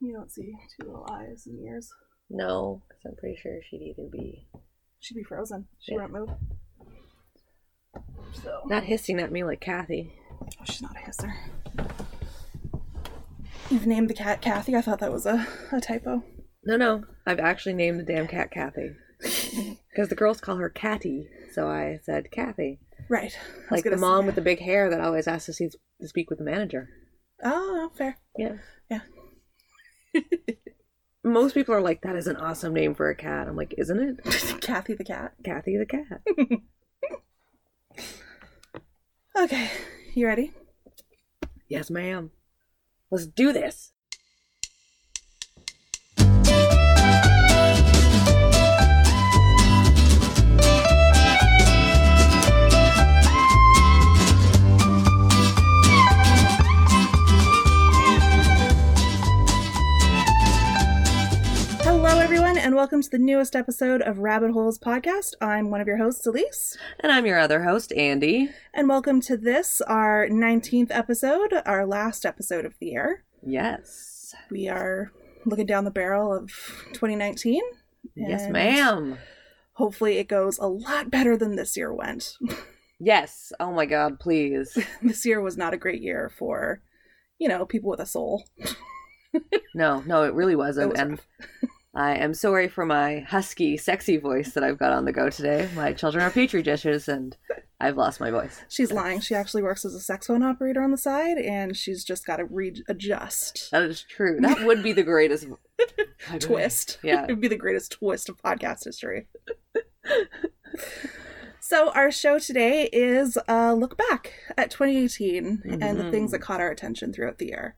You don't see two little eyes and ears. No, because I'm pretty sure she'd either be She'd be frozen. She Yeah. wouldn't move. So not hissing at me like Kathy. oh, she's not a hisser. You've named the cat Kathy. I thought that was a, a typo. No, no, I've actually named the damn cat Kathy because the girls call her Catty, so I said Kathy, Right. Like the mom say- with the big hair that always asks to, see, to speak with the manager. Oh, fair. Yeah. Yeah. Most people are like, that is an awesome name for a cat. I'm like, isn't it? Kathy the cat. Kathy the cat. Okay. You ready? yes, ma'am. Let's do this. And welcome to the newest episode of Rabbit Holes Podcast. I'm one of your hosts, Elise, And I'm your other host, Andy. and welcome to this, our 19th episode, our last episode of the year. Yes. We are looking down the barrel of 2019. Yes, ma'am. Hopefully, it goes a lot better than this year went. Yes. Oh my God, please. this year was not a great year for, you know, people with a soul. No, no, it really wasn't. It was and. I am sorry for my husky, sexy voice that I've got on the go today. My children are petri dishes, and I've lost my voice. She's lying. She actually works as a sex phone operator on the side, and she's just got to readjust. That is true. That would be the greatest twist. Yeah. It'd be the greatest twist of podcast history. so, our show today is a look back at 2018 and the things that mm-hmm. caught our attention throughout the year.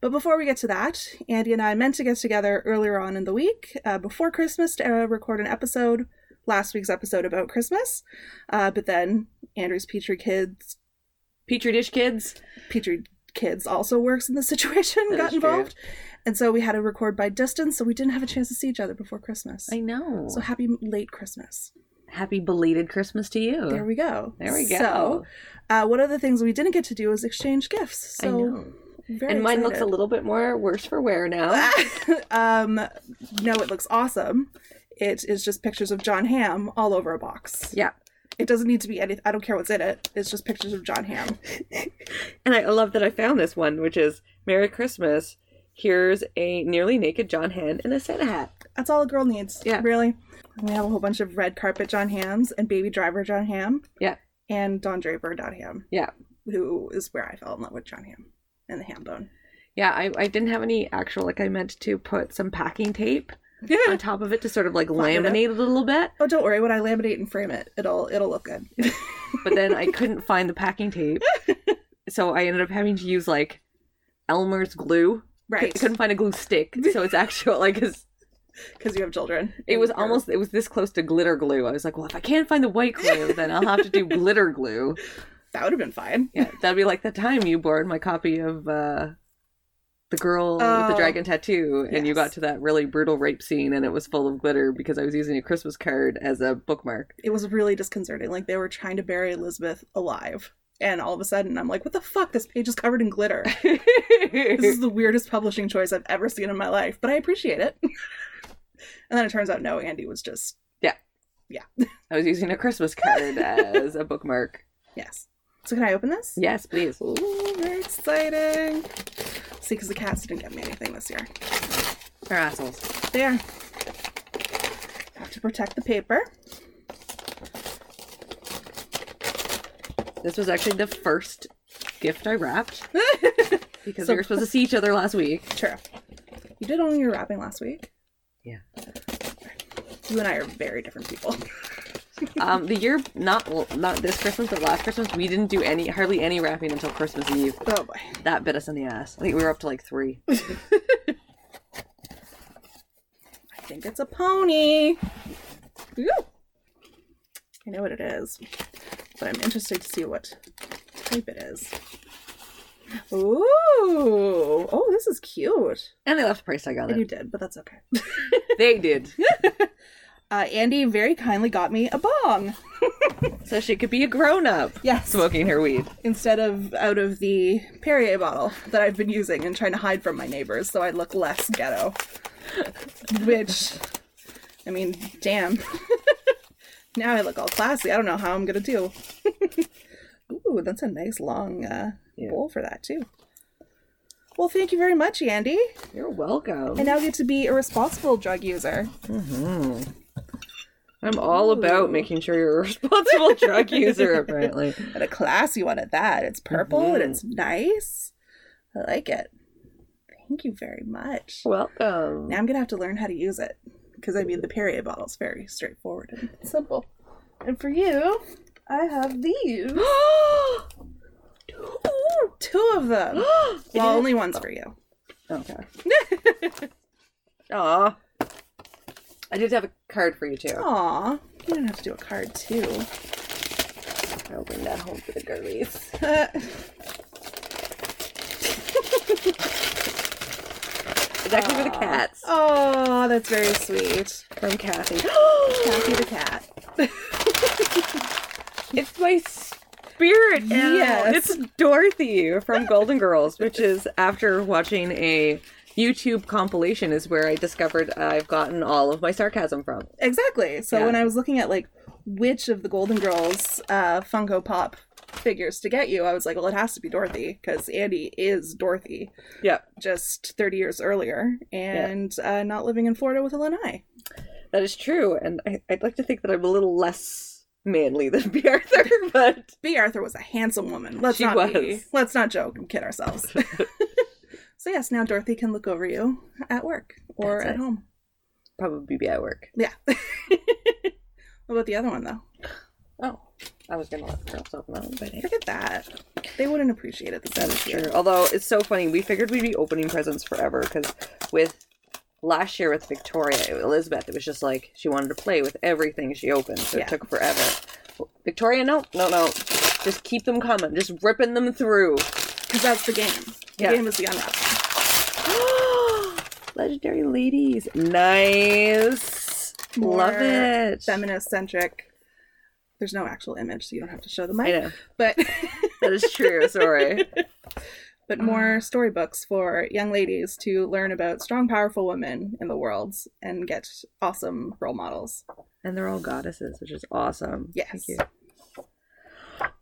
But before we get to that, Andy and I meant to get together earlier on in the week uh, before Christmas to uh, record an episode, last week's episode about Christmas. Uh, but then Andrew's Petri Kids, Petri dish kids. Petri Kids also works in the situation, That got is true. involved. And so we had to record by distance, so we didn't have a chance to see each other before Christmas. I know. So happy late Christmas. Happy belated Christmas to you. There we go. There we go. So, uh, one of the things we didn't get to do was exchange gifts. So, I know. Very And mine looks a little bit more worse for wear now. um, no, it looks awesome. It is just pictures of Jon Hamm all over a box. yeah. It doesn't need to be anything. I don't care what's in it. It's just pictures of Jon Hamm. And I love that I found this one, which is Merry Christmas. Here's a nearly naked Jon Hamm in a Santa hat. That's all a girl needs. Yeah. Really. And we have a whole bunch of red carpet Jon Hamms and baby driver Jon Hamm. Yeah. And Don Draper Don Ham, Yeah. who is where I fell in love with Jon Hamm and the ham bone. Yeah, I, I didn't have any actual, like, I meant to put some packing tape on top of it to sort of like Flatten laminate it a little bit, Oh, don't worry. When I laminate and frame it, it'll it'll look good. but then I couldn't find the packing tape. So I ended up having to use like Elmer's glue. right. I couldn't find a glue stick. So it's actual, like Because you have children. it was almost, it was this close to glitter glue. I was like, well, if I can't find the white glue, then I'll have to do glitter glue. That would have been fine. Yeah, that'd be like the time you borrowed my copy of uh the girl with the Oh, dragon tattoo and you got to that really brutal rape scene and it was full of glitter because I was using a Christmas card as a bookmark. It was really disconcerting. Like they were trying to bury Elizabeth alive. And all of a sudden, I'm like, what the fuck? This page is covered in glitter. This is the weirdest publishing choice I've ever seen in my life, but I appreciate it. and then it turns out, no, Andy was just, Yeah. Yeah. I was using a Christmas card as a bookmark. yes. So can I open this? Yes, please. Ooh, very exciting. See, because the cats didn't get me anything this year. They're assholes. There. Have to protect the paper. This was actually the first gift I wrapped because So- we were supposed to see each other last week. True. You did only your wrapping last week. Yeah. You and I are very different people. Um, the year not well, not this Christmas, but last Christmas, we didn't do any hardly any wrapping until Christmas Eve. Oh boy. That bit us in the ass. I think we were up to like three. I think it's a pony. Ooh. I know what it is, but I'm interested to see what type it is. Ooh! Oh, this is cute. And they left a price tag on And you did, but that's okay. They did. uh, Andy very kindly got me a bong So she could be a grown up. Yes. Smoking her weed. instead of out of the Perrier bottle that I've been using and trying to hide from my neighbors so I look less ghetto. Which, I mean, damn. now I look all classy. I don't know how I'm gonna do. Ooh, that's a nice long uh, Yeah. bowl for that too. Well, thank you very much, Andy. You're welcome. I now get to be a responsible drug user. I'm all about making sure you're a responsible drug user, apparently. And a classy one at that. It's purple Mhm. and it's nice. I like it. Thank you very much. Welcome. Now I'm gonna have to learn how to use it because I mean the Perrier bottle is very straightforward and simple. And for you, I have these. Two of them. well, only one's for you. Okay. Aw. I did have a card for you too. Aw, you don't have to do a card too. I'll bring that home for the girlies. It's actually for the cats oh, that's very sweet. from Kathy. Kathy the cat. it's my spirit animal. Yes. It's Dorothy from Golden Girls, which is after watching a YouTube compilation is where I discovered I've gotten all of my sarcasm from. Exactly. So Yeah. when I was looking at like which of the Golden Girls uh, Funko Pop figures to get you, I was like, well, it has to be Dorothy because Andy is Dorothy, Yeah. just 30 years earlier, and uh, not living in Florida with a lanai. That is true, and I, I'd like to think that I'm a little less manly than Bea Arthur, but Bea Arthur was a handsome woman. Let's She not be, let's not joke and kid ourselves. so yes, now Dorothy can look over you at work or That's at it. home. probably be at work. Yeah. what about the other one though? Oh, I was gonna let the girls off know, but hey. Forget that. They wouldn't appreciate it That is true. Although it's so funny, we figured we'd be opening presents forever because with last year with Victoria Elizabeth, it was just like she wanted to play with everything she opened, so Yeah. it took forever. Victoria, no, no, no, just keep them coming, just ripping them through. Because that's the game. The Yeah. game is the unwrapping. Legendary ladies, nice, More love it. Feminist centric. There's no actual image, so you don't have to show the I know But that is true. Sorry. but more storybooks for young ladies to learn about strong, powerful women in the world and get awesome role models. And they're all goddesses, which is awesome. Yes. Thank you.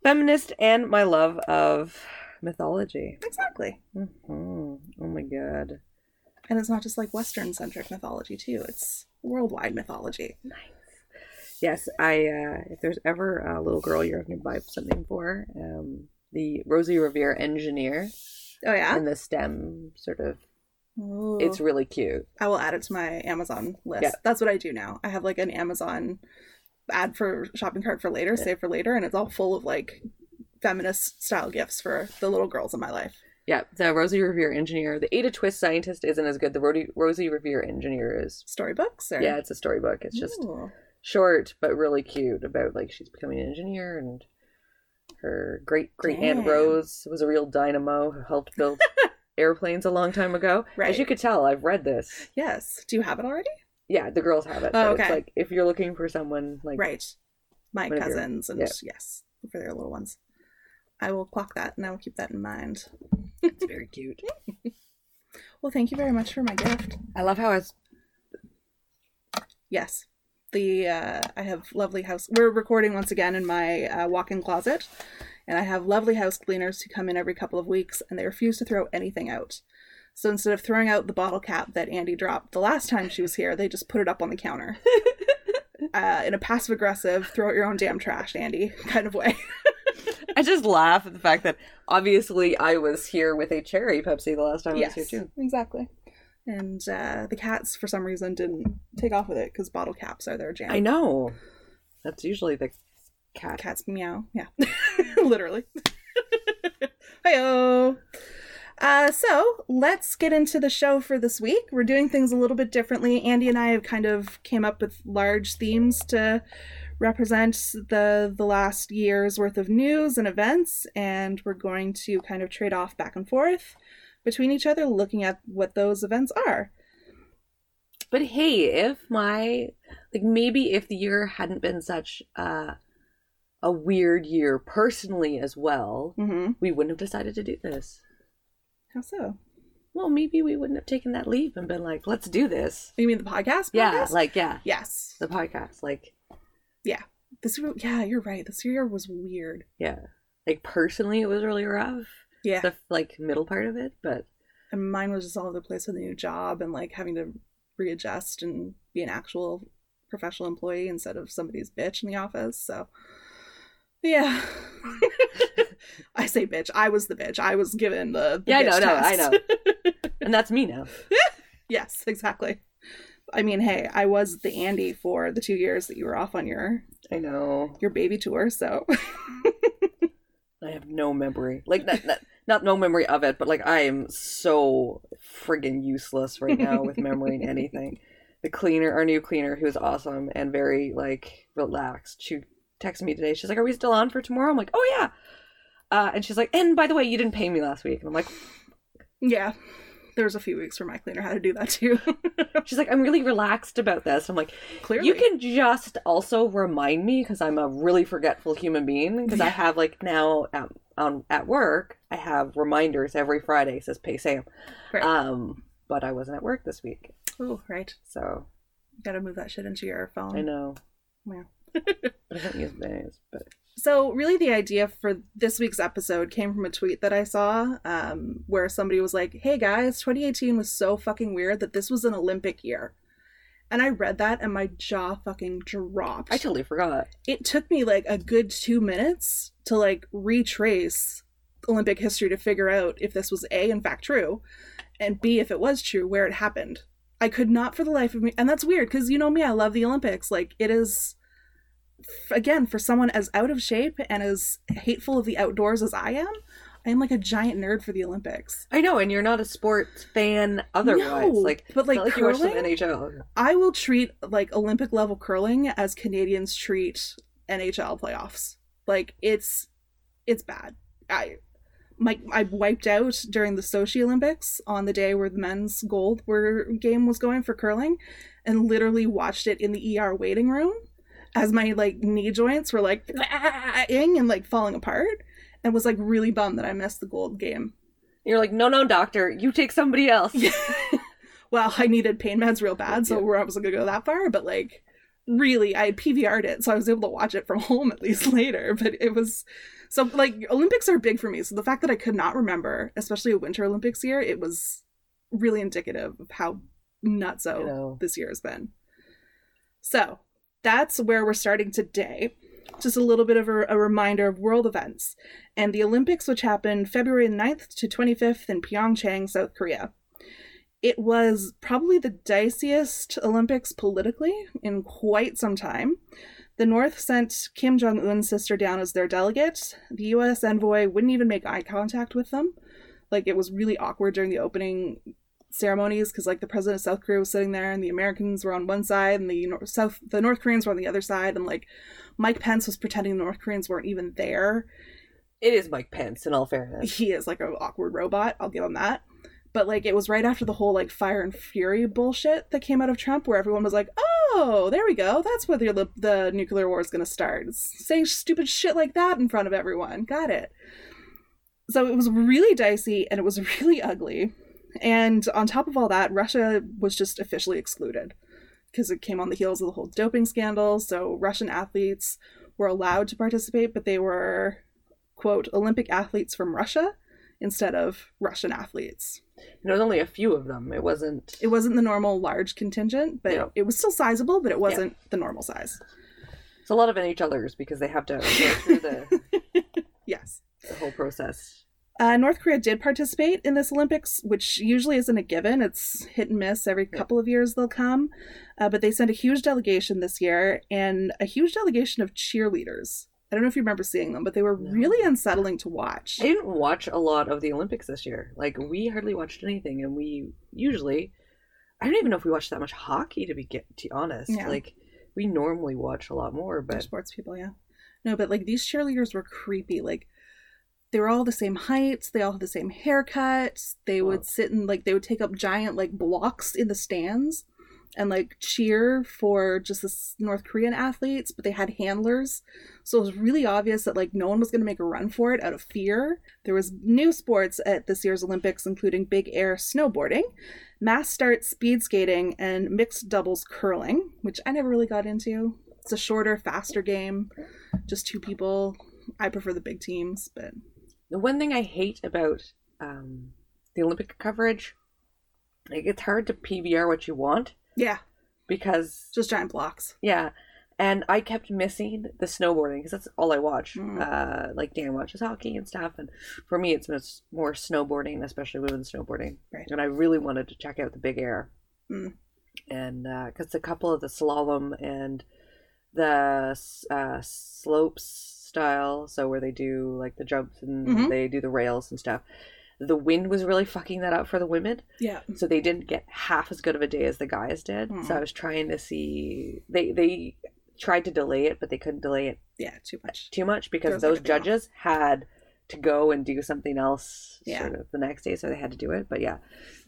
Feminist and my love of mythology. Exactly. hmm Oh my god. And it's not just like Western centric mythology too. It's worldwide mythology. Nice. Yes, I. Uh, if there's ever a little girl you're going to buy something for, um, the Rosie Revere engineer Oh yeah. and the STEM sort of. Ooh. It's really cute. I will add it to my Amazon list. Yeah. That's what I do now. I have like an Amazon ad for shopping cart for later, save for later, and it's all full of like feminist style gifts for the little girls in my life. Yeah, the Rosie Revere engineer. The Ada Twist scientist isn't as good. The Rodi- Rosie Revere engineer is. Storybooks or Yeah, it's a storybook. It's just Ooh. short but really cute about like she's becoming an engineer and her great great aunt Rose was a real dynamo who helped build airplanes a long time ago. Right. As you could tell, I've read this. Yes. Do you have it already? Yeah, the girls have it. Oh, okay. like if you're looking for someone like Right. My cousins and yeah. yes, for their little ones. I will clock that and I will keep that in mind. it's very cute. Well, thank you very much for my gift. I love how it's Yes. The uh, I have lovely house. We're recording once again in my uh, walk-in closet, and I have lovely house cleaners who come in every couple of weeks, and they refuse to throw anything out. So instead of throwing out the bottle cap that Andy dropped the last time she was here, they just put it up on the counter. uh, in a passive aggressive, throw out your own damn trash, Andy kind of way. I just laugh at the fact that obviously I was here with a cherry Pepsi the last time I was yes, here too. exactly. And uh, the cats, for some reason, didn't take off with it because bottle caps are their jam. I know. That's usually the cat. Cats meow. Yeah. Literally. Hiyo. Uh, so let's get into the show for this week. We're doing things a little bit differently. Andy and I have kind of came up with large themes to represent the the last year's worth of news and events, and we're going to kind of trade off back and forth between each other, looking at what those events are. But hey, if my like maybe if the year hadn't been such uh, a weird year personally as well, Mm-hmm. we wouldn't have decided to do this. How so? Well, maybe we wouldn't have taken that leap and been like, let's do this. You mean the podcast? Yeah, like yeah, yes. the podcast. Like Yeah, this year, yeah, you're right. This year was weird. yeah. Like personally it was really rough. Yeah. The like middle part of it, but and mine was just all over the place with a new job and like having to readjust and be an actual professional employee instead of somebody's bitch in the office. So, yeah. I say bitch. I was the bitch. I was given the, the Yeah, I know, no, I know. and that's me now. yes, exactly. I mean, hey, I was the Andy for the two years that you were off on your I know. your baby tour. So, I have no memory. Like not, not not no memory of it, but like I am so friggin' useless right now with memorying anything. The cleaner, our new cleaner, who's awesome and very like relaxed. She texted me today. She's like, "Are we still on for tomorrow?" I'm like, "Oh yeah." Uh, and she's like, "And by the way, you didn't pay me last week." And I'm like, yeah, there was a few weeks where my cleaner had to do that too. "She's like, I'm really relaxed about this." I'm like, Clearly, You can just also remind me because I'm a really forgetful human being. Because I have like now at, on at work, I have reminders every Friday says pay Sam. Right. Um, but I wasn't at work this week, Oh, right. so you Gotta move that shit into your phone. I know. Yeah. I don't use names, but So, really, the idea for this week's episode came from a tweet that I saw um, where somebody was like, Hey guys, 2018 was so fucking weird that this was an Olympic year. And I read that and my jaw fucking dropped. I totally forgot. it took me like a good two minutes to like retrace Olympic history to figure out if this was A, in fact true, and B, if it was true, where it happened. I could not for the life of me, and that's weird because you know me, I love the Olympics. Like, it is, again, for someone as out of shape and as hateful of the outdoors as I am, I am like a giant nerd for the Olympics. I know, and you're not a sports fan otherwise. No, like, but, like, like you watch curling? NHL. I will treat like Olympic level curling as Canadians treat NHL playoffs. Like it's it's bad. I my I wiped out during the Sochi Olympics on the day where the men's gold were game was going for curling and literally watched it in the ER waiting room as my like knee joints were like ing and like falling apart and was like really bummed that I missed the gold game. You're like, no, no, doctor, you take somebody else. well, I needed pain meds real bad, so Yeah. I wasn't gonna go that far, but like really I had PVR'd it, so I was able to watch it from home at least later. But it was so like Olympics are big for me. So the fact that I could not remember, especially a winter Olympics year, it was really indicative of how nutso this year has been. So that's where we're starting today. Just a little bit of a, a reminder of world events and the Olympics, which happened February 9th to 25th in Pyeongchang, South Korea. It was probably the diciest Olympics politically in quite some time. The North sent Kim Jong un's sister down as their delegate. The US envoy wouldn't even make eye contact with them. Like, it was really awkward during the opening ceremonies because, like, the president of South Korea was sitting there and the Americans were on one side and the Nor- South, the North Koreans were on the other side. And, like, Mike Pence was pretending the North Koreans weren't even there It is Mike Pence, in all fairness. he is like an awkward robot. I'll give him that. But like it was right after the whole like fire and fury bullshit that came out of Trump, where everyone was like, "Oh, there we go. That's where the the nuclear war is going to start." Saying stupid shit like that in front of everyone. Got it. So it was really dicey and it was really ugly. And on top of all that, Russia was just officially excluded because it came on the heels of the whole doping scandal. So Russian athletes were allowed to participate, but they were quote Olympic athletes from Russia instead of Russian athletes. There was only a few of them. It wasn't. It wasn't the normal large contingent, but Yeah. it was still sizable, but it wasn't the normal size. It's a lot of NHLers because they have to go through the, Yes. the whole process. Uh, North Korea did participate in this Olympics, which usually isn't a given. It's hit and miss. Every couple of years they'll come. Uh, but they sent a huge delegation this year and a huge delegation of cheerleaders. I don't know if you remember seeing them, but they were No. really unsettling to watch. I didn't watch a lot of the Olympics this year. Like we hardly watched anything, and we usually, I don't even know if we watched that much hockey to be get to honest. Yeah. Like we normally watch a lot more, They're but sports people, yeah. No, but like these cheerleaders were creepy. Like they were all the same heights They all had the same haircuts They Wow. would sit and like they would take up giant like blocks in the stands. and like cheer for just the North Korean athletes, but they had handlers. So it was really obvious that like no one was going to make a run for it out of fear. There was new sports at this year's Olympics including big air snowboarding, mass start speed skating and mixed doubles curling, which I never really got into. It's a shorter, faster game, just two people. I prefer the big teams, but The one thing I hate about um, the Olympic coverage, like it's hard to PVR what you want yeah, because just giant blocks. yeah, and I kept missing the snowboarding because that's all I watch. Mm. Uh, like Dan watches hockey and stuff, and for me it's most, more snowboarding, especially women's snowboarding. Right. And I really wanted to check out the big air, Mm. and because a couple of the slalom and the uh, slopes style, so where they do like the jumps and Mhm. they do the rails and stuff. The wind was really fucking that up for the women, Yeah. so they didn't get half as good of a day as the guys did. Hmm. So I was trying to see they they tried to delay it, but they couldn't delay it Yeah, too much. too much because those day off. judges had to go and do something else Yeah. sort of the next day, so they had to do it. But yeah,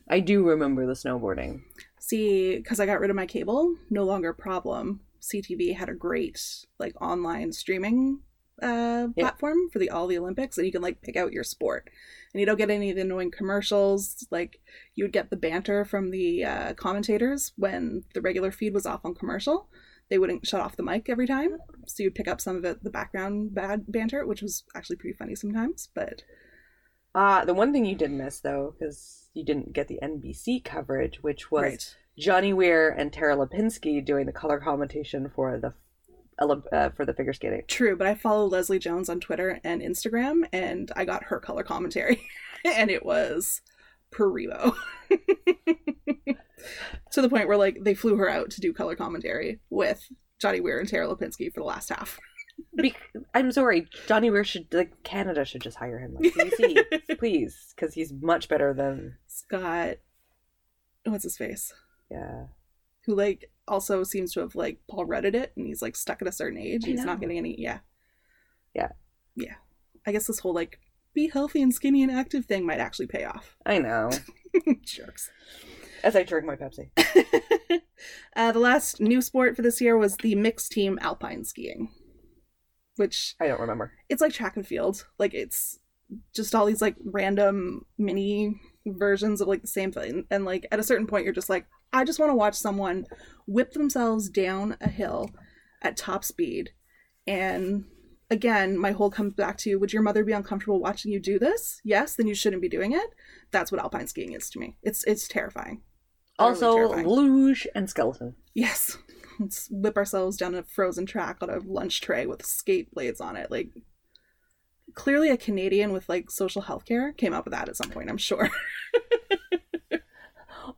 I do remember the snowboarding. See, because I got rid of my cable, no longer a problem. CTV had a great like online streaming uh, Yeah. platform for the all the Olympics, and you can like pick out your sport, and you don't get any of the annoying commercials. Like you would get the banter from the uh, commentators when the regular feed was off on commercial. They wouldn't shut off the mic every time, so you'd pick up some of it, the background bad banter, which was actually pretty funny sometimes. But Uh the one thing you did miss though, because you didn't get the NBC coverage, which was right, Johnny Weir and Tara Lipinski doing the color commentation for the uh, for the figure skating. True, but I follow Leslie Jones on Twitter and Instagram, and I got her color commentary, and it was primo. to the point where like they flew her out to do color commentary with Johnny Weir and Tara Lipinski for the last half. Be- I'm sorry, Johnny Weir should like Canada should just hire him like BBC, please, because he's much better than Scott, what's his face? yeah. Who like also seems to have like Paul Reddit it, and he's like stuck at a certain age. He's not getting any. Yeah. Yeah. Yeah. I guess this whole like be healthy and skinny and active thing might actually pay off. I know. Jerks. As I drink my Pepsi. uh, the last new sport for this year was the mixed team alpine skiing, which I don't remember. it's like track and field. Like it's just all these like random mini versions of like the same thing. And like at a certain point, you're just like, I just want to watch someone whip themselves down a hill at top speed. And again, my whole comes back to would your mother be uncomfortable watching you do this? Yes, then you shouldn't be doing it. That's what alpine skiing is to me. It's it's terrifying. Also, terrifying. luge and skeleton. Yes. Let's whip ourselves down a frozen track on a lunch tray with skate blades on it. Like, clearly a Canadian with like social health care came up with that at some point, I'm sure.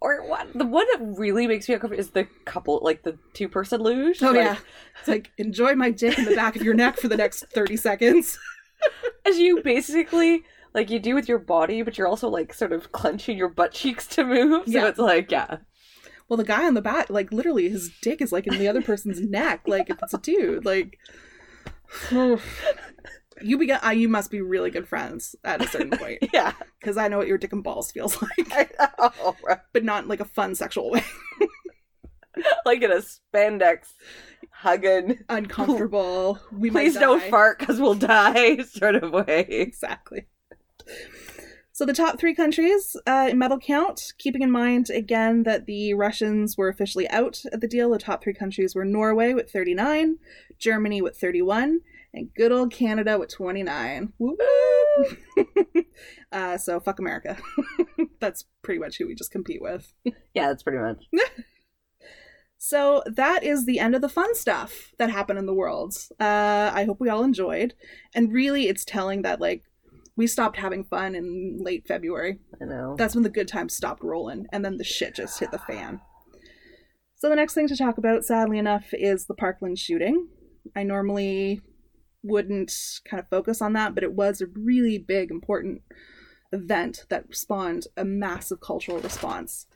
Or what? The one that really makes me uncomfortable is the couple, like the two person luge. Oh, Like, yeah. It's like, enjoy my dick in the back of your neck for the next 30 seconds. As you basically like you do with your body, but you're also like sort of clenching your butt cheeks to move. So Yeah. it's like yeah. Well, the guy on the back, like, literally, his dick is like in the other person's neck. Like, if it's a dude, like, you be, uh, you must be really good friends at a certain point Yeah. because I know what your dick and balls feels like, I know. right? but not in like a fun sexual way. Like in a spandex hugging. Uncomfortable. We Please might don't fart because we'll die sort of way. exactly. So the top three countries uh, in medal count, keeping in mind again that the Russians were officially out at the deal. The top three countries were Norway with 39, Germany with 31, and good old Canada with 29. Woo! uh, so fuck America. That's pretty much who we just compete with. Yeah, that's pretty much. So that is the end of the fun stuff that happened in the world. Uh, I hope we all enjoyed. And really, it's telling that, like, we stopped having fun in late February. I know. That's when the good times stopped rolling, and then the shit just hit the fan. So the next thing to talk about, sadly enough, is the Parkland shooting. I normally wouldn't kind of focus on that, but it was a really big, important event that spawned a massive cultural response.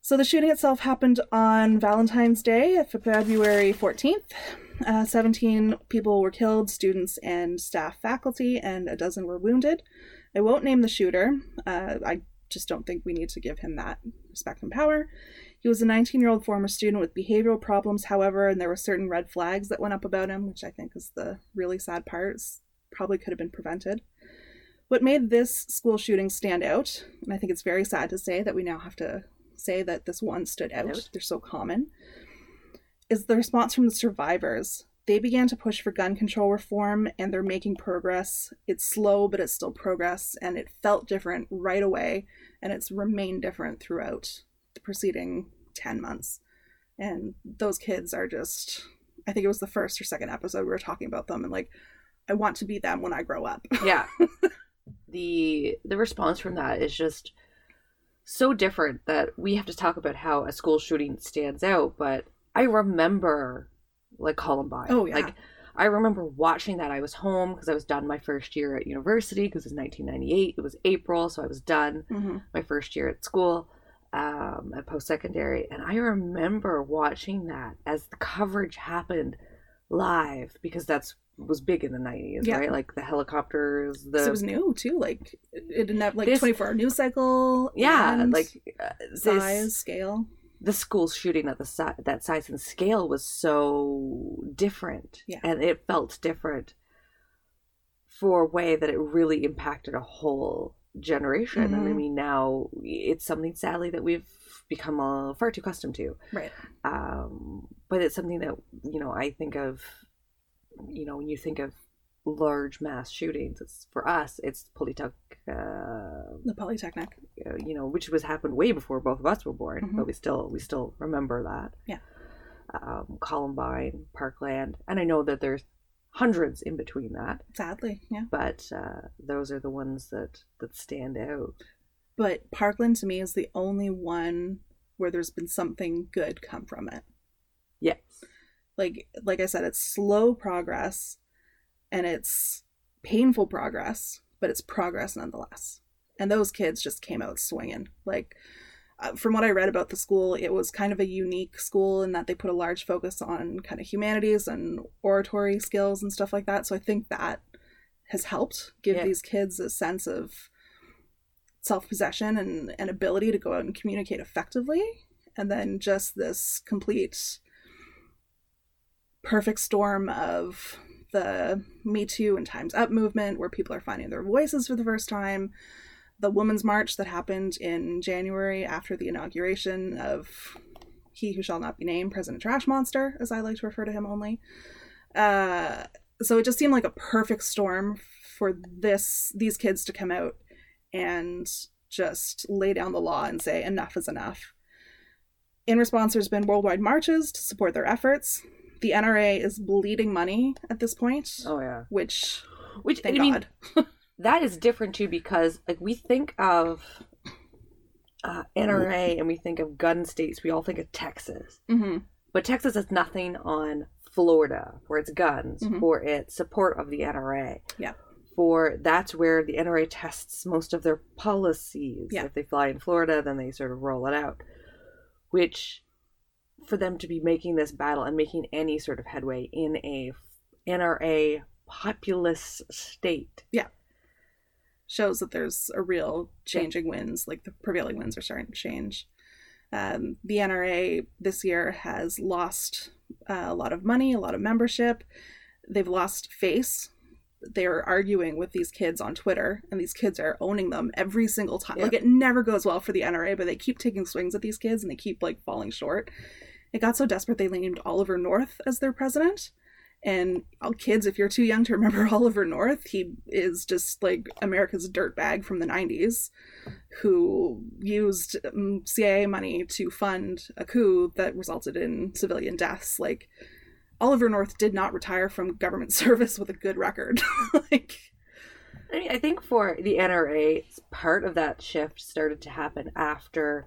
So the shooting itself happened on Valentine's Day, February 14th. Uh, 17 people were killed, students and staff faculty, and a dozen were wounded. I won't name the shooter. Uh, I just don't think we need to give him that respect, and power. He was a 19 year old former student with behavioral problems, however, and there were certain red flags that went up about him, which I think is the really sad part. It's probably could have been prevented. What made this school shooting stand out, and I think it's very sad to say that we now have to say that this one stood out, Out. they're so common, is the response from the survivors. They began to push for gun control reform and they're making progress. It's slow, but it's still progress, and it felt different right away, and it's remained different throughout the preceding 10 months. And those kids are just, I think it was the first or second episode we were talking about them, and like, I want to be them when I grow up. yeah the the response from that is just so different that we have to talk about how a school shooting stands out but i remember like columbine Oh, yeah. like i remember watching that i was home because i was done my first year at university because it was 1998 it was april so i was done hmm my first year at school um, at post secondary, and I remember watching that as the coverage happened live because that's was big in the nineties, Yeah. right? Like the helicopters, the So it was new too. Like it didn't have like This- 24 hour news cycle. yeah, like uh, size, this, scale. the school shooting at the si- that size and scale was so different, Yeah. and it felt different for a way that it really impacted a whole generation. And I Mhm. mean, now it's something sadly that we've become uh, far too accustomed to. Right. Um, but it's something that you know I think of. You know, when you think of large mass shootings, it's for us. It's Polytech, uh, The Polytechnic. uh, you know, which was happened way before both of us were born, Mhm. but we still we still remember that. Yeah. Um, Columbine, Parkland, and I know that there's hundreds in between that, Sadly, yeah. but uh, those are the ones that that stand out. But Parkland to me is the only one where there's been something good come from it. Yes. Like like I said, it's slow progress and it's painful progress, but it's progress nonetheless. And those kids just came out swinging. Like Uh, from what I read about the school, it was kind of a unique school in that they put a large focus on kind of humanities and oratory skills and stuff like that. So I think that has helped give Yeah. these kids a sense of self possession and, and ability to go out and communicate effectively. And then just this complete perfect storm of the Me Too and Time's Up movement, where people are finding their voices for the first time, the Women's March that happened in January after the inauguration of He Who Shall Not Be Named, President Trash Monster, as I like to refer to him only. Uh, so it just seemed like a perfect storm for this these kids to come out and just lay down the law and say enough is enough. In response, there's been worldwide marches to support their efforts. The NRA is bleeding money at this point, Oh yeah. which Which I mean, God. that is different too because like we think of uh, NRA and we think of gun states, we all think of Texas. hmm But Texas has nothing on Florida for its guns, Mhm. for its support of the NRA. Yeah. For that's where the NRA tests most of their policies. Yeah. If they fly in Florida, then they sort of roll it out. Which, for them to be making this battle and making any sort of headway in a NRA populous state. Shows that there's a real changing winds, like the prevailing winds are starting to change. Um, the NRA this year has lost uh, a lot of money, a lot of membership. They've lost face. They're arguing with these kids on Twitter, and these kids are owning them every single time. Yeah. Like it never goes well for the NRA, but they keep taking swings at these kids, and they keep like falling short. It got so desperate they named Oliver North as their president. And kids, if you're too young to remember Oliver North, he is just like America's dirtbag from the 90s who used um, CIA money to fund a coup that resulted in civilian deaths. Like, Oliver North did not retire from government service with a good record. like, I mean, I think for the NRA, part of that shift started to happen after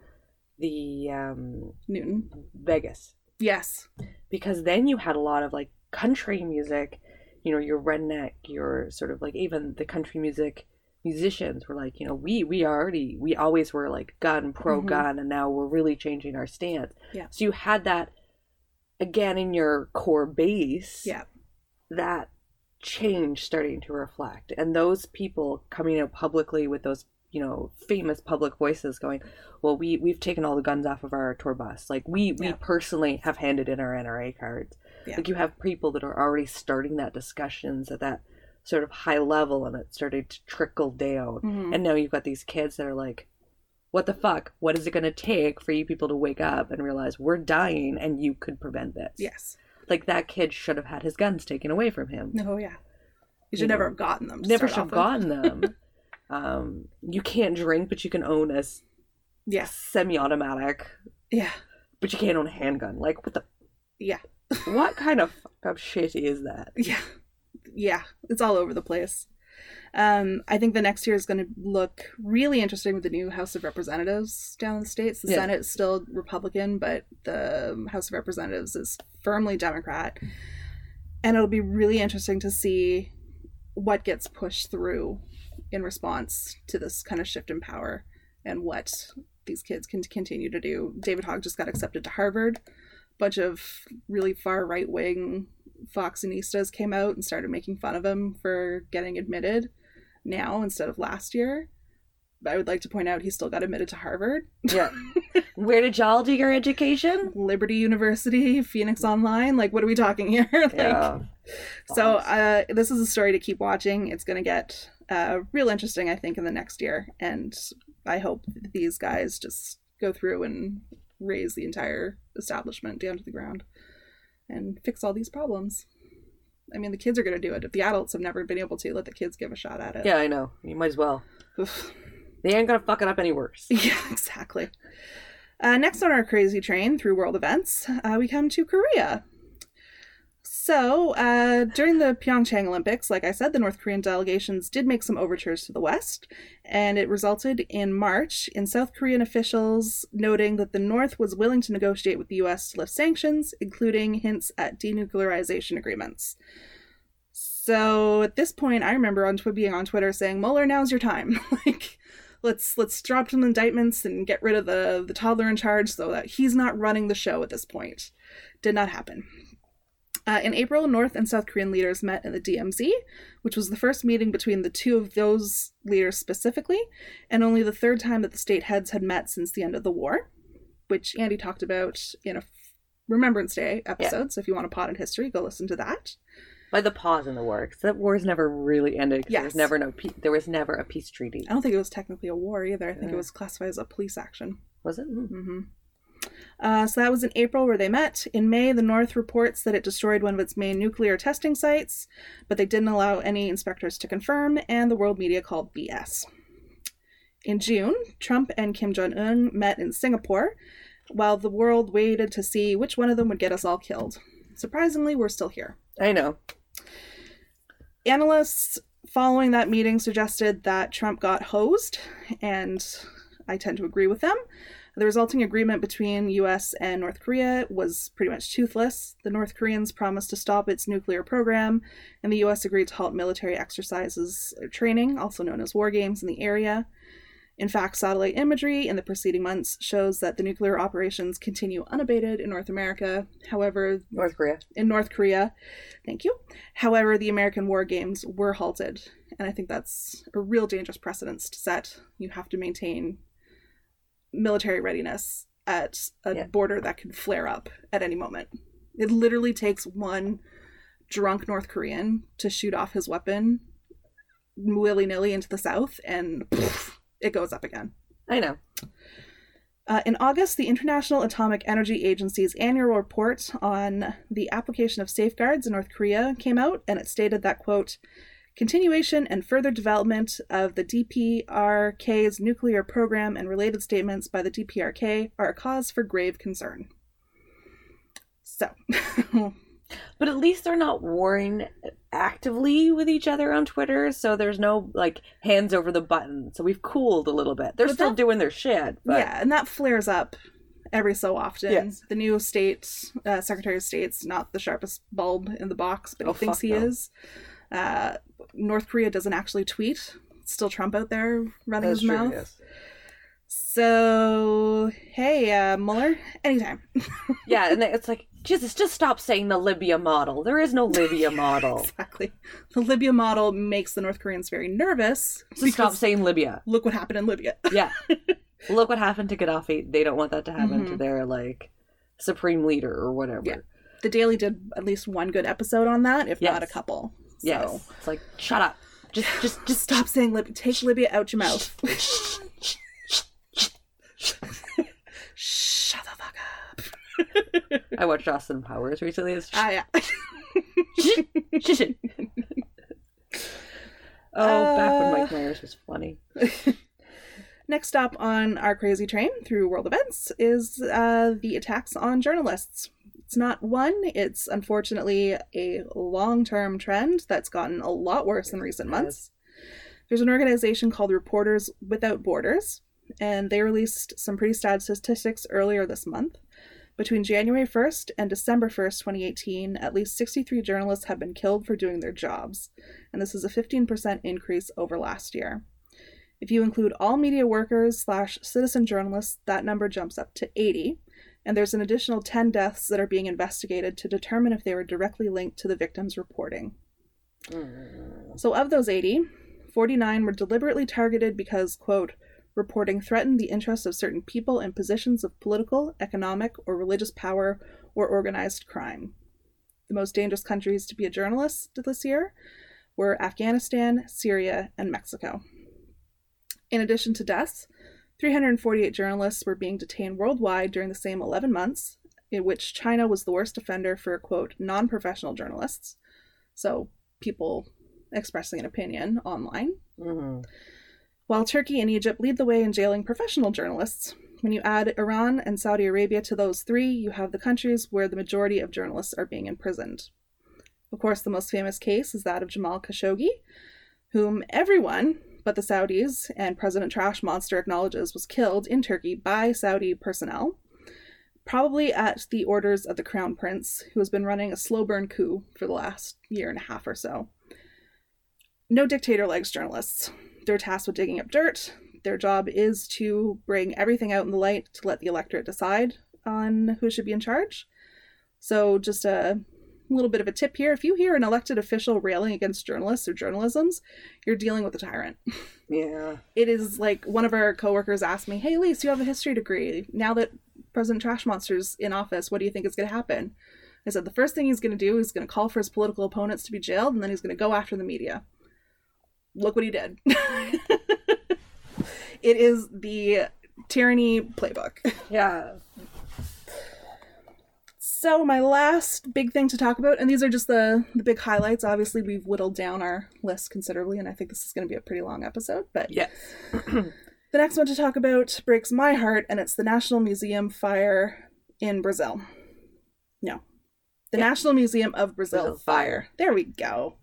the um, Newtown. Vegas, Yes. because then you had a lot of like country music, you know, your redneck, your sort of like even the country music musicians were like, you know, we we already we always were like gun pro mm-hmm. gun, and now we're really changing our stance. Yeah. So you had that again in your core base. Yeah. That change starting to reflect and those people coming out publicly with those you know famous public voices going well we we've taken all the guns off of our tour bus like we we Yeah. personally have handed in our nra cards Yeah. like you have people that are already starting that discussions at that sort of high level and it's starting to trickle down Mhm. and now you've got these kids that are like what the fuck what is it going to take for you people to wake up and realize we're dying and you could prevent this yes. like that kid should have had his guns taken away from him Oh yeah. You You should never know, have gotten them. never should have gotten them. um, you can't drink, but you can own a Yes. semi-automatic, Yeah. but you can't own a handgun. Like, what the? Yeah. What kind of fucked up shit is that? Yeah. Yeah. It's all over the place. Um, I think the next year is going to look really interesting with the new House of Representatives down in the states. The Yeah. Senate is still Republican, but the House of Representatives is firmly Democrat, and it'll be really interesting to see what gets pushed through in response to this kind of shift in power and what these kids can continue to do. David Hogg just got accepted to Harvard. Bunch of really far right wing Foxinistas came out and started making fun of him for getting admitted now instead of last year. But I would like to point out he still got admitted to Harvard, Yeah. Where did y'all do your education? Liberty University, Phoenix Online. Like, what are we talking here? like, yeah. So uh, this is a story to keep watching. It's going to get uh, real interesting, I think, in the next year, and I hope these guys just go through and raise the entire establishment down to the ground and fix all these problems. I mean, the kids are going to do it. If the adults have never been able to, let the kids give a shot at it. Yeah, I know. You might as well. Oof. They ain't gonna fuck it up any worse. Yeah, exactly. Uh, next on our crazy train through world events, uh, we come to Korea. So, uh, during the Pyeongchang Olympics, like I said, the North Korean delegations did make some overtures to the West, and it resulted in March in South Korean officials noting that the North was willing to negotiate with the US to lift sanctions, including hints at denuclearization agreements. So at this point, I remember on being on Twitter saying, "Mueller, now's your time. like, let's let's drop some indictments and get rid of the the toddler in charge, so that he's not running the show at this point." Did not happen. Uh, in April, North and South Korean leaders met in the DMZ, which was the first meeting between the two of those leaders specifically, and only the third time that the state heads had met since the end of the war, which Andy talked about in a Remembrance Day episode. So if you want a pot in history, go listen to that. By the pause in the war, 'cause that war's never really ended. 'cause There was never no. Pe- there was never a peace treaty. I don't think it was technically a war either. I think Yeah. it was classified as a police action. Was it? Mm. Uh, so that was in April where they met. In May, the North reports that it destroyed one of its main nuclear testing sites, but they didn't allow any inspectors to confirm, and the world media called BS. In June, Trump and Kim Jong un met in Singapore, while the world waited to see which one of them would get us all killed. Surprisingly, we're still here. I know. Analysts following that meeting suggested that Trump got hosed, and I tend to agree with them. The resulting agreement between US and North Korea was pretty much toothless. The North Koreans promised to stop its nuclear program, and the US agreed to halt military exercises or training, also known as war games, in the area. In fact, satellite imagery in the preceding months shows that the nuclear operations continue unabated in North America. However, North Korea. in North Korea. Thank you. However, the American war games were halted, and I think that's a real dangerous precedence to set. You have to maintain military readiness at a Yeah. border that could flare up at any moment. It literally takes one drunk North Korean to shoot off his weapon willy nilly into the south, and poof, it goes up again. I know. Uh, in August, the International Atomic Energy Agency's annual report on the application of safeguards in North Korea came out, and it stated that, quote, continuation and further development of the DPRK's nuclear program and related statements by the DPRK are a cause for grave concern. So, But at least they're not warring actively with each other on Twitter, so there's no like hands over the button. So we've cooled a little bit. They're But still that- doing their shit, but yeah, and that flares up every so often. Yes. The new state uh, secretary of state's not the sharpest bulb in the box, but he Oh, thinks fuck he no. is. Uh, North Korea doesn't actually tweet. It's still Trump out there running that's his true. mouth. Yes. So hey, uh, Mueller, anytime. Yeah, and it's like Jesus, just stop saying the Libya model. There is no Libya model. exactly. The Libya model makes the North Koreans very nervous. So stop saying Libya. Look what happened in Libya. Yeah. Look what happened to Gaddafi. They don't want that to happen to Mhm. their like supreme leader or whatever. Yeah. The Daily did at least one good episode on that, if not a Yes. So. It's like shut up. Just just just stop saying Libya. Take Libya out your mouth. Shut the fuck up. I watched Austin Powers recently. It's Ah, yeah. oh, back when Uh. Mike Myers was funny. Next stop on our crazy train through world events is uh, the attacks on journalists. It's not one, it's unfortunately a long term trend that's gotten a lot worse in recent months. There's an organization called Reporters Without Borders, and they released some pretty sad statistics earlier this month. Between January 1st and December 1st, 2018, at least 63 journalists have been killed for doing their jobs, and this is a 15% increase over last year. If you include all media workers slash citizen journalists, that number jumps up to 80, and there's an additional 10 deaths that are being investigated to determine if they were directly linked to the victims' reporting. Mm. So, of those 80, 49 were deliberately targeted because, quote, reporting threatened the interests of certain people in positions of political, economic, or religious power or organized crime. The most dangerous countries to be a journalist this year were Afghanistan, Syria, and Mexico. In addition to deaths, 348 journalists were being detained worldwide during the same 11 months, in which China was the worst offender for, quote, non professional journalists. So, people expressing an opinion online. Mhm. While Turkey and Egypt lead the way in jailing professional journalists, when you add Iran and Saudi Arabia to those three, you have the countries where the majority of journalists are being imprisoned. Of course, the most famous case is that of Jamal Khashoggi, whom everyone but the Saudis and President Trash Monster acknowledges was killed in Turkey by Saudi personnel, probably at the orders of the Crown Prince, who has been running a slow burn coup for the last year and a half or so. No dictator likes journalists. They're tasked with digging up dirt. Their job is to bring everything out in the light to let the electorate decide on who should be in charge. So, just a little bit of a tip here if you hear an elected official railing against journalists or journalisms, you're dealing with a tyrant. Yeah. It is like one of our coworkers asked me, Hey, Lise, you have a history degree. Now that President Trash Monster's in office, what do you think is going to happen? I said, The first thing he's going to do is going to call for his political opponents to be jailed, and then he's going to go after the media. Look what he did. it is the tyranny playbook. Yeah. So my last big thing to talk about, and these are just the the big highlights. Obviously, we've whittled down our list considerably, and I think this is going to be a pretty long episode. But Yes. the next one to talk about breaks my heart, and it's the National Museum fire in Brazil. No, the Yeah. National Museum of Brazil, Brazil fire. fire. There we go.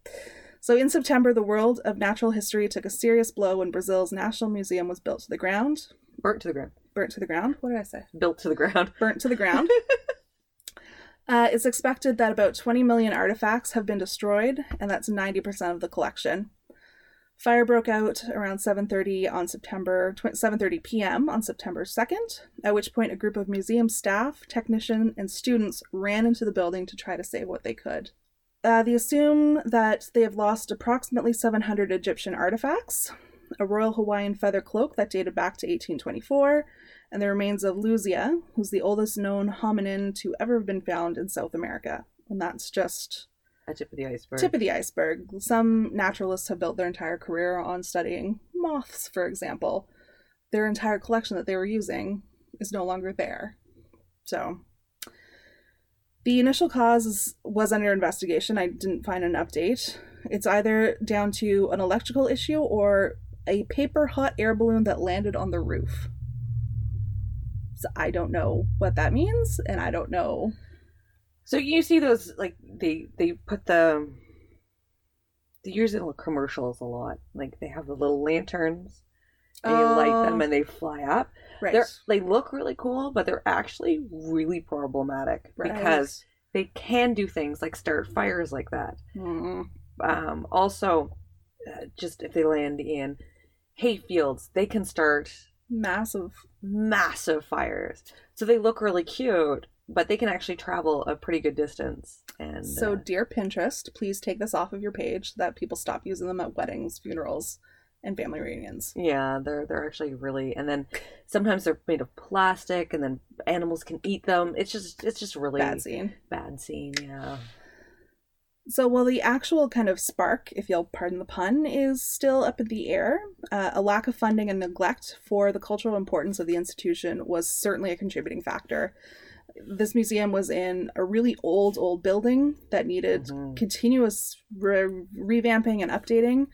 So in September, the world of natural history took a serious blow when Brazil's National Museum was built to the ground. Burnt to the ground. Burnt to the ground. What did I say? Built to the ground. burnt to the ground. uh, it's expected that about 20 million artifacts have been destroyed, and that's 90% of the collection. Fire broke out around 7:30 on September 7:30 p.m. on September 2nd, at which point a group of museum staff, technician, and students ran into the building to try to save what they could. Uh, they assume that they have lost approximately 700 Egyptian artifacts, a royal Hawaiian feather cloak that dated back to 1824, and the remains of Luzia, who's the oldest known hominin to ever have been found in South America. And that's just A tip of the iceberg. tip of the iceberg. Some naturalists have built their entire career on studying moths, for example. Their entire collection that they were using is no longer there. So, the initial cause was under investigation. I didn't find an update. It's either down to an electrical issue or a paper hot air balloon that landed on the roof. I don't know what that means, and I don't know. So you see those like they they put the they use it in commercials a lot. Like they have the little lanterns. And you light them Oh, and they fly up. right. They're they look really cool, but they're actually really problematic Right. because they can do things like start fires like that. Mm. Um, also, uh, just if they land in hay fields, they can start massive. Massive fires. So they look really cute, but they can actually travel a pretty good distance. And So, uh, dear Pinterest, please take this off of your page so that people stop using them at weddings, funerals, and family reunions. yeah, they're they're actually really. And then sometimes they're made of plastic, and then animals can eat them. It's just it's just really Bad scene. Bad scene. Yeah. So, while the actual kind of spark, if you'll pardon the pun, is still up in the air, uh, a lack of funding and neglect for the cultural importance of the institution was certainly a contributing factor. This museum was in a really old, old building that needed Mhm. continuous re- revamping and updating.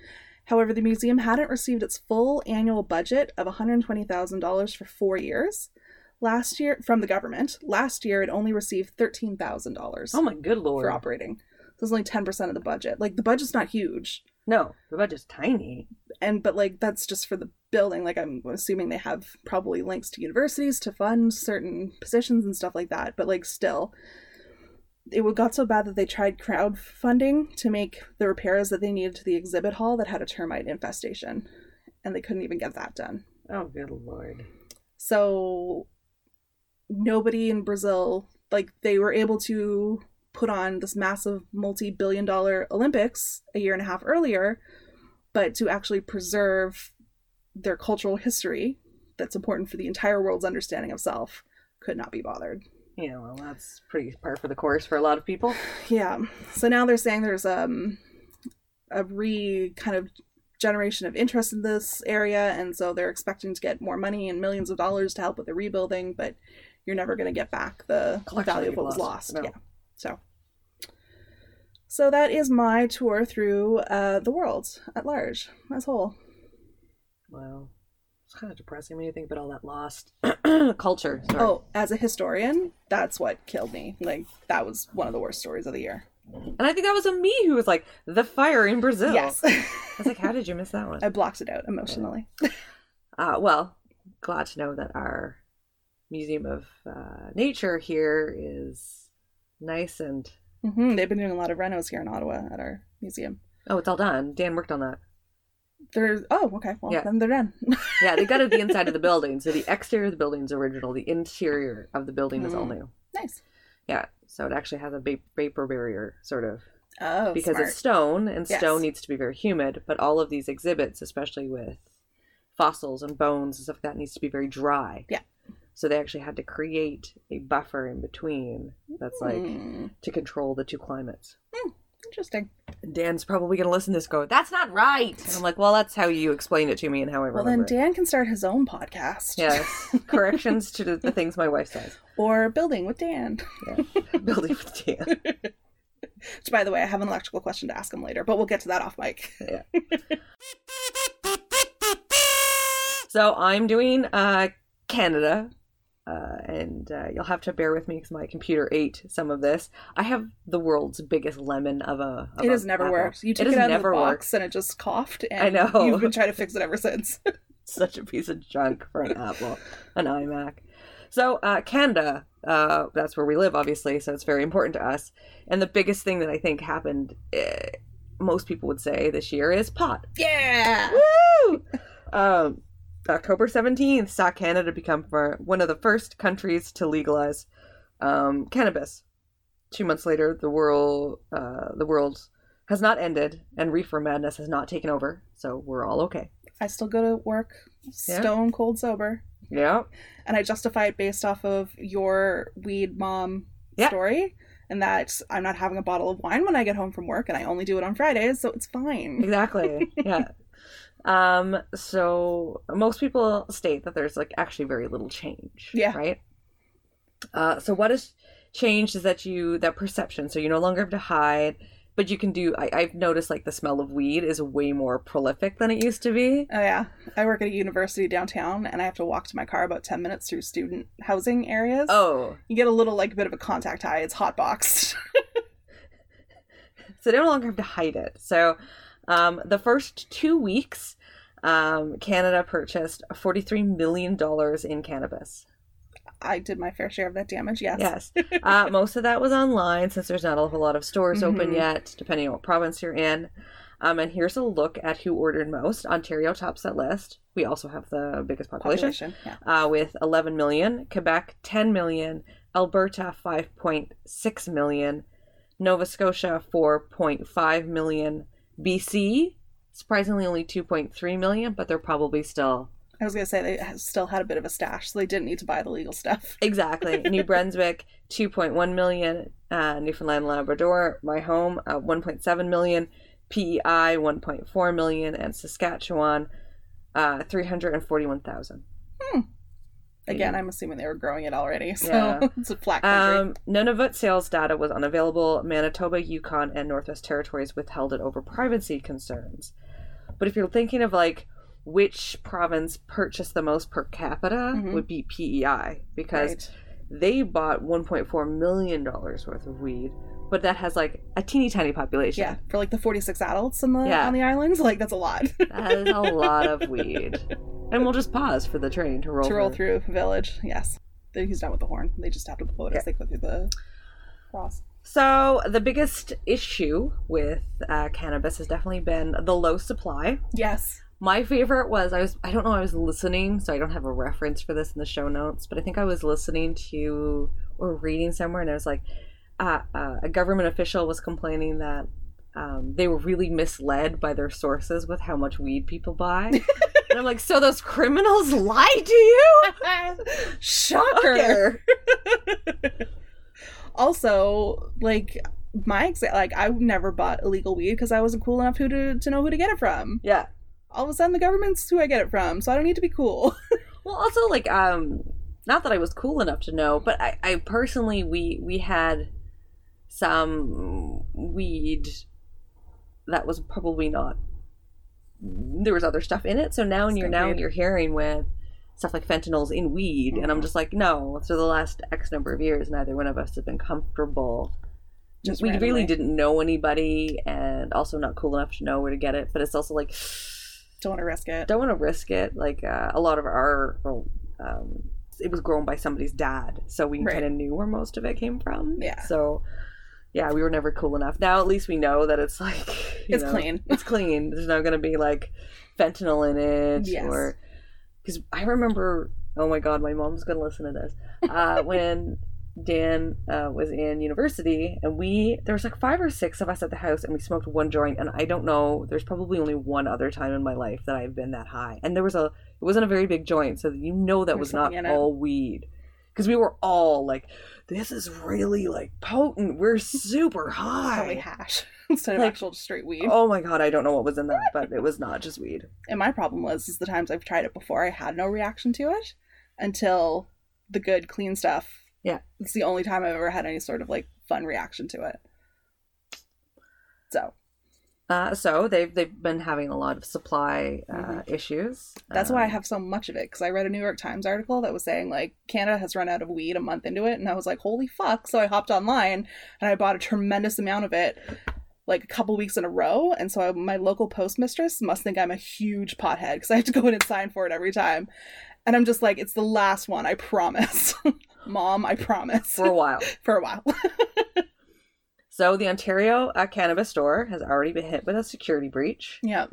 However, the museum hadn't received its full annual budget of $120,000 for four years. Last year, from the government, last year it only received $13,000 Oh my good lord. for operating. It's only 10% of the budget. Like the budget's not huge. No, the budget's tiny. And but like that's just for the building. Like I'm assuming they have probably links to universities to fund certain positions and stuff like that. But like still it got so bad that they tried crowdfunding to make the repairs that they needed to the exhibit hall that had a termite infestation. And they couldn't even get that done. Oh good lord. So nobody in Brazil like they were able to put on this massive multi-billion dollar Olympics a year and a half earlier, but to actually preserve their cultural history that's important for the entire world's understanding of self could not be bothered. Yeah, well, that's pretty par for the course for a lot of people. Yeah. So now they're saying there's um a re kind of generation of interest in this area and so they're expecting to get more money and millions of dollars to help with the rebuilding, but you're never going to get back the Collection value of what was lost. lost. No. Yeah. So so that is my tour through uh, the world at large as whole. Wow. It's kind of depressing when you think about all that lost culture. Sorry. Oh, as a historian, that's what killed me. Like that was one of the worst stories of the year. And I think that was a me who was like, the fire in Brazil. Yes. I was like, how did you miss that one? I blocked it out emotionally. Uh, well, glad to know that our Museum of uh, Nature here is nice and. hmm They've been doing a lot of renos here in Ottawa at our museum. Oh, it's all done. Dan worked on that. They're oh okay well Yeah. then they're done. Yeah, they gutted the inside of the building. So the exterior of the building is original. The interior of the building is all Mm. new. nice. Yeah, so it actually has a vapor barrier, sort of. Oh, because smart. it's stone and Yes. stone needs to be very humid but all of these exhibits especially with fossils and bones and stuff like that needs to be very dry Yeah. So they actually had to create a buffer in between that's like Hmm, to control the two climates interesting. dan's probably going to listen to this go that's not right and i'm like well that's how you explained it to me and how i remember. Well then, remember it. Dan can start his own podcast. yes corrections to the, things my wife says Or building with Dan. building with dan Which, by the way, I have an electrical question to ask him later, but we'll get to that off mic. Yeah. so I'm doing uh, Canada, uh, and uh, you'll have to bear with me because my computer ate some of this. I have the world's biggest lemon of a. Of It a has never apple. worked. You took has it, out of the worked. box and it just coughed. And I know. You've been trying to fix it ever since. Such a piece of junk for an Apple, an iMac. So uh, Canada, uh, that's where we live, obviously. So it's very important to us. And the biggest thing that I think happened, eh, most people would say this year, is pot. yeah. Woo! Um, October 17th saw Canada become for one of the first countries to legalize um, cannabis. Two months later, the world uh, the world has not ended, and reefer madness has not taken over. So we're all okay. I still go to work Yeah. stone cold sober. Yeah, And I justify it based off of your weed mom Yeah. story. And that I'm not having a bottle of wine when I get home from work, and I only do it on Fridays, so it's fine. exactly. yeah. Um. So most people state that there's like actually very little change. Yeah. Right. Uh. So what has changed is that you that perception. So you no longer have to hide, but you can do. I, I've noticed like the smell of weed is way more prolific than it used to be. Oh yeah, I work at a university downtown, and I have to walk to my car about ten minutes through student housing areas. Oh. you get a little like a bit of a contact high. It's hot boxed. So they no longer have to hide it. So um, the first two weeks, um, Canada purchased forty-three million dollars in cannabis. I did my fair share of that damage. Yes. Yes. Uh, most of that was online since there's not a whole lot of stores open Mhm. yet, depending on what province you're in. Um, and here's a look at who ordered most. Ontario tops that list. We also have the biggest population, Population. Yeah. Uh, with 11 million. Quebec, 10 million. Alberta 5.6 million, Nova Scotia 4.5 million, BC surprisingly only 2.3 million, but they're probably still I was gonna say they still had a bit of a stash, so they didn't need to buy the legal stuff. exactly. New Brunswick 2.1 million, uh, Newfoundland Labrador, my home, uh, 1.7 million, PEI 1.4 million, and Saskatchewan uh, 341,000. Again, I'm assuming they were growing it already, so Yeah. it's a flat country. Um, Nunavut sales data was unavailable. Manitoba, Yukon, and Northwest Territories withheld it over privacy concerns. But if you're thinking of like which province purchased the most per capita, Mhm. would be PEI because right. they bought 1.4 million dollars worth of weed, but that has like a teeny tiny population. Yeah, for like the 46 adults in the Yeah. on the islands, like that's a lot That is a lot of weed. And we'll just pause for the train to roll to roll through the village. Yes, he's done with the horn. They just have to blow it Yeah. as they go through the cross. So the biggest issue with uh, cannabis has definitely been the low supply. Yes. My favorite was I was I don't know I was listening, so I don't have a reference for this in the show notes, but I think I was listening to or reading somewhere, and I was like, uh, uh, a government official was complaining that um, they were really misled by their sources with how much weed people buy. and I'm like, so those criminals lied to you? Shocker. Shocker. Also, like my exa- like I never bought illegal weed because I wasn't cool enough who to to know who to get it from. Yeah. All of a sudden, the government's who I get it from, so I don't need to be cool. Well, also like um, not that I was cool enough to know, but I, I personally we we had some weed that was probably not. There was other stuff in it, so now and you're now you're hearing with stuff like fentanyls in weed, and I'm Mhm. just like, no. so the last X number of years, neither one of us have been comfortable. Just we really didn't know anybody, and also not cool enough to know where to get it. But it's also like don't want to risk it. don't want to risk it. Like uh, a lot of our, um, it was grown by somebody's dad, so we Right. kind of knew where most of it came from. Yeah. So, yeah, we were never cool enough. Now at least we know that it's like It's know, clean. It's clean. There's not going to be like fentanyl in it, Yes. or because I remember. Oh my god, my mom's going to listen to this. Uh, when Dan uh, was in university, and we there was like five or six of us at the house, and we smoked one joint. And I don't know, there's probably only one other time in my life that I've been that high. And there was a, it wasn't a very big joint, so you know that There's was not something in it. all weed, because we were all like, "This is really like potent. We're super Probably high." hash instead of Like- actual straight weed. Oh my god, I don't know what was in that, but it was not just weed. And my problem was is the times I've tried it before, I had no reaction to it until the good clean stuff. Yeah. it's the only time I've ever had any sort of like fun reaction to it. So Uh, so they've they've been having a lot of supply uh, Mhm. issues. that's why I Um, have so much of it because I read a New York Times article that was saying like Canada has run out of weed a month into it, and I was like, holy fuck! So I hopped online and I bought a tremendous amount of it. Like a couple weeks in a row, and so I, my local postmistress must think I'm a huge pothead because I have to go in and sign for it every time, and I'm just like, it's the last one, I promise, mom, I promise, for a while. for a while. So the Ontario uh, cannabis store has already been hit with a security breach, yeah,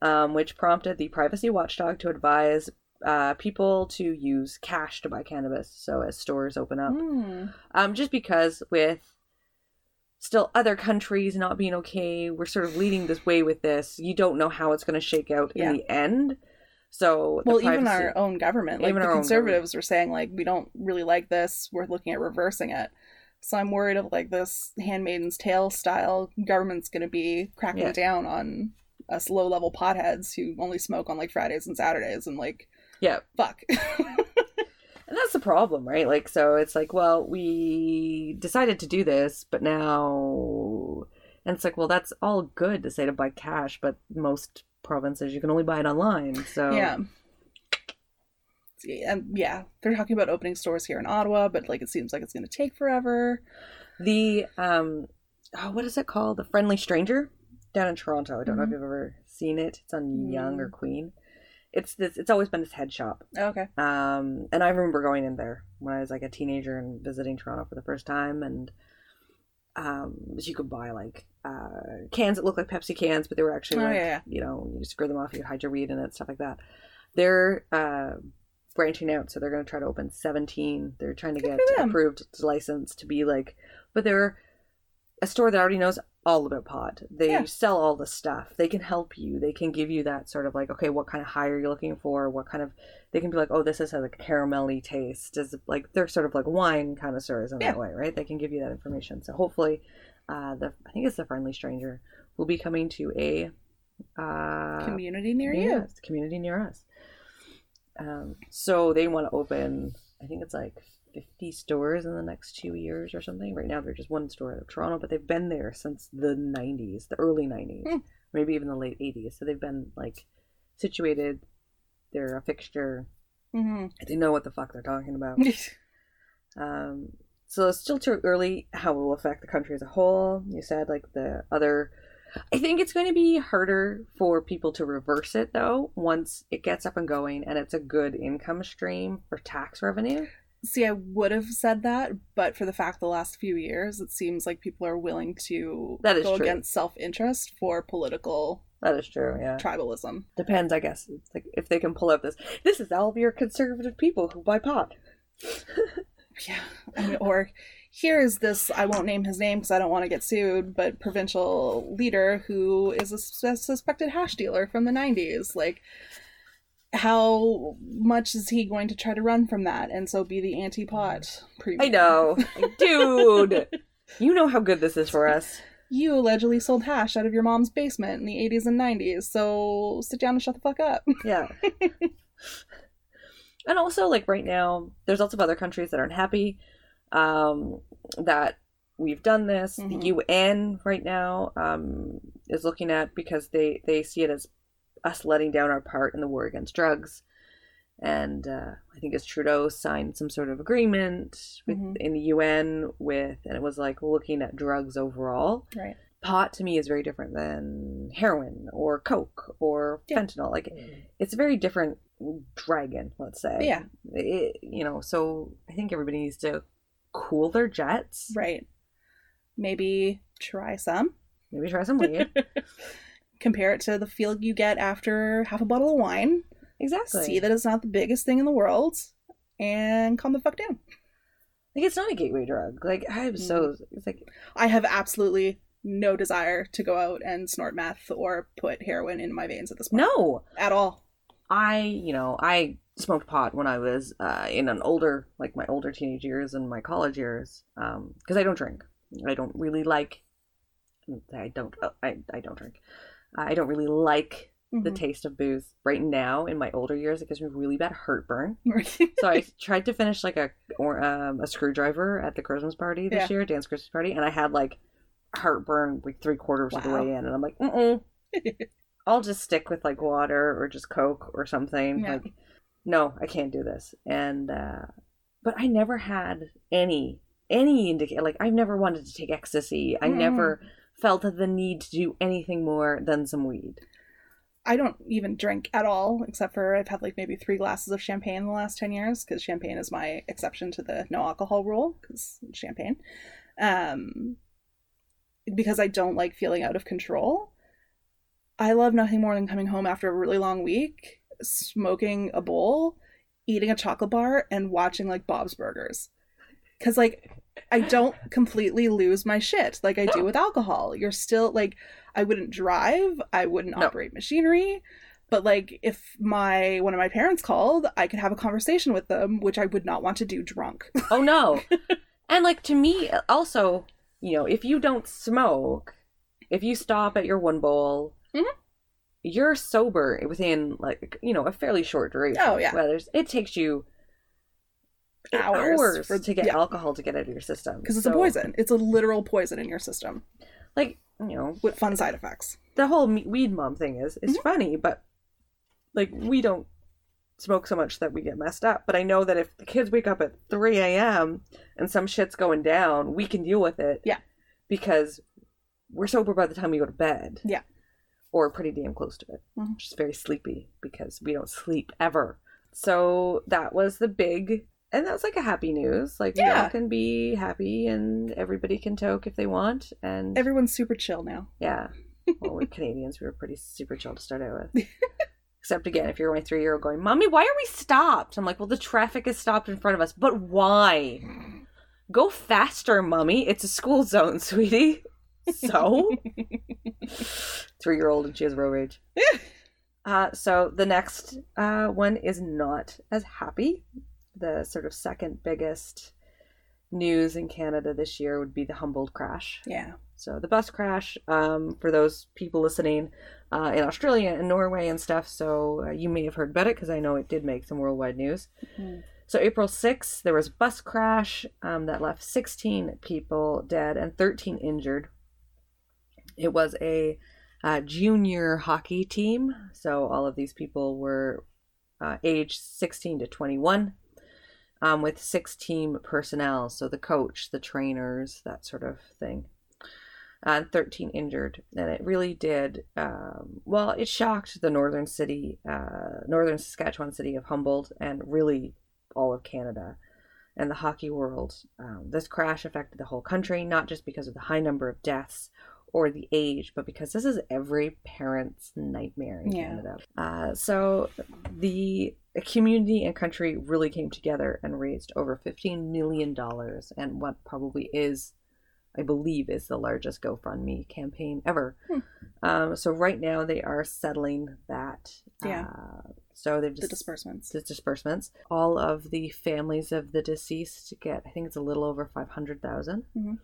um, which prompted the privacy watchdog to advise uh, people to use cash to buy cannabis. So as stores open up, Hmm. um, just because with still other countries not being okay, we're sort of leading this way with this. You don't know how it's going to shake out Yeah. in the end. So well, even our own government, like Even the our conservatives were saying, like we don't really like this. We're looking at reversing it. So I'm worried of like this Handmaiden's Tale style government's going to be cracking Yeah. down on us low level potheads who only smoke on like Fridays and Saturdays and like yeah, fuck. And that's the problem, right? Like, so it's like, well, we decided to do this, but now. And it's like, well, that's all good to say to buy cash, but most provinces you can only buy it online. So, yeah. And yeah, they're talking about opening stores here in Ottawa, but like it seems like it's going to take forever. The, um, oh, what is it called? The Friendly Stranger down in Toronto. I don't know if Mhm. you've ever seen it. It's on Yonge Mm. or Queen. It's this, it's always been this head shop. Okay. Um, and I remember going in there when I was like a teenager and visiting Toronto for the first time, and um, you could buy like uh, cans that looked like Pepsi cans, but they were actually Oh, like yeah, yeah. you know you screw them off, you hide your weed in it, stuff like that. Their uh, branching out, so they're going to try to open 17. They're trying to Good get approved license to be like, but they're a store that already knows all about pod. They Yeah. sell all the stuff. They can help you. They can give you that sort of like, okay, what kind of high are you looking for? What kind of? They can be like, oh, this has like a caramelly taste. Is like they're sort of like wine connoisseurs in Yeah. that way, right? They can give you that information. So hopefully, uh, the I think it's the friendly stranger will be coming to a uh, Community near yeah, you. community near us. Um, so they want to open, I think it's like 50 stores in the next two years or something. Right now, they're just one store out of Toronto, but they've been there since the 90s, the early 90s, Hmm. maybe even the late 80s. So they've been like situated. They're a fixture. hmm They know what the fuck they're talking about. Um, so it's still too early how it will affect the country as a whole. You said like the other. I think it's going to be harder for people to reverse it though once it gets up and going and it's a good income stream for tax revenue. See, I would have said that, but for the fact the last few years, it seems like people are willing to That is go true. against self interest for political That is true. Yeah, tribalism. depends. I guess it's like if they can pull up this. This is all of your conservative people who buy pot. Yeah. I mean, or here's this, I won't name his name because I don't want to get sued, but provincial leader who is a sus- suspected hash dealer from the 90s. Like, how much is he going to try to run from that and so be the anti pot I know, dude. You know how good this is for us. You allegedly sold hash out of your mom's basement in the 80s and 90s, so sit down and shut the fuck up. Yeah. and also, like right now, there's lots of other countries that aren't happy um, that we've done this. Mhm. The UN right now um, is looking at because they they see it as us letting down our part in the war against drugs. And uh, I think as Trudeau signed some sort of agreement with, Mhm. in the UN with, and it was like looking at drugs overall Right. pot to me is very different than heroin or coke or Yeah. fentanyl like it's a very different dragon let's say Yeah. it, you know so i think everybody needs to cool their jets Right. Maybe try some. maybe try some weed Compare it to the feel you get after half a bottle of wine. exactly See that it's not the biggest thing in the world. And calm the fuck down. like it's not a gateway drug like i'm so mm-hmm. it's like I have absolutely no desire to go out and snort meth or put heroin in my veins at this point. no At all. i you know i smoked pot when i was uh, in an older like my older teenage years and my college years um because i don't drink i don't really like i don't uh, i, I don't drink i don't really like the Mhm. taste of booze right now in my older years it gives me really bad heartburn Mm-hmm. so i tried to finish like a or um, a screwdriver at the christmas party this Yeah. year dance christmas party and i had like heartburn like three quarters of the way in and i'm like mm i'll just stick with like water or just coke or something Yeah. like no i can't do this and uh but i never had any any indicator like i've never wanted to take ecstasy i Mm. never felt the need to do anything more than some weed I don't even drink at all, except for I've had like maybe three glasses of champagne in the last 10 years, because champagne is my exception to the no alcohol rule, because champagne. Um, because I don't like feeling out of control. I love nothing more than coming home after a really long week, smoking a bowl, eating a chocolate bar, and watching like Bob's Burgers. Because, like, I don't completely lose my shit like I do with alcohol. You're still like, I wouldn't drive, I wouldn't No. operate machinery, but like if my one of my parents called, I could have a conversation with them, which I would not want to do drunk. Oh no. and like to me also, you know, if you don't smoke, if you stop at your one bowl, Mhm. You're sober within like, you know, a fairly short duration. Oh, yeah. Whether it takes you Hours hours, for- to get yeah. alcohol to get out of your system. Because it's So, a poison. It's a literal poison in your system Like, you know, with fun side effects. the whole weed mom thing is is Mhm. funny, but like we don't smoke so much that we get messed up. But I know that if the kids wake up at three a.m. and some shit's going down, we can deal with it. Yeah. because we're sober by the time we go to bed. Yeah. Or pretty damn close to it. Mhm. Which very sleepy because we don't sleep ever. So that was the big. And that was like a happy news. Like we Yeah. all can be happy and everybody can toke if they want. And Everyone's super chill now. yeah. Well, we're Canadians, we were pretty super chill to start out with. Except again, if you're my three year old going, Mommy, why are we stopped? I'm like, Well, the traffic is stopped in front of us. But why? Go faster, Mommy. It's a school zone, sweetie. So? three year old and she has road rage. uh, so the next uh, one is not as happy. The sort of second biggest news in Canada this year would be the Humboldt crash. Yeah. So the bus crash, um, for those people listening uh, in Australia and Norway and stuff, so uh, you may have heard about it because I know it did make some worldwide news. Mhm. So April 6th, there was a bus crash um, that left 16 people dead and 13 injured. It was a uh, junior hockey team, so all of these people were uh, aged 16 to 21. Um, with six team personnel, so the coach, the trainers, that sort of thing and 13 injured. And it really did, um, well, it shocked the northern city, uh, northern Saskatchewan city of Humboldt, and really all of Canada and the hockey world. Um, this crash affected the whole country, not just because of the high number of deaths or the age, but because this is every parent's nightmare in Yeah. Canada. Uh, so the community and country really came together and raised over $15 million and what probably is I believe is the largest GoFundMe campaign ever. Hmm. Um, so right now they are settling that. Yeah. Uh, so they've The just disbursements. the disbursements. All of the families of the deceased get, I think it's a little over five hundred Mhm.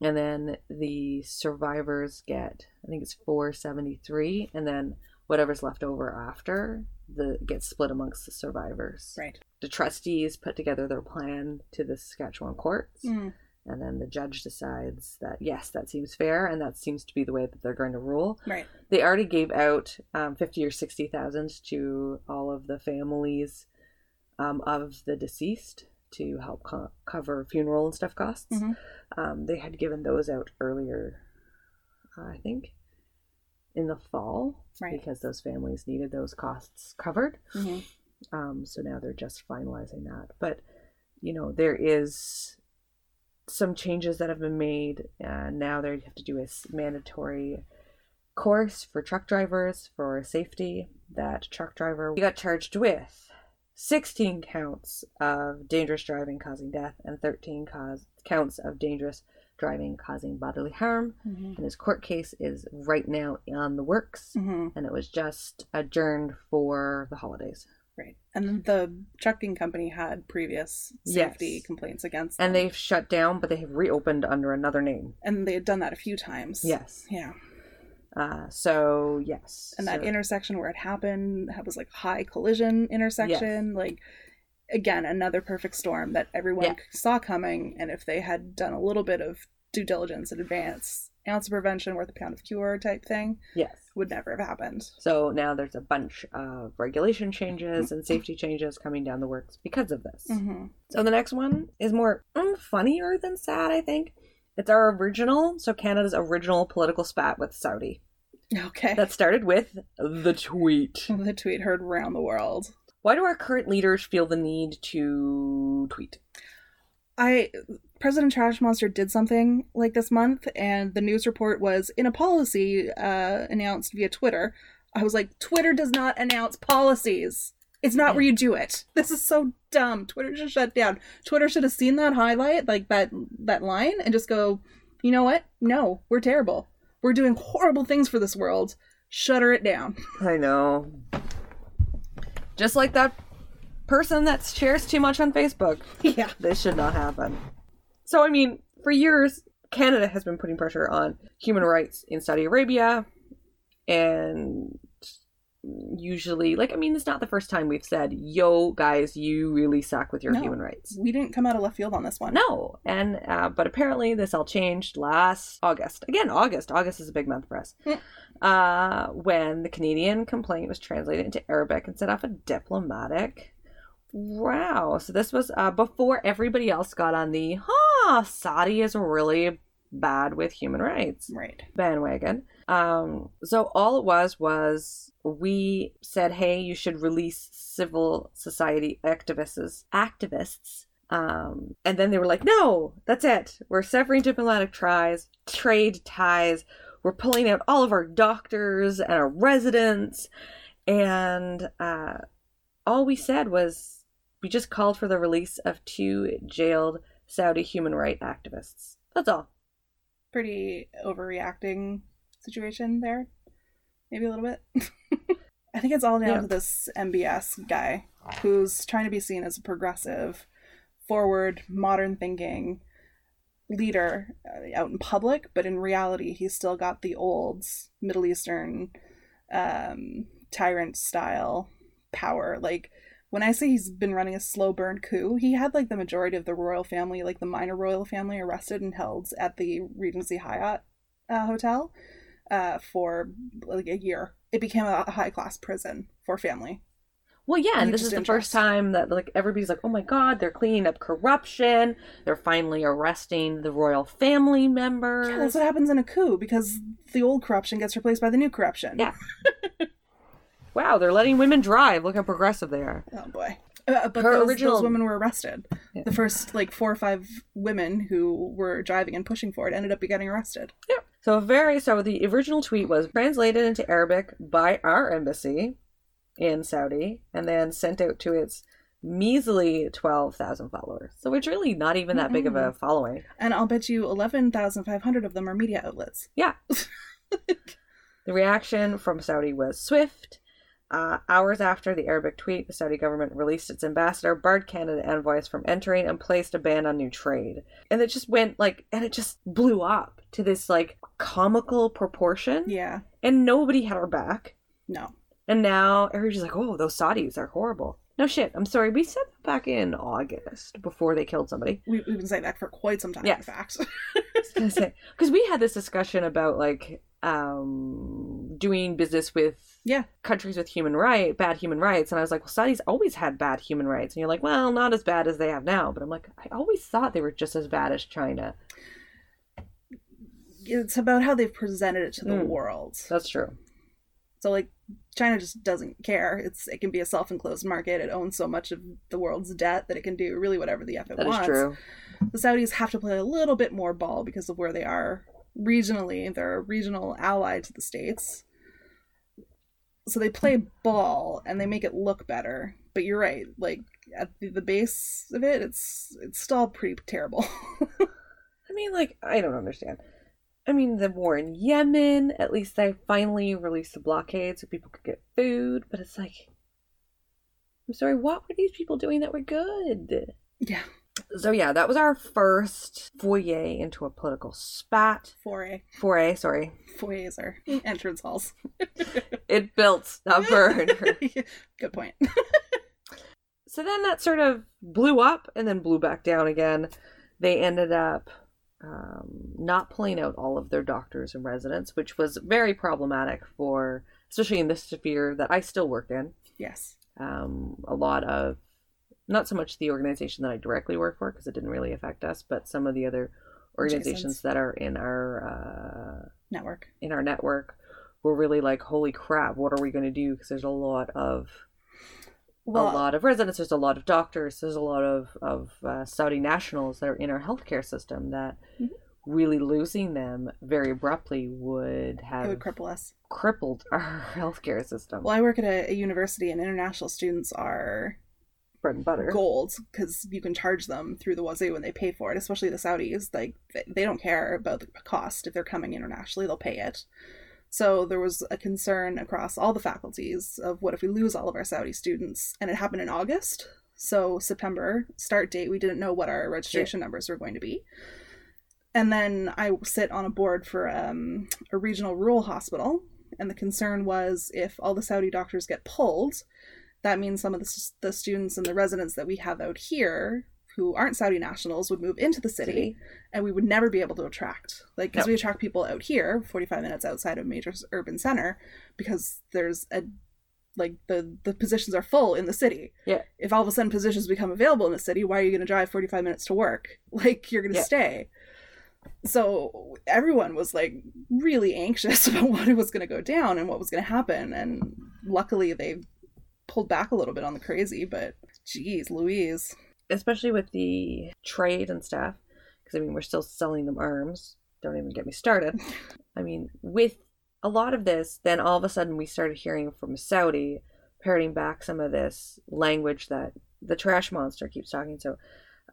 And then the survivors get, I think it's four seventy three, and then whatever's left over after the gets split amongst the survivors. Right. The trustees put together their plan to the Saskatchewan courts Mm. and then the judge decides that yes that seems fair and that seems to be the way that they're going to rule Right. they already gave out um, 50 or 60,000 to all of the families um, of the deceased to help co- cover funeral and stuff costs Mhm. um, they had given those out earlier uh, i think in the fall Right. because those families needed those costs covered hmm um, so now they're just finalizing that. But you know, there is some changes that have been made. Uh, now they have to do a mandatory course for truck drivers for safety. That truck driver we got charged with 16 counts of dangerous driving causing death and 13 cause, counts of dangerous driving causing bodily harm. hmm And his court case is right now on the works. hmm And it was just adjourned for the holidays. Right. And the trucking company had previous safety Yes. complaints against and they've shut down, but they have reopened under another name. and they had done that a few times. Yes. Yeah. Uh, so yes. And that So- intersection where it happened that was like high collision intersection. Like again, another perfect storm that everyone Yeah. saw coming. And if they had done a little bit of due diligence in advance, ounce of prevention worth a pound of cure type thing, yes. would never have happened. So now there's a bunch of regulation changes and safety changes coming down the works because of this. hmm So the next one is more mm, funnier than sad, I think. It's our original, so Canada's original political spat with Saudi Okay. that started with the tweet. the tweet heard around the world. Why do our current leaders feel the need to tweet? I President Trash Monster did something like this month, and the news report was in a policy uh, announced via Twitter. I was like, Twitter does not announce policies. It's not where hmm. you do it. This is so dumb. Twitter should shut down. Twitter should have seen that highlight, like that that line, and just go, you know what? No, we're terrible. We're doing horrible things for this world. Shutter it down. I know. Just like that person that shares too much on Facebook. yeah. This should not happen. So, I mean, for years, Canada has been putting pressure on human rights in Saudi Arabia. And usually, like, I mean, it's not the first time we've said, yo, guys, you really suck with your No. human rights. We didn't come out of left field on this one. No, and uh, but apparently this all changed last August. Again, August. August is a big month for us. Mm. Uh, when the Canadian complaint was translated into Arabic and set off a diplomatic wow So this was uh, before everybody else got on the "huh, Saudi is really bad with human rights" Right. bandwagon. Um, so all it was was we said, "Hey, you should release civil society activists." Activists. Um, and then they were like, "No, that's it. We're severing diplomatic ties, trade ties. We're pulling out all of our doctors and our residents." And uh, all we said was we just called for the release of two jailed Saudi human rights activists. That's all. Pretty overreacting situation there. Maybe a little bit. I think it's all down Yeah. to this MBS guy who's trying to be seen as a progressive, forward, modern thinking leader uh, out in public, but in reality, he's still got the old Middle Eastern um, tyrant style power. Like, when I say he's been running a slow burn coup, he had like the majority of the royal family, like the minor royal family, arrested and held at the Regency Hyatt uh, hotel uh, for like a year. It became a high class prison for family. Well, yeah, and this is the first time that like everybody's like, "Oh my god, they're cleaning up corruption. They're finally arresting the royal family members." Yeah, that's what happens in a coup because the old corruption gets replaced by the new corruption. Yeah. wow, they're letting women drive. Look how progressive they are. Oh boy. Uh, but Her those, original- those women were arrested. Yeah. The first like four or five women who were driving and pushing for it ended up getting arrested. So very so the original tweet was translated into Arabic by our embassy in Saudi and then sent out to its measly 12,000 followers. So it's really not even that big of a following. And I'll bet you 11,500 of them are media outlets. Yeah. the reaction from Saudi was swift. Uh, hours after the Arabic tweet, the Saudi government released its ambassador, barred Canada envoys from entering, and placed a ban on new trade. And it just went like, and it just blew up to this like comical proportion. Yeah. And nobody had our back. No. And now everybody's like, oh, those Saudis are horrible. No shit. I'm sorry. We said that back in August before they killed somebody. We, we've been saying that for quite some time, Yeah. in fact. Because we had this discussion about like um, doing business with yeah. countries with human right, bad human rights, and I was like, well, Saudis always had bad human rights, and you're like, well, not as bad as they have now. But I'm like, I always thought they were just as bad as China. It's about how they've presented it to the Mm. world. That's true. So like China just doesn't care. It's it can be a self-enclosed market. It owns so much of the world's debt that it can do really whatever the f it That is wants. true. The Saudis have to play a little bit more ball because of where they are regionally. They're a regional ally to the states. So they play ball and they make it look better. But you're right. Like at the, the base of it, it's it's still pretty terrible. I mean, like, I don't understand. I mean, the war in Yemen, at least they finally released the blockade so people could get food, but it's like, I'm sorry, what were these people doing that were good? yeah. So, yeah, that was our first foyer into a political spat. Foray. Foray, sorry. Foyers are mm. entrance halls. It built, not burned. Good point. so then that sort of blew up and then blew back down again. They ended up um, not pulling out all of their doctors and residents, which was very problematic for, especially in this sphere that I still work in. yes. Um, a lot of, not so much the organization that I directly work for because it didn't really affect us, but some of the other organizations Adjacents. that are in our uh, Network. in our network were really like, holy crap, what are we going to do? Because there's a lot of Well, a lot of residents. There's a lot of doctors. There's a lot of of uh, Saudi nationals that are in our healthcare system. That Mhm. really losing them very abruptly would have it would cripple us. crippled our healthcare system. Well, I work at a, a university, and international students are Bread and butter. gold because you can charge them through the wazoo when they pay for it. Especially the Saudis, like they don't care about the cost if they're coming internationally; they'll pay it. So there was a concern across all the faculties of what if we lose all of our Saudi students, and it happened in August. So September start date, we didn't know what our registration numbers were going to be. And then I sit on a board for um, a regional rural hospital, and the concern was if all the Saudi doctors get pulled, that means some of the, the students and the residents that we have out here who aren't Saudi nationals would move into the city, City. and we would never be able to attract like because No. we attract people out here 45 minutes outside of a major urban center because there's a like the the positions are full in the city Yeah. if all of a sudden positions become available in the city why are you going to drive 45 minutes to work like you're going to Yeah. stay so everyone was like really anxious about what was going to go down and what was going to happen and luckily they pulled back a little bit on the crazy but geez louise especially with the trade and stuff. Because I mean, we're still selling them arms. Don't even get me started. I mean, with a lot of this, then all of a sudden we started hearing from Saudi parroting back some of this language that the trash monster keeps talking. So,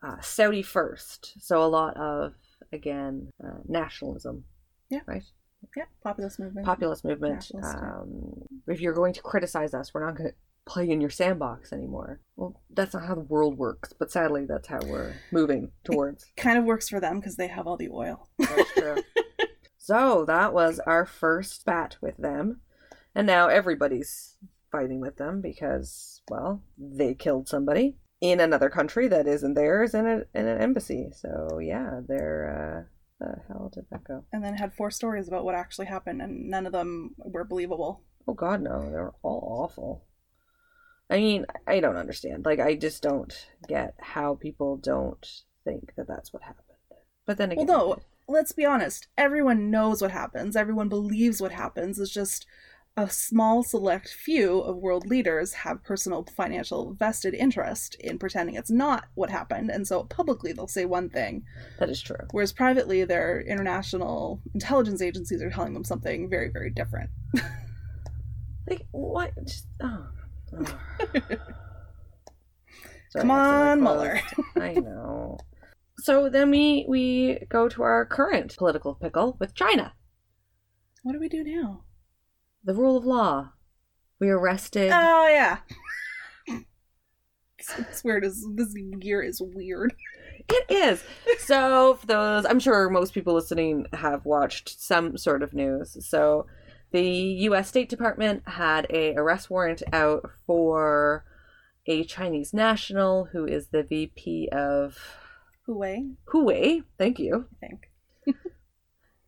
uh, Saudi first. So, a lot of, again, uh, nationalism. Yeah. Right? Yeah, populist movement. Populist movement. Nationalist. Um, if you're going to criticize us, we're not going to play in your sandbox anymore. Well, that's not how the world works, but sadly, that's how we're moving towards. kind of works for them because they have all the oil. That's true. so that was our first spat with them. And now everybody's fighting with them because, well, they killed somebody in another country that isn't theirs in, a, in an embassy. So yeah, they're, uh, the hell did that go? and then had four stories about what actually happened, and none of them were believable. Oh god, no, they're all awful. I mean, I don't understand. Like, I just don't get how people don't think that that's what happened. But then Well, again, no, let's be honest. Everyone knows what happens. Everyone believes what happens. It's just a small select few of world leaders have personal financial vested interest in pretending it's not what happened, and so publicly they'll say one thing, that is true. whereas privately their international intelligence agencies are telling them something very, very different. Like, what? Just, oh. Come on, Mueller. I know. So then we we go to our current political pickle with China. What do we do now? The rule of law. We arrested. Oh yeah. It's weird. Is this year is weird. It is. So, for those, I'm sure most people listening have watched some sort of news. So, the U.S. State Department had a arrest warrant out for a Chinese national who is the VP of Huawei, Huawei. Thank you. I think.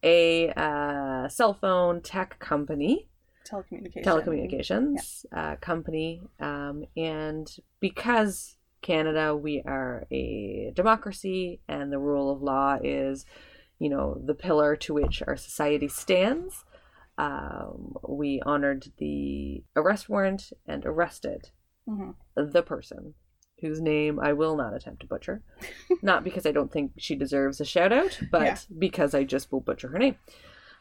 A uh, cell phone tech company, Telecommunication. telecommunications uh, company, um, and because Canada, we are a democracy, and the rule of law is, you know, the pillar to which our society stands. Um, we honored the arrest warrant and arrested hmm the person whose name I will not attempt to butcher. not because I don't think she deserves a shout out, but Yeah. because I just will butcher her name.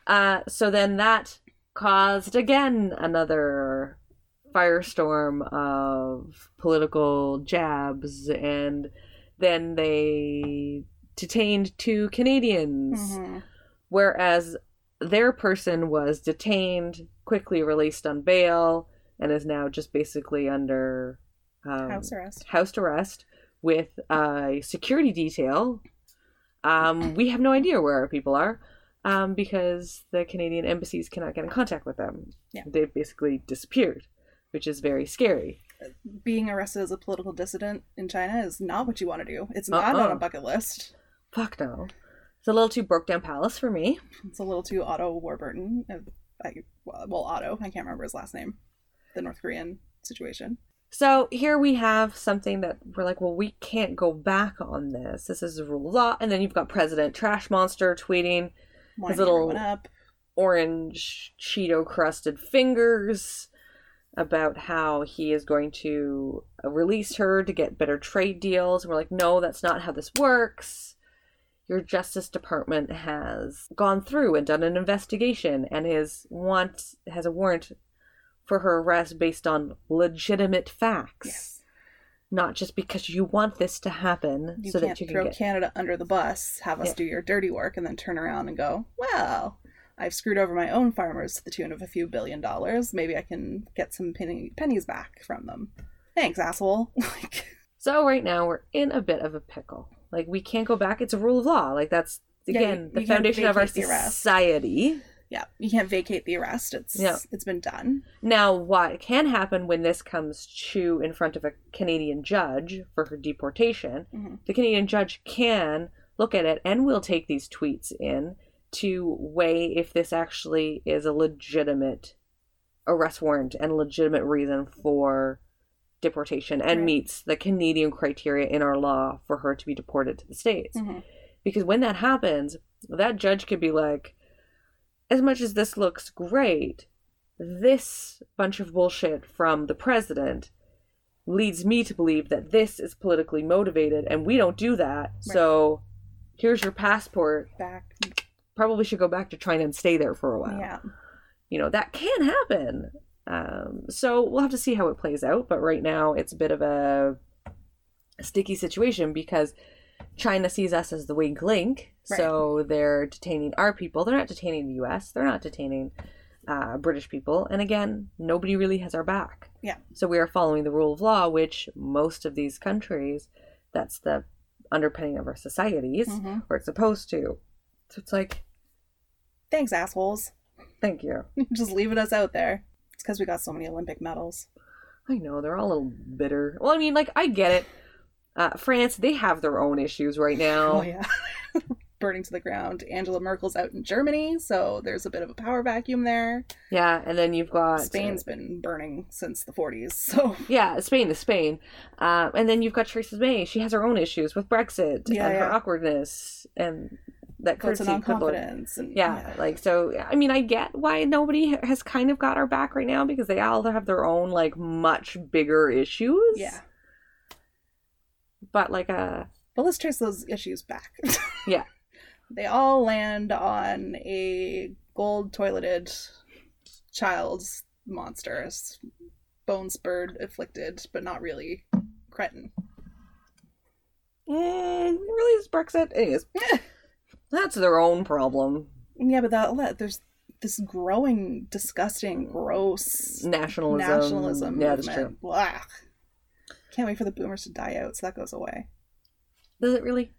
Uh, so then that caused again another firestorm of political jabs, and then they detained two Canadians hmm whereas their person was detained, quickly released on bail, and is now just basically under um, House arrest. house arrest with a security detail. Um, we have no idea where our people are um, because the Canadian embassies cannot get in contact with them. Yeah. They've basically disappeared, which is very scary. Being arrested as a political dissident in China is not what you want to do. It's not on Uh-uh. a bucket list. Fuck no. It's a little too broke down palace for me. It's a little too Otto Warburton. I, well, Otto. I can't remember his last name. The North Korean situation. So here we have something that we're like, well, we can't go back on this. This is a rule of law. And then you've got President Trash Monster tweeting Winding little- up. orange Cheeto crusted fingers about how he is going to release her to get better trade deals. And we're like, no, that's not how this works. Your Justice Department has gone through and done an investigation and is want has a warrant for her arrest based on legitimate facts. Yes. Not just because you want this to happen You so can't that you can throw get Canada under the bus, have us Yeah. do your dirty work, and then turn around and go, well, I've screwed over my own farmers to the tune of a few billion dollars. Maybe I can get some penny- pennies back from them. Thanks, asshole. So right now we're in a bit of a pickle. Like we can't go back. It's a rule of law. Like that's Yeah, again you- the you foundation of our vacate the arrest. society. yeah, you can't vacate the arrest. It's Yeah. it's been done. Now, what can happen when this comes to in front of a Canadian judge for her deportation? Mhm. The Canadian judge can look at it and will take these tweets in to weigh if this actually is a legitimate arrest warrant and a legitimate reason for deportation and Right. meets the Canadian criteria in our law for her to be deported to the States. Mhm. Because when that happens, that judge could be like, as much as this looks great, this bunch of bullshit from the president leads me to believe that this is politically motivated and we don't do that. So here's your passport. Back. Probably should go back to China and stay there for a while. Yeah. you know, that can happen. Um, so we'll have to see how it plays out. But right now, it's a bit of a sticky situation because China sees us as the weak link. Right. So they're detaining our people. They're not detaining the US. They're not detaining uh, British people. And again, nobody really has our back. Yeah. So we are following the rule of law, which most of these countries, that's the underpinning of our societies, Mhm. or it's supposed to. So it's like, Thanks, assholes. thank you. Just leaving us out there. It's because we got so many Olympic medals. I know they're all a little bitter. Well, I mean, like I get it. Uh, France, they have their own issues right now. Oh yeah. Burning to the ground. Angela Merkel's out in Germany, so there's a bit of a power vacuum there. Yeah, and then you've got Spain's been burning since the 40s, so yeah, Spain is Spain, uh, and then you've got Theresa May. She has her own issues with Brexit Yeah, and her awkwardness and that courtesy could non-confidence. And, Yeah, like so. I mean, I get why nobody has kind of got our back right now because they all have their own like much bigger issues. Yeah. but like uh But let's trace those issues back. Yeah. They all land on a gold toileted child's monster. Bone spurred, afflicted, but not really cretin. mm, really is Brexit. Anyways, that's their own problem. Yeah, but that there's this growing, disgusting, gross Nationalism. nationalism Yeah, that's true. Blah. Can't wait for the boomers to die out so that goes away. Does it really?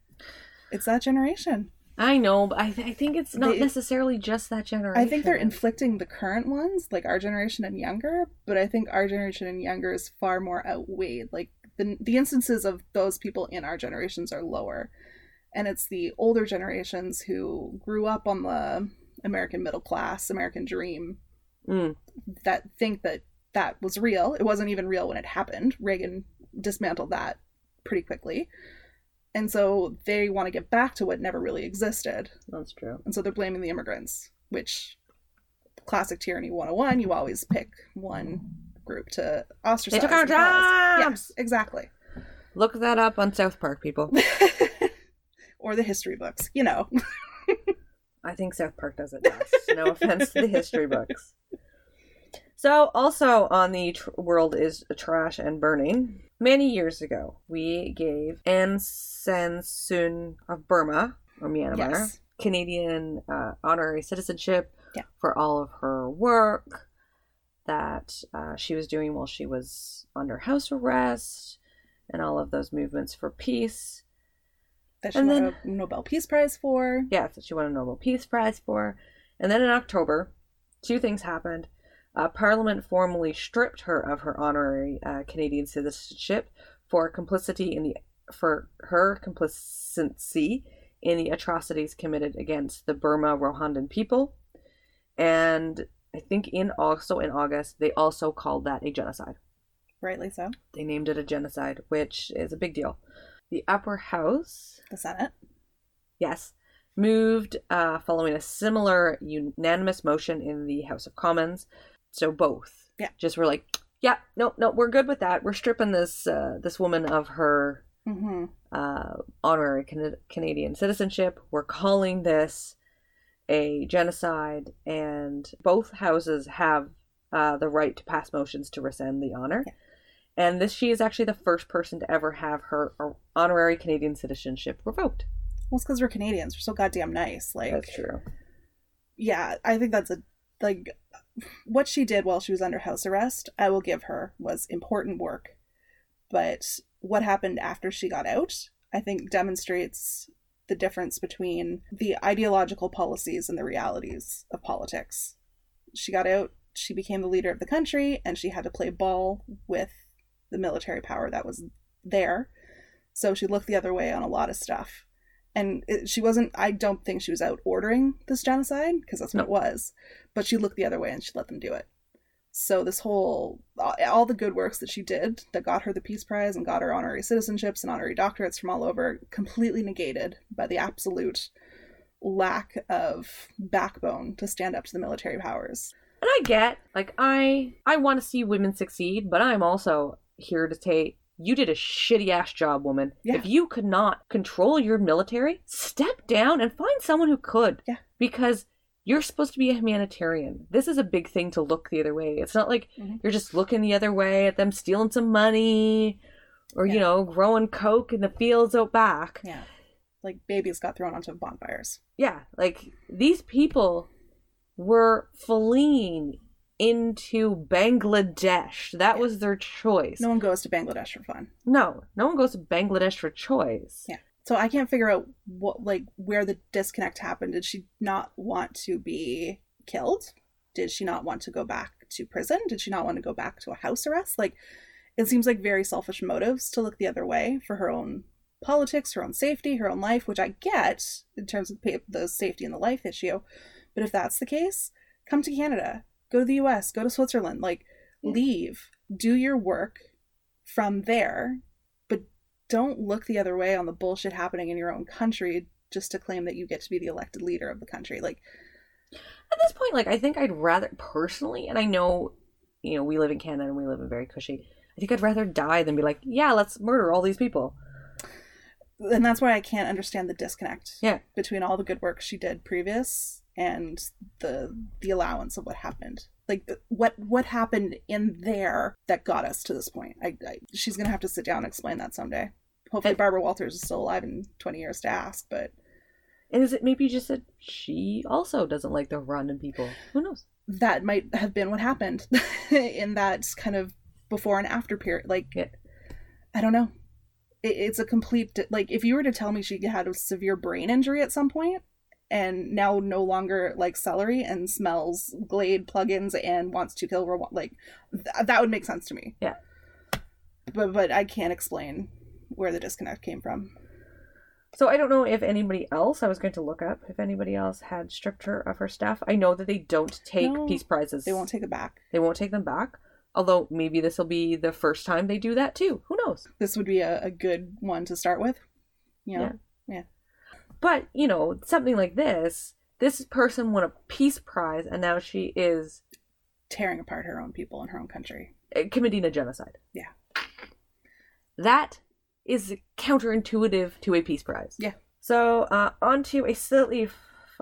It's that generation. I know, but I, th- I think it's not They- necessarily just that generation. I think they're inflicting the current ones, like our generation and younger, but I think our generation and younger is far more outweighed. Like the the instances of those people in our generations are lower. And it's the older generations who grew up on the American middle class, American dream Mm. that think that that was real. It wasn't even real when it happened. Reagan dismantled that pretty quickly. And so they want to get back to what never really existed. That's true. And so they're blaming the immigrants, which classic tyranny 101, you always pick one group to ostracize. They took our jobs! Yes, exactly. Look that up on South Park, people. or the history books, you know. I think South Park does it best. No offense to the history books. So, also on the tr- world is trash and burning. Many years ago, we gave Aung San Suu of Burma or Myanmar Yes. Canadian uh, honorary citizenship Yeah. for all of her work that uh, she was doing while she was under house arrest and all of those movements for peace. That she And won then- a Nobel Peace Prize for. Yeah, that she won a Nobel Peace Prize for. And then in October, two things happened. Uh, Parliament formally stripped her of her honorary uh, Canadian citizenship for complicity in the for her complicity in the atrocities committed against the Burma Rohingya people. And I think in also in August they also called that a genocide. Rightly so. They named it a genocide, which is a big deal. The upper house The Senate. Yes. Moved uh, following a similar unanimous motion in the House of Commons. So both. Yeah. Just were like, yeah, no, no, we're good with that. We're stripping this uh, this woman of her Mm-hmm. uh, honorary Can- Canadian citizenship. We're calling this a genocide, and both houses have uh, the right to pass motions to rescind the honor. Yeah. And this, she is actually the first person to ever have her honorary Canadian citizenship revoked. Well, it's because we're Canadians. We're so goddamn nice. Like, That's true. yeah, I think that's a like what she did while she was under house arrest. I will give her was important work, but what happened after she got out, I think, demonstrates the difference between the ideological policies and the realities of politics. She got out. She became the leader of the country, and she had to play ball with the military power that was there. So she looked the other way on a lot of stuff and it, she wasn't i don't think she was out ordering this genocide because that's what No. it was but she looked the other way and she let them do it so this whole all- all the good works that she did that got her the peace prize and got her honorary citizenships and honorary doctorates from all over completely negated by the absolute lack of backbone to stand up to the military powers And I get, like, I I want to see women succeed, but I'm also here to say you did a shitty ass job, woman. Yeah. If you could not control your military, step down and find someone who could. Yeah. Because you're supposed to be a humanitarian. This is a big thing to look the other way. It's not like Mhm. you're just looking the other way at them stealing some money or, you know, growing coke in the fields out back. Yeah. Like babies got thrown onto bonfires. Yeah, like these people were fleeing into Bangladesh. That was their choice. No one goes to Bangladesh for fun. no, no one goes to Bangladesh for choice. Yeah. So I can't figure out what like where the disconnect happened. Did she not want to be killed? Did she not want to go back to prison? Did she not want to go back to a house arrest? Like it seems like very selfish motives to look the other way for her own politics, her own safety, her own life, which I get in terms of the safety and the life issue. But if that's the case, come to Canada, go to the US, go to Switzerland, like Yeah. leave, do your work from there, but don't look the other way on the bullshit happening in your own country just to claim that you get to be the elected leader of the country. Like, At this point, like I think I'd rather personally, and I know, you know, we live in Canada and we live in very cushy. I think I'd rather die than be like, yeah, let's murder all these people. and that's why I can't understand the disconnect Yeah. between all the good work she did previous and the the allowance of what happened. Like what what happened in there that got us to this point. I, I she's gonna have to sit down and explain that someday. Hopefully, Barbara Walters is still alive in twenty years to ask. But And is it maybe just that she also doesn't like the random people? Who knows? that might have been what happened in that kind of before and after period. Like, Yeah. I don't know. It, it's a complete like if you were to tell me she had a severe brain injury at some point and now no longer likes celery and smells Glade plugins and wants to kill like th- that would make sense to me. Yeah. But but I can't explain where the disconnect came from. So I don't know if anybody else. I was going to look up if anybody else had stripped her of her stuff. I know that they don't take No, peace prizes. They won't take it back. They won't take them back. Although maybe this will be the first time they do that too. Who knows? This would be a, a good one to start with. You know? But you know, something like this. This person won a peace prize, and now she is tearing apart her own people in her own country. uh, committing a genocide. Yeah. That is counterintuitive to a peace prize. Yeah. So uh, on to a slightly.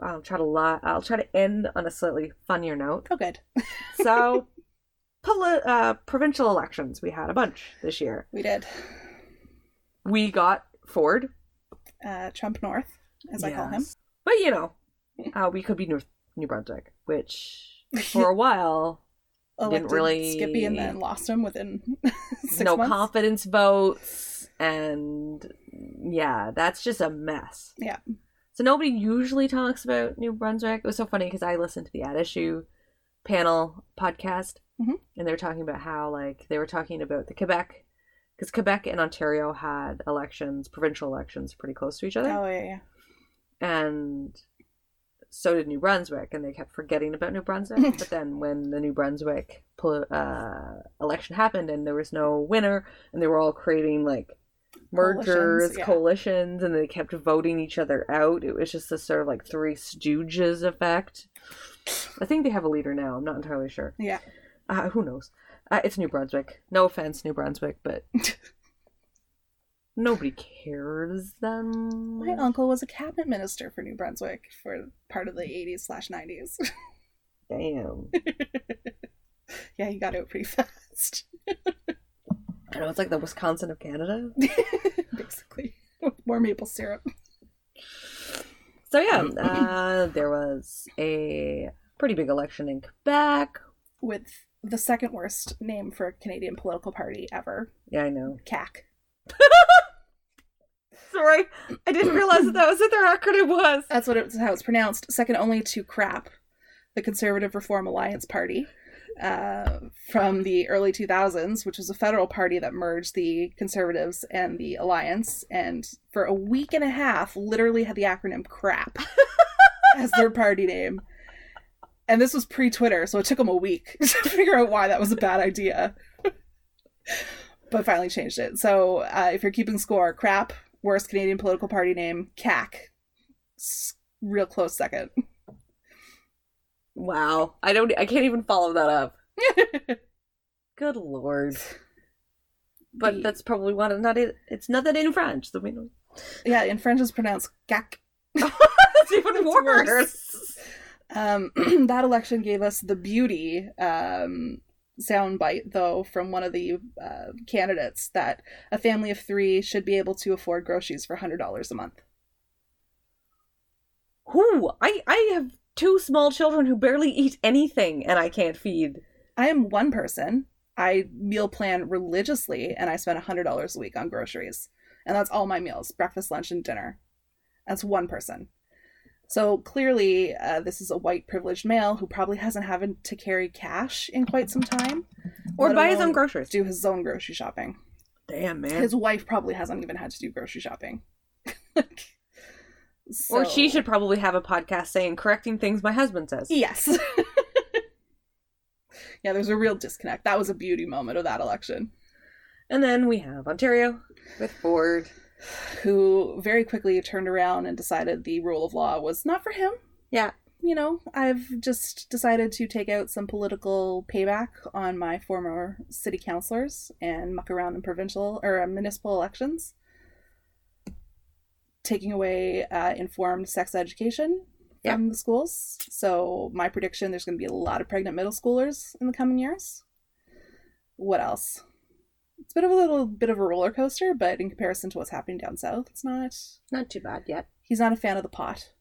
I'll try to lie. I'll try to end on a slightly funnier note. Oh, good. So, poli- uh, provincial elections. We had a bunch this year. We did. We got Ford, Uh, Trump North, as I call him. But you know, uh, we could be North New Brunswick, which for a while Elected really- Skippy and then lost him within six no months. confidence votes, and yeah, that's just a mess. Yeah. So nobody usually talks about New Brunswick. It was so funny because I listened to the At Issue panel podcast, Mhm. and they were talking about how like they were talking about the Quebec, because Quebec and Ontario had elections, provincial elections, pretty close to each other, Oh yeah, yeah. And so did New Brunswick, and they kept forgetting about New Brunswick. but then when the New Brunswick uh, election happened, and there was no winner, and they were all creating like mergers, Coalitions, yeah. coalitions, and they kept voting each other out. It was just this sort of like Three Stooges effect. I think they have a leader now. I'm not entirely sure. Yeah. Uh, who knows? Uh, it's New Brunswick. No offense, New Brunswick, but nobody cares then. My uncle was a cabinet minister for New Brunswick for part of the 80s slash 90s. Damn. yeah, he got out pretty fast, I know it's like the Wisconsin of Canada. basically. With More maple syrup. So yeah, uh, there was a pretty big election in Quebec. With the second worst name for a Canadian political party ever, Yeah, I know. CAQ. Sorry, I didn't realize that that was what their acronym was. That's what it's how it's pronounced. Second only to CRAP, the Conservative Reform Alliance Party, uh, from the early 2000s, which was a federal party that merged the Conservatives and the Alliance, and for a week and a half, literally had the acronym CRAP as their party name. And this was pre-Twitter, so it took them a week to figure out why that was a bad idea. but finally changed it. So uh, if you're keeping score, CRAP, worst Canadian political party name, CAQ, real close second. Wow, I don't. I can't even follow that up. Good lord. But The- that's probably one. Of not it. It's not that in French. So we don't. yeah, in French it's pronounced CAQ. That's even worse. worse. Um, that election gave us the beauty um, soundbite, though, from one of the uh, candidates that a family of three should be able to afford groceries for $100 a month. Who? I I have two small children who barely eat anything, and I can't feed. I am one person. I meal plan religiously, and I spend $100 a week on groceries. And that's all my meals breakfast, lunch, and dinner. That's one person. So clearly, uh, this is a white privileged male who probably hasn't had to carry cash in quite some time, Or buy his own groceries. do his own grocery shopping. Damn, man. His wife probably hasn't even had to do grocery shopping. Like, Or she should probably have a podcast saying correcting things my husband says. Yes. yeah, there's a real disconnect. That was a beauty moment of that election. And then we have Ontario with Ford. Who very quickly turned around and decided the rule of law was not for him. Yeah. You know, I've just decided to take out some political payback on my former city councilors and muck around in provincial or uh, municipal elections. Taking away uh, informed sex education Yeah. from the schools. So, my prediction there's going to be a lot of pregnant middle schoolers in the coming years. What else? It's a bit of a little bit of a roller coaster, but in comparison to what's happening down south, it's not. Not too bad yet. He's not a fan of the pot,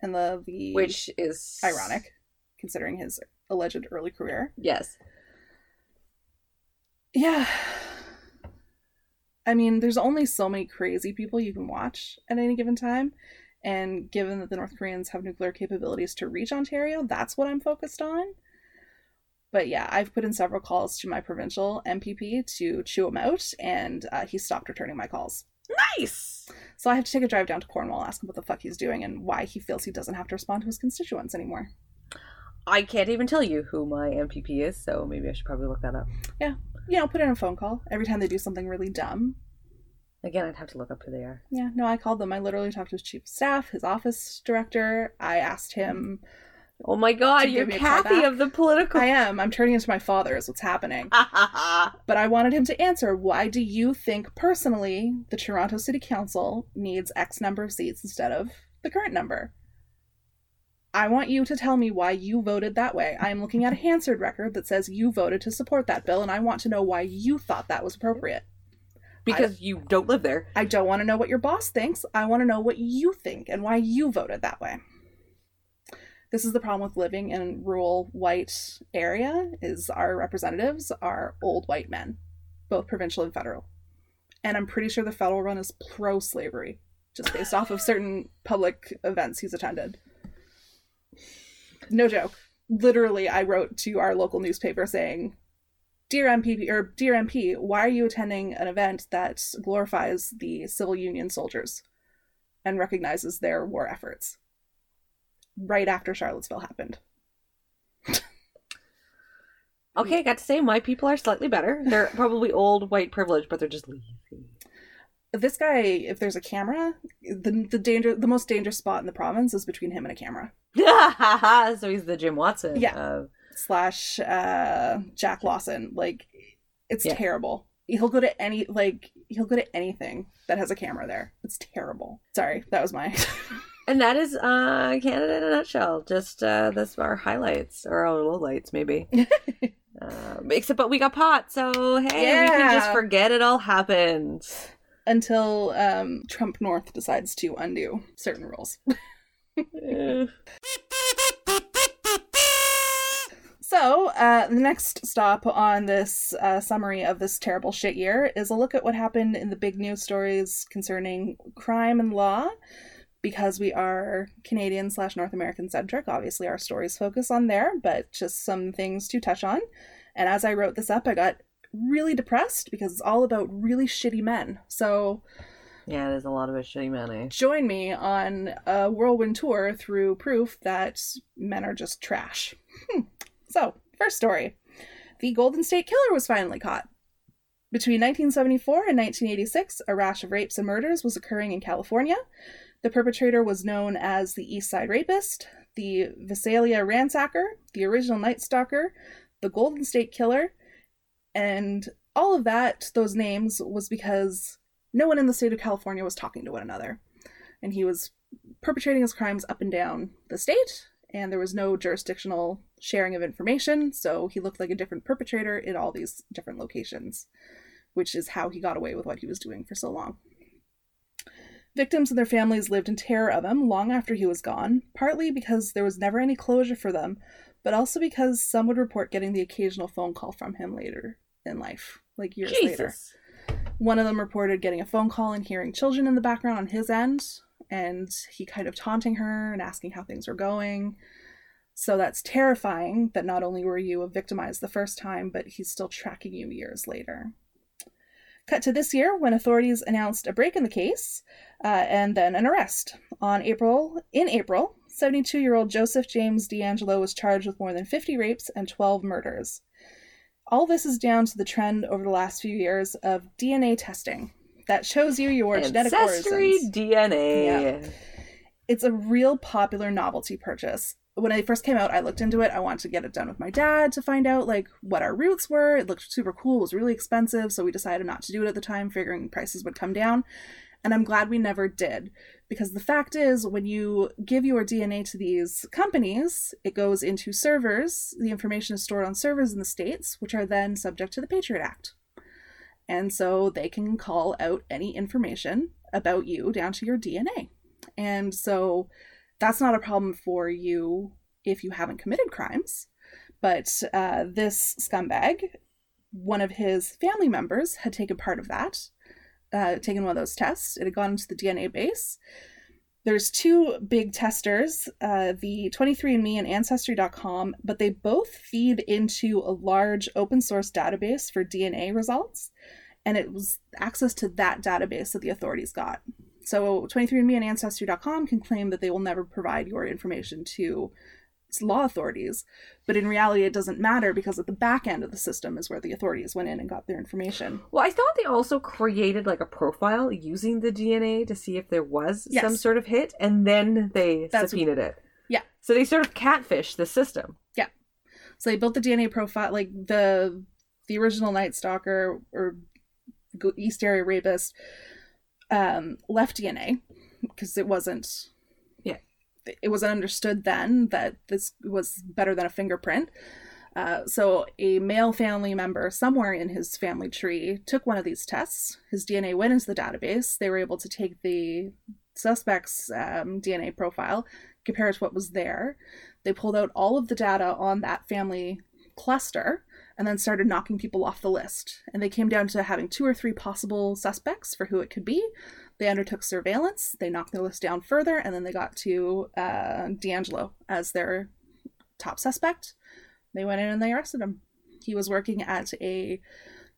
and the the Which is ironic, considering his alleged early career. Yes. Yeah. I mean, there's only so many crazy people you can watch at any given time. And given that the North Koreans have nuclear capabilities to reach Ontario, that's what I'm focused on. But yeah, I've put in several calls to my provincial MPP to chew him out, and uh, he stopped returning my calls. Nice. So I have to take a drive down to Cornwall, ask him what the fuck he's doing, and why he feels he doesn't have to respond to his constituents anymore. I can't even tell you who my MPP is, so maybe I should probably look that up. Yeah. You know, put in a phone call every time they do something really dumb. Again, I'd have to look up who they are. Yeah, no, I called them. I literally talked to his chief of staff, his office director. I asked him, Oh my god, you're give me a call Kathy of the political. I am, I'm turning into my father, is what's happening. But I wanted him to answer why do you think personally the Toronto City Council needs X number of seats instead of the current number? I want you to tell me why you voted that way. I am looking at a Hansard record that says you voted to support that bill, and I want to know why you thought that was appropriate. because you don't live there. I don't want to know what your boss thinks. I want to know what you think and why you voted that way. This is the problem with living in a rural white area is our representatives are old white men, both provincial and federal. And I'm pretty sure the federal one is pro slavery, just based off of certain public events he's attended. No joke. Literally, I wrote to our local newspaper saying, Dear MP or Dear MP, why are you attending an event that glorifies the civil union soldiers and recognizes their war efforts? Right after Charlottesville happened. Okay, I got to say, my people are slightly better. They're probably old, white privilege, but they're just lazy. This guy, if there's a camera, the the danger the most dangerous spot in the province is between him and a camera. so he's the Jim Watson. Yeah. of- Slash uh Jack Lawson. Like it's Yeah. terrible. He'll go to any like he'll go to anything that has a camera there. It's terrible. Sorry, that was my and that is uh, Canada in a nutshell. Just uh, that's our highlights or our lowlights, maybe. um, except, but we got pot, so hey, we can just forget it all happened. until um Trump North decides to undo certain rules. So, uh, the next stop on this uh, summary of this terrible shit year is a look at what happened in the big news stories concerning crime and law. Because we are Canadian slash North American centric, obviously our stories focus on there, but just some things to touch on. And as I wrote this up, I got really depressed because it's all about really shitty men. So, yeah, there's a lot of shitty men. Eh? join me on a whirlwind tour through proof that men are just trash. Hmm. So, first story The Golden State Killer was finally caught. Between 1974 and 1986, a rash of rapes and murders was occurring in California. The perpetrator was known as the East Side Rapist, the Visalia Ransacker, the original Night Stalker, the Golden State Killer, and all of that, those names, was because no one in the state of California was talking to one another. And he was perpetrating his crimes up and down the state and there was no jurisdictional sharing of information, so he looked like a different perpetrator in all these different locations, which is how he got away with what he was doing for so long. Victims and their families lived in terror of him long after he was gone, partly because there was never any closure for them, but also because some would report getting the occasional phone call from him later in life, like years later. One of them reported getting a phone call and hearing children in the background on his end, and he kind of taunting her and asking how things were going. So that's terrifying that not only were you victimized the first time, but he's still tracking you years later. Cut to this year when authorities announced a break in the case uh, and then an arrest. On April, in April, 72-year-old Joseph James DeAngelo was charged with more than 50 rapes and 12 murders. All this is down to the trend over the last few years of DNA testing that shows you your genetic Ancestry origins. DNA. It's a real popular novelty purchase. When it first came out, I looked into it. I wanted to get it done with my dad to find out like what our roots were. It looked super cool. It was really expensive, so we decided not to do it at the time, figuring prices would come down. And I'm glad we never did because the fact is when you give your DNA to these companies, it goes into servers. The information is stored on servers in the states, which are then subject to the Patriot Act. And so they can call out any information about you down to your DNA. And so that's not a problem for you if you haven't committed crimes. But uh, this scumbag, one of his family members, had taken part of that, uh, taken one of those tests. It had gone into the DNA base. There's two big testers, uh, the 23andMe and Ancestry.com, but they both feed into a large open source database for DNA results. And it was access to that database that the authorities got. So 23andMe and Ancestry.com can claim that they will never provide your information to law authorities, but in reality, it doesn't matter because at the back end of the system is where the authorities went in and got their information. Well, I thought they also created like a profile using the DNA to see if there was Yes. some sort of hit, and then they That's- subpoenaed it. Yeah. So they sort of catfish the system. Yeah. So they built the DNA profile, like the the original Night Stalker or East Area Rapist, um, left DNA because it wasn't. Yeah. It wasn't understood then that this was better than a fingerprint. Uh, so a male family member somewhere in his family tree took one of these tests. His DNA went into the database. They were able to take the suspect's um, DNA profile, compare it to what was there. They pulled out all of the data on that family cluster and then started knocking people off the list. And they came down to having two or three possible suspects for who it could be. They undertook surveillance, they knocked the list down further, and then they got to uh, DeAngelo as their top suspect. They went in and they arrested him. He was working at a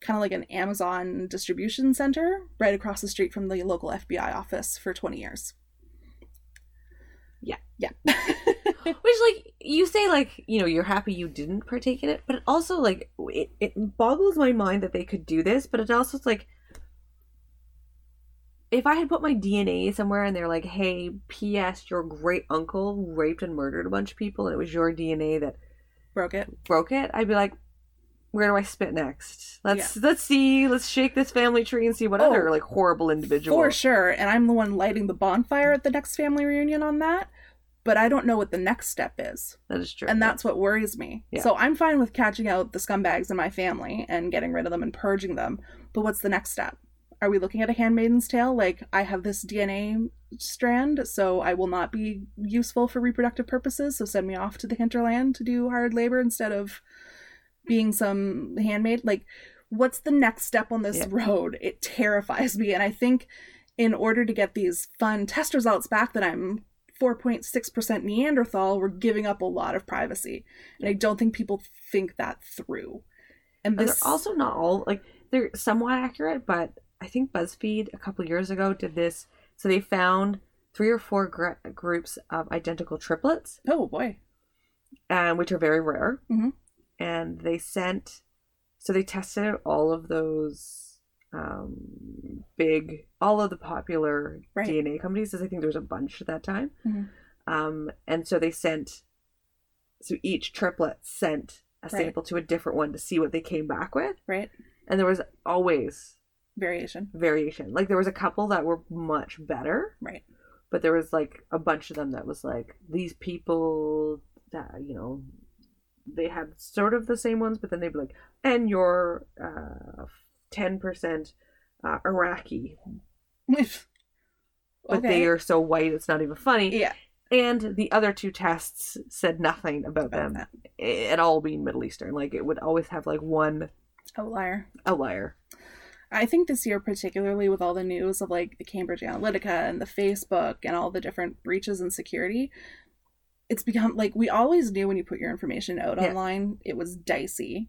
kind of like an Amazon distribution center right across the street from the local FBI office for 20 years. Yeah. Yeah. Which, like, you say, like, you know, you're happy you didn't partake in it, but it also, like, it, it boggles my mind that they could do this, but it also is like, if I had put my DNA somewhere and they're like, hey, P.S., your great uncle raped and murdered a bunch of people, and it was your DNA that Broke it. broke it, I'd be like, where do I spit next? Let's let's see, let's shake this family tree and see what Oh, other like horrible individual. For sure. And I'm the one lighting the bonfire at the next family reunion on that. But I don't know what the next step is. That is true. And that's what worries me. Yeah. So I'm fine with catching out the scumbags in my family and getting rid of them and purging them. But what's the next step? Are we looking at a handmaiden's tale? Like, I have this DNA strand, so I will not be useful for reproductive purposes, so send me off to the hinterland to do hard labor instead of being some handmaid. Like, what's the next step on this Yeah. road? It terrifies me. And I think in order to get these fun test results back that I'm 4.6% Neanderthal, we're giving up a lot of privacy. And I don't think people think that through. And And this they're also not all like they're somewhat accurate, but I think BuzzFeed a couple years ago did this. So they found three or four gr- groups of identical triplets, Oh boy. um, which are very rare, Mhm. and they sent. So they tested all of those um, big, all of the popular Right. DNA companies. I think there was a bunch at that time, Mhm. um, and so they sent. So each triplet sent a Right. sample to a different one to see what they came back with Right? and there was always Variation. variation. Like there was a couple that were much better, Right. but there was like a bunch of them that was like these people that you know they had sort of the same ones, but then they'd be like, and you're uh ten percent uh, Iraqi, but they are so white it's not even funny. Yeah. And the other two tests said nothing about About them at all being Middle Eastern. Like it would always have like one Outlier. outlier. I think this year, particularly with all the news of like the Cambridge Analytica and the Facebook and all the different breaches in security, it's become like we always knew when you put your information out Yeah. online, it was dicey.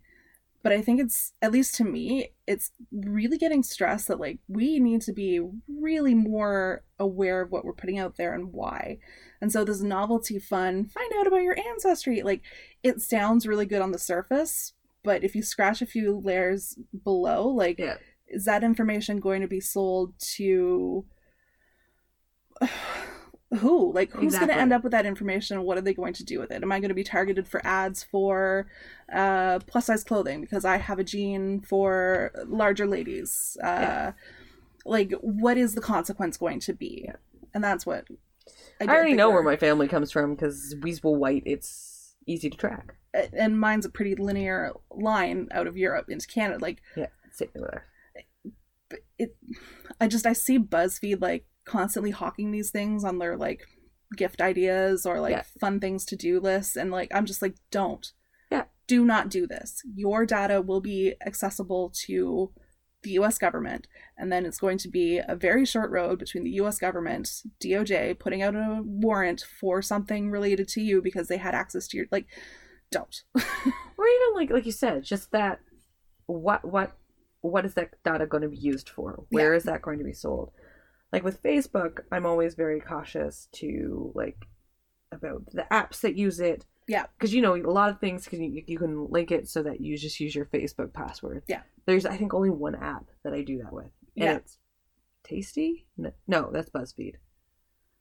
But I think it's, at least to me, it's really getting stressed that like we need to be really more aware of what we're putting out there and why. And so this novelty fun, find out about your ancestry, like it sounds really good on the surface, but if you scratch a few layers below, like Yeah. is that information going to be sold to who like who's going to end up with that information what are they going to do with it am i going to be targeted for ads for uh, plus size clothing because i have a gene for larger ladies uh, Yeah. like what is the consequence going to be Yeah. and that's what I, don't already know where my family comes from because Weasel White, it's easy to track. and mine's a pretty linear line out of europe into canada like Yeah, same with ours. it i just i see buzzfeed like constantly hawking these things on their like gift ideas or like Yeah. fun things to do lists and like i'm just like don't Yeah. do not do this your data will be accessible to the us government and then it's going to be a very short road between the us government doj putting out a warrant for something related to you because they had access to your like don't Or even like like you said, just that what what what is that data going to be used for? Where is that going to be sold? Like with Facebook, I'm always very cautious to like about the apps that use it. Yeah. Because you know a lot of things can you, you can link it so that you just use your Facebook password. Yeah. There's I think only one app that I do that with. And Yeah. it's Tasty? No, no, that's BuzzFeed.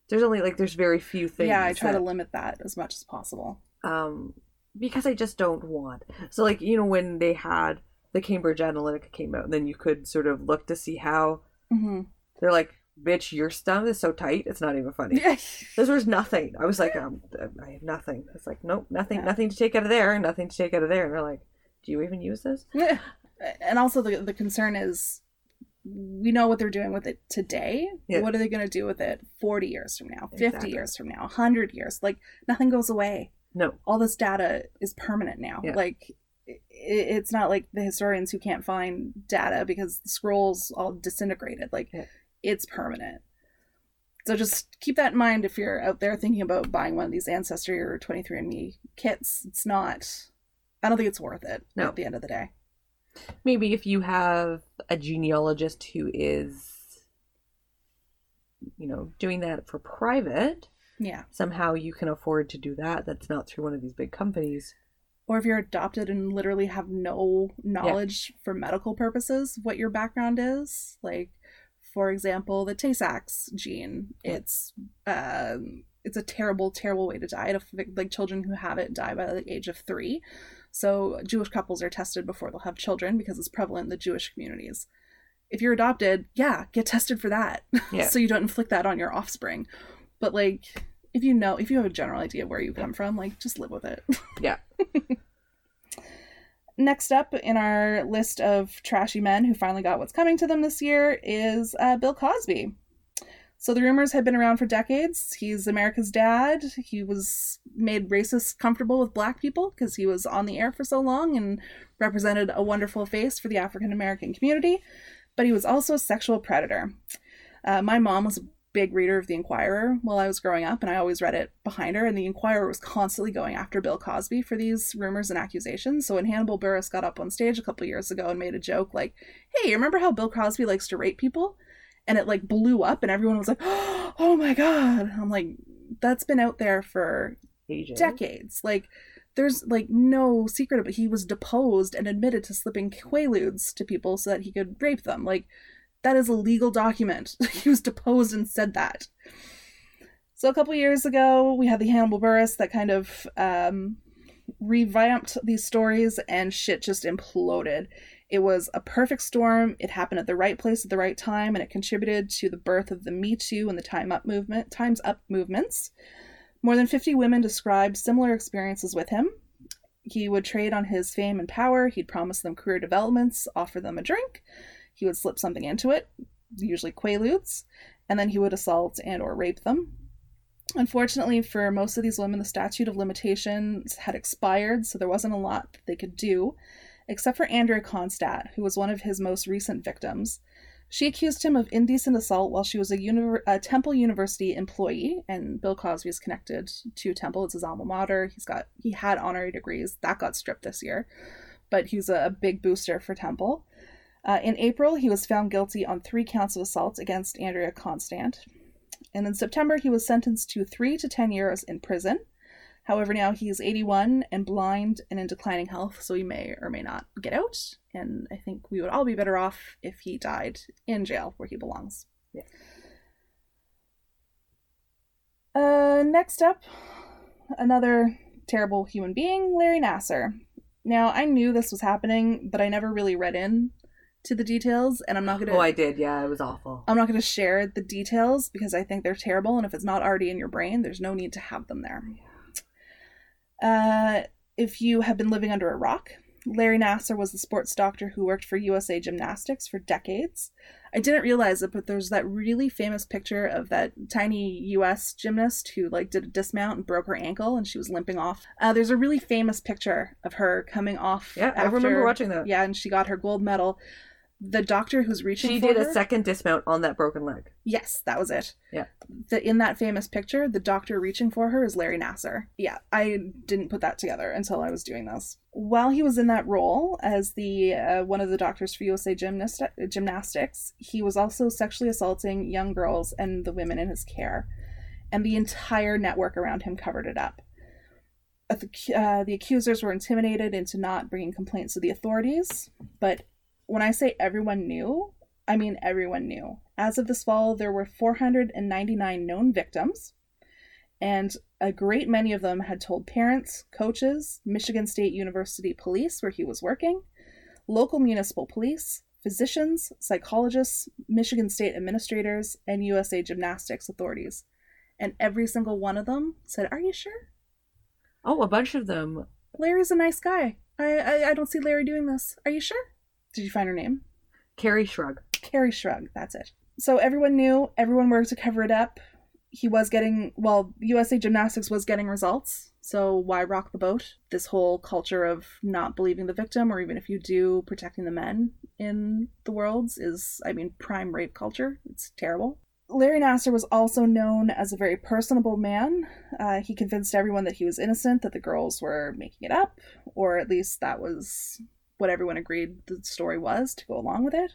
There's only like there's very few things. yeah i try that- to limit that as much as possible um because I just don't want. So like you know when they had the Cambridge Analytica came out, and then you could sort of look to see how hmm they're like, "Bitch, your stuff is so tight, it's not even funny." This was nothing. I was like, um, I have nothing. It's like, nope, nothing, Yeah. nothing to take out of there, nothing to take out of there. And they're like, do you even use this? Yeah. And also the the concern is we know what they're doing with it today. Yeah. What are they going to do with it 40 years from now, 50 Exactly. years from now, 100 years? Like nothing goes away. No. All this data is permanent now. Yeah. Like i it's not like the historians who can't find data because the scrolls all disintegrated. Like. It's permanent. So just keep that in mind if you're out there thinking about buying one of these Ancestry or 23andMe kits. It's not, I don't think it's worth it No. at the end of the day. Maybe if you have a genealogist who is, you know, doing that for private, Yeah. somehow you can afford to do that. That's not through one of these big companies. or if you're adopted and literally have no knowledge for medical purposes what your background is like for example the tay-sachs gene. It's um it's a terrible terrible way to die. Like children who have it die by the age of three. So jewish couples are tested before they'll have children because it's prevalent in the jewish communities. If you're adopted yeah get tested for that. Yeah. so you don't inflict that on your offspring. But like if you know if you have a general idea of where you come from like just live with it. Yeah. Next up in our list of trashy men who finally got what's coming to them this year is uh, Bill Cosby. So the rumors had been around for decades. He's America's dad. He was made racist comfortable with black people because he was on the air for so long and represented a wonderful face for the African American community. But he was also a sexual predator. Uh, my mom was a big reader of The Enquirer while I was growing up, and I always read it behind her. And The Enquirer was constantly going after Bill Cosby for these rumors and accusations. So when Hannibal Buress got up on stage a couple years ago and made a joke like, "Hey, remember how Bill Cosby likes to rape people?" and it like blew up, and everyone was like, "Oh my god!" I'm like, "That's been out there for Ages. decades. Like, there's like no secret about he was deposed and admitted to slipping quaaludes to people so that he could rape them. Like, that is a legal document. he was deposed and said that. So a couple years ago, we had the Hannibal Buress that kind of um, revamped these stories, and shit just imploded. It was a perfect storm. It happened at the right place at the right time, and it contributed to the birth of the Me Too and the Time Up movement, Times Up movements. More than 50 women described similar experiences with him. He would trade on his fame and power. He'd promise them career developments, offer them a drink. He would slip something into it, usually quaaludes, and then he would assault and or rape them. Unfortunately, for most of these women, the statute of limitations had expired, so there wasn't a lot that they could do, except for Andrea Constand, who was one of his most recent victims. She accused him of indecent assault while she was a, univer- a Temple University employee, and Bill Cosby is connected to Temple. It's his alma mater. He's got he had honorary degrees that got stripped this year, but he's a, a big booster for Temple. Uh, in April, he was found guilty on three counts of assault against Andrea Constand. And in September, he was sentenced to three to 10 years in prison. However, now he is 81 and blind and in declining health, so he may or may not get out. And I think we would all be better off if he died in jail where he belongs. Yeah. Uh, next up, another terrible human being, Larry Nassar. Now, I knew this was happening, but I never really read in to the details, and I'm not gonna. Oh, I did. Yeah, it was awful. I'm not going to share the details because I think they're terrible, and if it's not already in your brain, there's no need to have them there. Uh, if you have been living under a rock, Larry Nassar was the sports doctor who worked for USA Gymnastics for decades. I didn't realize it, but there's that really famous picture of that tiny US gymnast who like did a dismount and broke her ankle and she was limping off. Uh, there's a really famous picture of her coming off. Yeah, I remember watching that. Yeah, and she got her gold medal. The doctor who's reaching She did her, a second dismount on that broken leg. Yes, that was it. Yeah. The, in that famous picture, the doctor reaching for her is Larry Nassar. Yeah, I didn't put that together until I was doing this. While he was in that role as the uh, one of the doctors for USA Gymnast- Gymnastics, he was also sexually assaulting young girls and the women in his care, and the entire network around him covered it up. The, uh, the accusers were intimidated into not bringing complaints to the authorities, but when I say everyone knew, I mean everyone knew. As of this fall, there were 499 known victims, and a great many of them had told parents, coaches, Michigan State University police, where he was working, local municipal police, physicians, psychologists, Michigan State administrators, and USA Gymnastics authorities. And every single one of them said, Are you sure? Oh, a bunch of them. Larry's a nice guy. I, I, I don't see Larry doing this. Are you sure? Did you find her name? Kerri Strug. Kerri Strug, that's it. So everyone knew, everyone worked to cover it up. He was getting, well, USA Gymnastics was getting results, so why rock the boat? This whole culture of not believing the victim, or even if you do, protecting the men in the worlds is, I mean, prime rape culture. It's terrible. Larry Nassar was also known as a very personable man. Uh, he convinced everyone that he was innocent, that the girls were making it up, or at least that was what everyone agreed the story was to go along with it.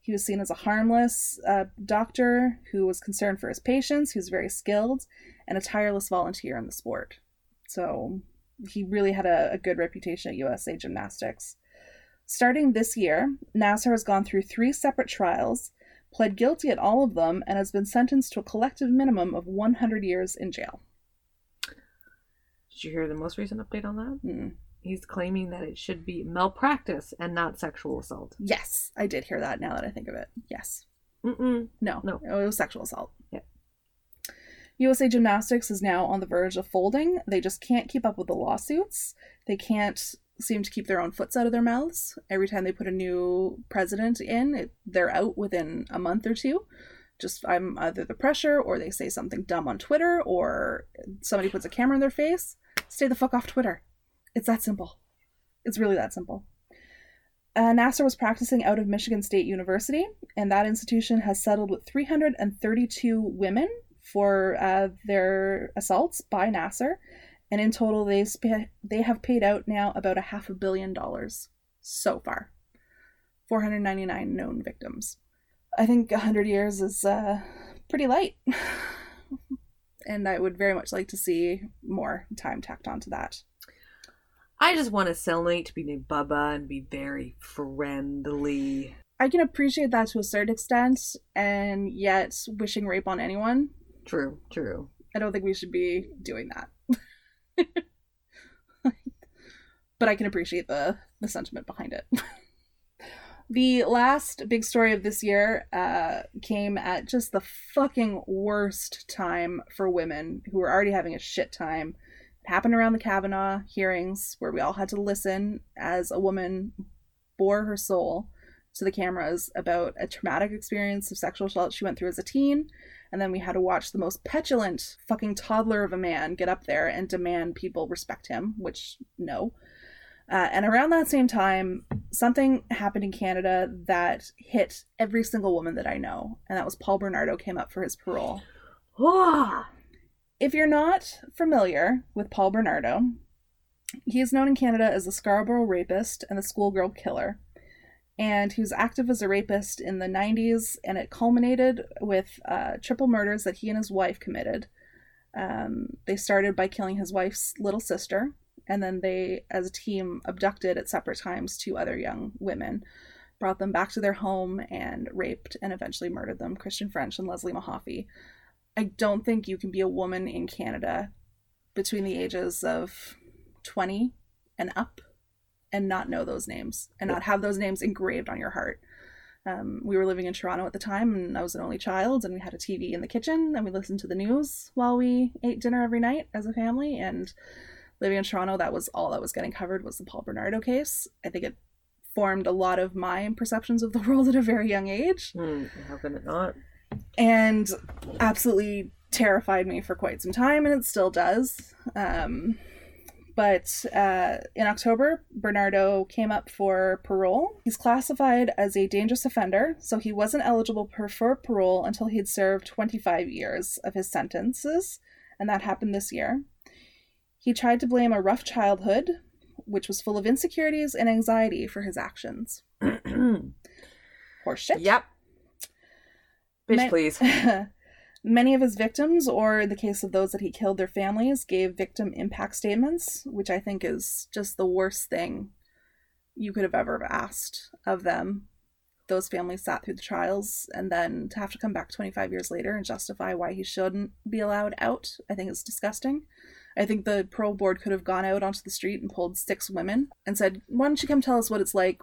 He was seen as a harmless uh, doctor who was concerned for his patients, he was very skilled, and a tireless volunteer in the sport. So he really had a, a good reputation at USA Gymnastics. Starting this year, Nassar has gone through three separate trials, pled guilty at all of them, and has been sentenced to a collective minimum of 100 years in jail. Did you hear the most recent update on that? Mm. He's claiming that it should be malpractice and not sexual assault. Yes, I did hear that now that I think of it. Yes. Mm-mm. No, No. Oh, it was sexual assault. Yeah. USA Gymnastics is now on the verge of folding. They just can't keep up with the lawsuits. They can't seem to keep their own foots out of their mouths. Every time they put a new president in, it, they're out within a month or two. Just I'm either the pressure, or they say something dumb on Twitter, or somebody puts a camera in their face. Stay the fuck off Twitter. It's that simple. It's really that simple. Uh, Nassar was practicing out of Michigan State University, and that institution has settled with 332 women for uh, their assaults by Nassar, and in total, they sp- they have paid out now about a half a billion dollars so far. 499 known victims. I think 100 years is uh, pretty light, and I would very much like to see more time tacked onto that. I just want a cellmate to be named Bubba and be very friendly. I can appreciate that to a certain extent, and yet wishing rape on anyone, True, true. I don't think we should be doing that. but I can appreciate the the sentiment behind it. The last big story of this year uh, came at just the fucking worst time for women who were already having a shit time. Happened around the Kavanaugh hearings, where we all had to listen as a woman bore her soul to the cameras about a traumatic experience of sexual assault she went through as a teen. And then we had to watch the most petulant fucking toddler of a man get up there and demand people respect him, which, no. Uh, and around that same time, something happened in Canada that hit every single woman that I know, and that was Paul Bernardo came up for his parole. If you're not familiar with Paul Bernardo, he is known in Canada as the Scarborough rapist and the schoolgirl killer. And he was active as a rapist in the 90s, and it culminated with uh, triple murders that he and his wife committed. Um, they started by killing his wife's little sister, and then they, as a team, abducted at separate times two other young women, brought them back to their home, and raped and eventually murdered them Kristen French and Leslie Mahaffey. I don't think you can be a woman in Canada between the ages of 20 and up and not know those names and not have those names engraved on your heart. Um, we were living in Toronto at the time, and I was an only child, and we had a TV in the kitchen, and we listened to the news while we ate dinner every night as a family. And living in Toronto, that was all that was getting covered was the Paul Bernardo case. I think it formed a lot of my perceptions of the world at a very young age Hmm, how can it not? And absolutely terrified me for quite some time, and it still does. Um, but uh, in October, Bernardo came up for parole. He's classified as a dangerous offender, so he wasn't eligible per- for parole until he'd served 25 years of his sentences, and that happened this year. He tried to blame a rough childhood, which was full of insecurities and anxiety for his actions. Horseshit. yep. Bitch, Ma- please. Many of his victims, or in the case of those that he killed their families, gave victim impact statements, which I think is just the worst thing you could have ever asked of them. Those families sat through the trials, and then to have to come back 25 years later and justify why he shouldn't be allowed out, I think is disgusting. I think the parole board could have gone out onto the street and pulled six women and said, Why don't you come tell us what it's like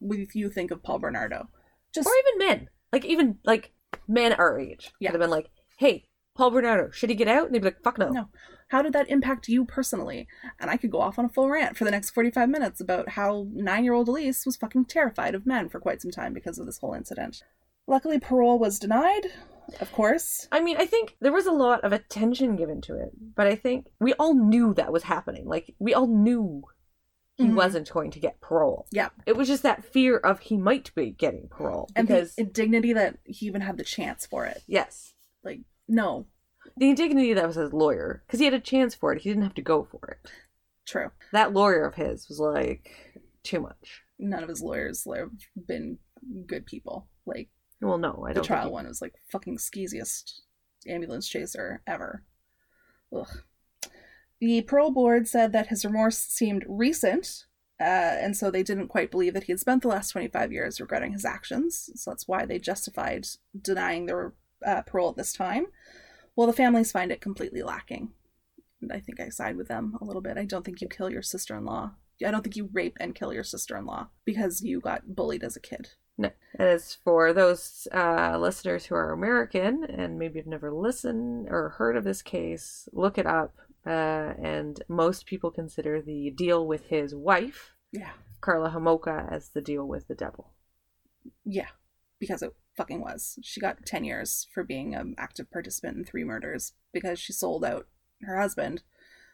if you think of Paul Bernardo? Just or even men. Like even like men our age. Yeah. Could have been like, hey, Paul Bernardo, should he get out? And they'd be like, fuck no. No. How did that impact you personally? And I could go off on a full rant for the next 45 minutes about how nine year old Elise was fucking terrified of men for quite some time because of this whole incident. Luckily, parole was denied, of course. I mean, I think there was a lot of attention given to it, but I think we all knew that was happening. Like, we all knew he Mhm. wasn't going to get parole. Yeah. It was just that fear of he might be getting parole. And Because, the indignity that he even had the chance for it. yes, Like, no, the indignity that was his lawyer, because he had a chance for it. He didn't have to go for it. true. That lawyer of his was like, too much. None of his lawyers have been good people. Like, Well, no, I the don't. trial think he- one was like fucking skeeziest ambulance chaser ever. Ugh. The parole board said that his remorse seemed recent, uh, and so they didn't quite believe that he had spent the last 25 years regretting his actions. So that's why they justified denying their uh, parole at this time. Well, the families find it completely lacking. And I think I side with them a little bit. I don't think you kill your sister in law. I don't think you rape and kill your sister in law because you got bullied as a kid. No. And as for those uh, listeners who are American and maybe have never listened or heard of this case, look it up. Uh, and most people consider the deal with his wife, Yeah. Karla Homolka, as the deal with the devil. Yeah, because it fucking was. She got 10 years for being an active participant in three murders because she sold out her husband.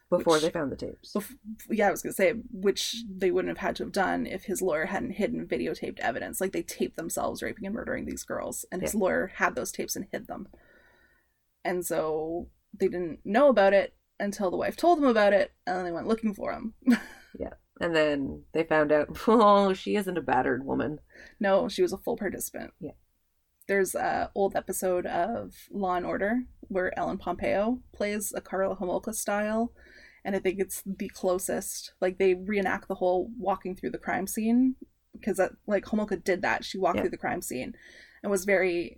Before Which- they found the tapes. Bef- yeah, I was going to say, which they wouldn't have had to have done if his lawyer hadn't hidden videotaped evidence. Like they taped themselves raping and murdering these girls, and his lawyer had those tapes and hid them. And so they didn't know about it until the wife told them about it, and then they went looking for him. Yeah. And then they found out, oh, she isn't a battered woman. No, she was a full participant. Yeah. There's a old episode of Law and Order where Ellen Pompeo plays a Karla Homolka style, and I think it's the closest. Like they reenact the whole walking through the crime scene because that like Homolka did that. She walked Yeah. through the crime scene and was very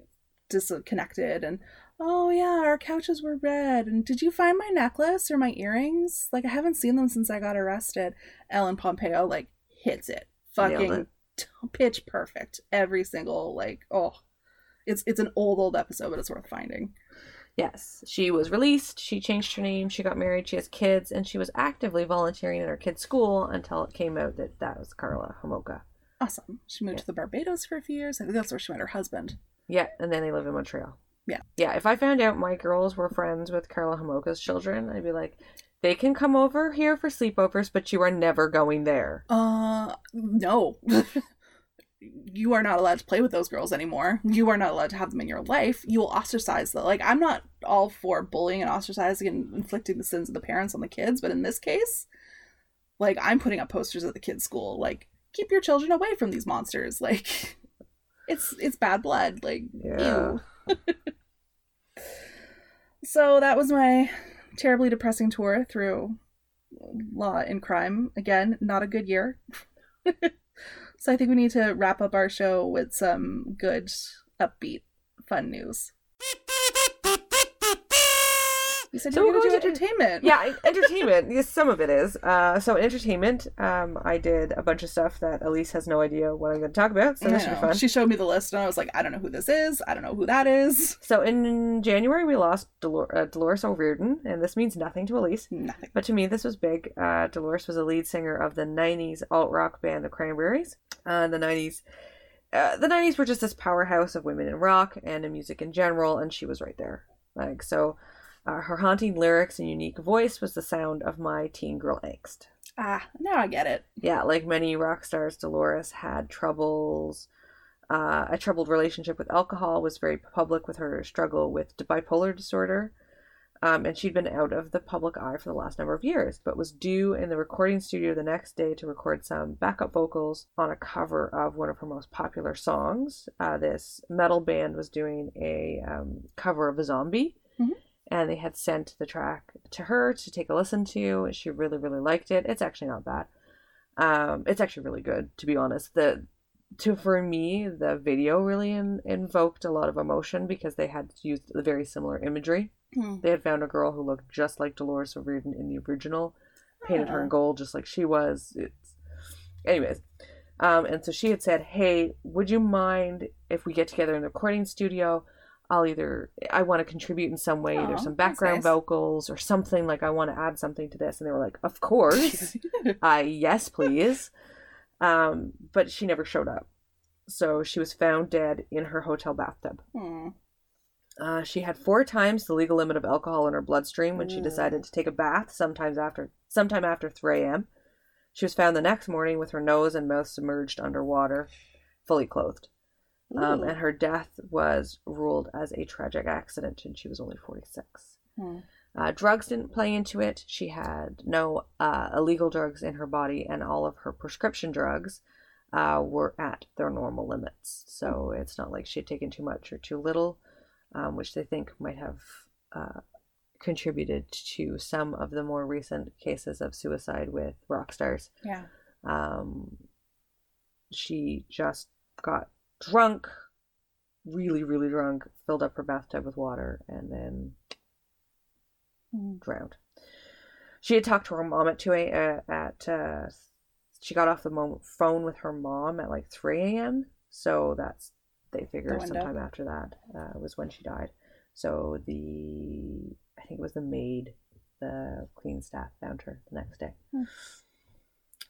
disconnected and oh yeah our couches were red and did you find my necklace or my earrings like i haven't seen them since i got arrested ellen pompeo like hits it fucking it. t- pitch perfect. Every single like oh, it's it's an old old episode, but it's worth finding. Yes, she was released. She changed her name. She got married. She has kids, and she was actively volunteering at her kids' school until it came out that that was Karla Homolka. Awesome. She moved Yeah. to the Barbados for a few years. I think that's where she met her husband. Yeah, and then they live in Montreal. Yeah. Yeah, if I found out my girls were friends with Karla Homolka's children, I'd be like, they can come over here for sleepovers, but you are never going there. Uh, no. you are not allowed to play with those girls anymore. You are not allowed to have them in your life. You will ostracize them. Like, I'm not all for bullying and ostracizing and inflicting the sins of the parents on the kids, but in this case, like, I'm putting up posters at the kids' school, like, keep your children away from these monsters. Like, it's it's bad blood. Like, Yeah. ew. so that was my terribly depressing tour through law and crime. Again, not a good year. so I think we need to wrap up our show with some good, upbeat, fun news. You said So you were going to do entertainment. yeah, entertainment. yes, some of it is. Uh, so entertainment. Um, I did a bunch of stuff that Elise has no idea what I'm going to talk about. So this should be fun. She showed me the list, and I was like, I don't know who this is. I don't know who that is. So in January we lost Dolor- uh, Dolores O'Riordan, and this means nothing to Elise. Nothing. But to me, this was big. Uh, Dolores was a lead singer of the '90s alt rock band, the Cranberries. Uh, the '90s, uh, the '90s were just this powerhouse of women in rock and in music in general, and she was right there. Like so, uh, her haunting lyrics and unique voice was the sound of my teen girl angst. Ah, now I get it. Yeah, like many rock stars, Dolores had troubles. Uh, a troubled relationship with alcohol was very public with her struggle with bipolar disorder. Um, and she'd been out of the public eye for the last number of years, but was due in the recording studio the next day to record some backup vocals on a cover of one of her most popular songs. Uh, this metal band was doing a um, cover of a zombie, Mhm. And they had sent the track to her to take a listen to. She really, really liked it. It's actually not bad. Um, it's actually really good, to be honest. The to for me, the video really in, invoked a lot of emotion because they had used the very similar imagery. Hmm. They had found a girl who looked just like Dolores O'Riordan in the original, painted her in Oh. gold just like she was. It's, anyways, um, and so she had said, "Hey, would you mind if we get together in the recording studio? I'll either I want to contribute in some way, Aw, either some background nice. vocals or something like I want to add something to this." And they were like, "Of course." uh, yes, please. Um, but she never showed up. So she was found dead in her hotel bathtub. Hmm. Uh, she had four times the legal limit of alcohol in her bloodstream when she Ooh. decided to take a bath. Sometimes after, sometime after 3 a.m. She was found the next morning with her nose and mouth submerged underwater, fully clothed. Um, and her death was ruled as a tragic accident, and she was only 46. Hmm. Uh, drugs didn't play into it. She had no uh, illegal drugs in her body, and all of her prescription drugs uh, were at their normal limits. So it's not like she had taken too much or too little, um, which they think might have uh, contributed to some of the more recent cases of suicide with rock stars. Yeah. Um, she just got drunk, really, really drunk, filled up her bathtub with water, and then Hmm. drowned. She had talked to her mom at two a uh, at uh, she got off the mo- phone with her mom at like three a.m. So that's they figure window. sometime after that uh, was when she died. So the I think it was the maid, the clean staff found her the next day. Hmm.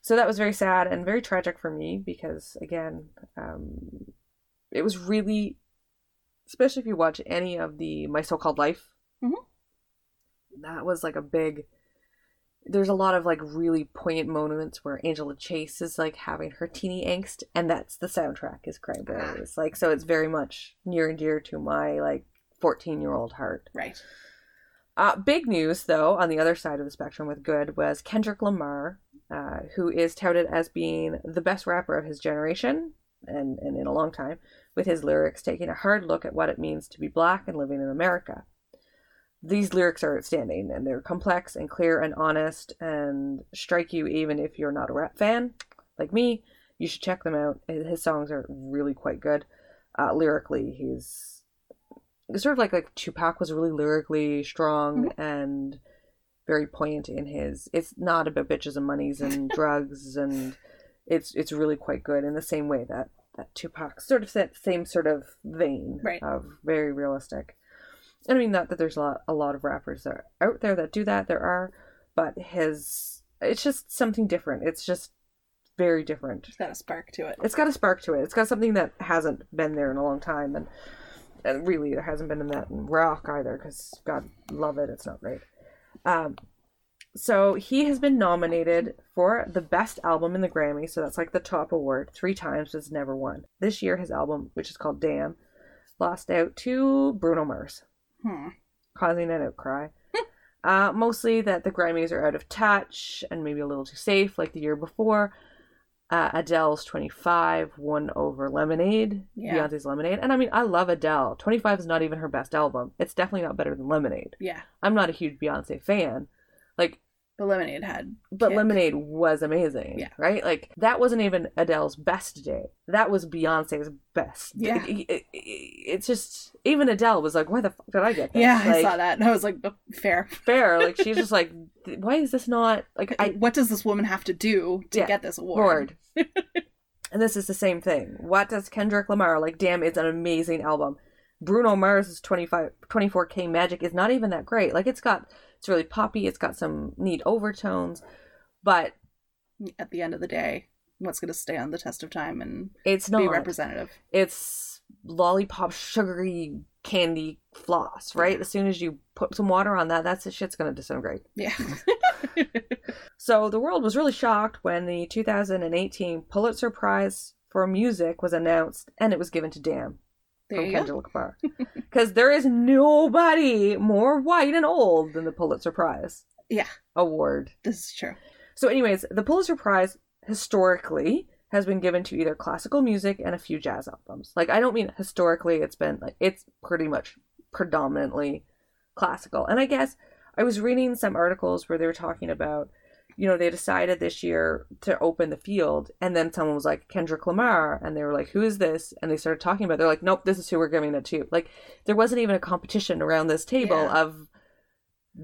So that was very sad and very tragic for me because again, um, it was really, especially if you watch any of the My So-Called Life Mhm. that was like a big there's a lot of like really poignant moments where Angela Chase is like having her teeny angst and that's the soundtrack is Cranberries. Like so it's very much near and dear to my like 14 year old heart. Right. Uh, big news though on the other side of the spectrum with good was Kendrick Lamar, uh, who is touted as being the best rapper of his generation and, and in a long time, with his lyrics taking a hard look at what it means to be black and living in America. These lyrics are outstanding and they're complex and clear and honest and strike you even if you're not a rap fan like me you should check them out. His songs are really quite good. Uh, lyrically he's sort of like like tupac was really lyrically strong and very poignant in his it's not about bitches and monies and drugs and it's it's really quite good in the same way that that Tupac sort of that same sort of vein Right. of very realistic. I mean, not that there's a lot a lot of rappers that are out there that do that. There are, but his it's just something different. It's just very different. It's got a spark to it. It's got a spark to it. It's got something that hasn't been there in a long time, and, and really, there hasn't been in that in rock either. Because God love it, it's not great. Um, so he has been nominated for the best album in the Grammy, so that's like the top award three times, but has never won. This year, his album, which is called Damn, lost out to Bruno Mars, Hmm. causing an outcry. uh, mostly that the Grammys are out of touch and maybe a little too safe, like the year before. Uh, Adele's 25 won over Lemonade, Yeah. Beyonce's Lemonade. And I mean, I love Adele. 25 is not even her best album. It's definitely not better than Lemonade. Yeah. I'm not a huge Beyonce fan. Like, But Lemonade had. but kick. Lemonade was amazing. Yeah. Right? Like, that wasn't even Adele's best day. That was Beyonce's best. Yeah. It- it- it- it's just, even Adele was like, why the fuck did I get this? Yeah, I saw that and I was like, "Oh, fair. Fair. Like, she's just like, why is this not, like, I, what does this woman have to do to Yeah. get this award? And this is the same thing. What does Kendrick Lamar like? Damn, it's an amazing album. Bruno Mars's 25, 24K Magic is not even that great. Like it's got, it's really poppy. It's got some neat overtones, but At the end of the day, what's going to stay on the test of time and it's be not. representative? It's lollipop, sugary candy floss, right? As soon as you put some water on that, that's the shit's gonna disintegrate. Yeah. So the world was really shocked when the 2018 Pulitzer Prize for Music was announced and it was given to Damn there from. Kendrick Lamar. Because there is nobody more white and old than the Pulitzer Prize Yeah, award. this is true. So, anyways, the Pulitzer Prize historically has been given to either classical music and a few jazz albums. Like, I don't mean historically, it's been like, it's pretty much predominantly classical. And I guess I was reading some articles where they were talking about, you know, they decided this year to open the field, and then someone was like, Kendrick Lamar, and they were like, who is this? And they started talking about it. They're like, nope, this is who we're giving it to. Like, there wasn't even a competition around this table Yeah. of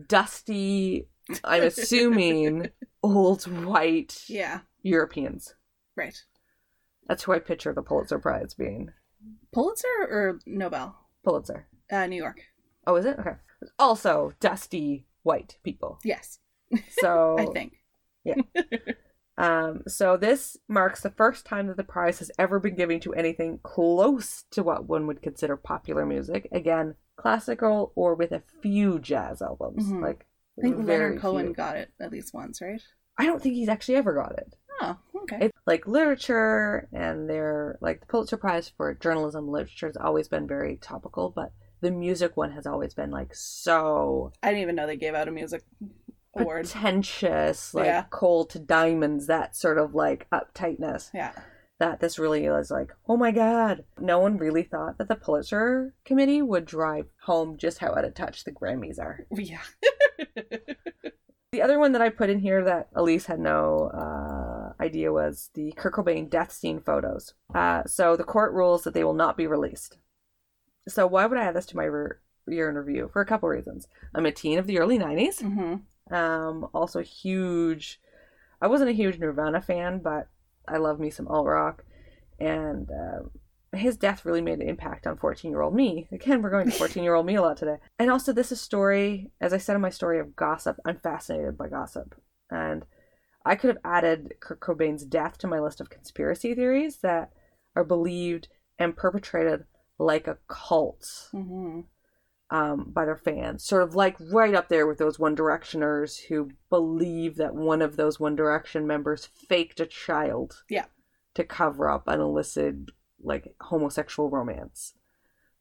dusty, I'm assuming, old white Yeah, Europeans. right. That's who I picture the Pulitzer Prize being. Pulitzer or Nobel? Pulitzer. Uh, New York. Oh, is it? Okay. Also, dusty white people. Yes, So I think. Um, so this marks the first time that the prize has ever been given to anything close to what one would consider popular music. Again, classical or with a few jazz albums. Mhm. Like I think Leonard Cohen few. got it at least once, right? I don't think he's actually ever got it. Oh, okay. It's like literature and they're like the Pulitzer Prize for journalism literature has always been very topical, but the music one has always been like so I didn't even know they gave out a music award. pretentious, like Yeah. cold to diamonds, that sort of like uptightness. Yeah. That this really is like, oh my god. No one really thought that the Pulitzer committee would drive home just how out of touch the Grammys are. Yeah. The other one that I put in here that Elise had no uh, idea was the Kurt Cobain death scene photos. Uh, so the court rules that they will not be released. So why would I add this to my re- year in review? For a couple reasons. I'm a teen of the early 90s. hmm Um, also huge. I wasn't a huge Nirvana fan, but I love me some alt rock, and um, his death really made an impact on 14 year old me. Again, we're going to 14 year old me a lot today. And also, this is story, as I said in my story of gossip. I'm fascinated by gossip, and I could have added Kurt Cobain's death to my list of conspiracy theories that are believed and perpetrated like a cult hmm um, by their fans, sort of like right up there with those One Directioners who believe that one of those One Direction members faked a child, Yeah. to cover up an illicit like homosexual romance.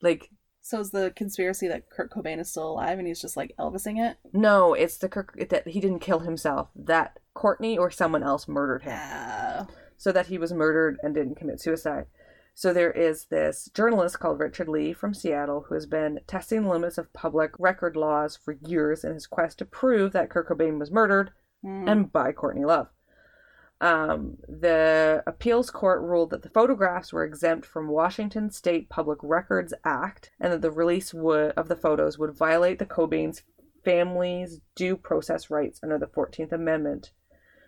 Like, So is the conspiracy that Kurt Cobain is still alive and he's just like Elvising it? no, it's the Kirk that he didn't kill himself. That Courtney or someone else murdered him. So that he was murdered and didn't commit suicide. So there is this journalist called Richard Lee from Seattle who has been testing the limits of public record laws for years in his quest to prove that Kurt Cobain was murdered Mm. and by Courtney Love. Um, the appeals court ruled that the photographs were exempt from Washington State Public Records Act and that the release would, of the photos would violate the Cobain's family's due process rights under the 14th Amendment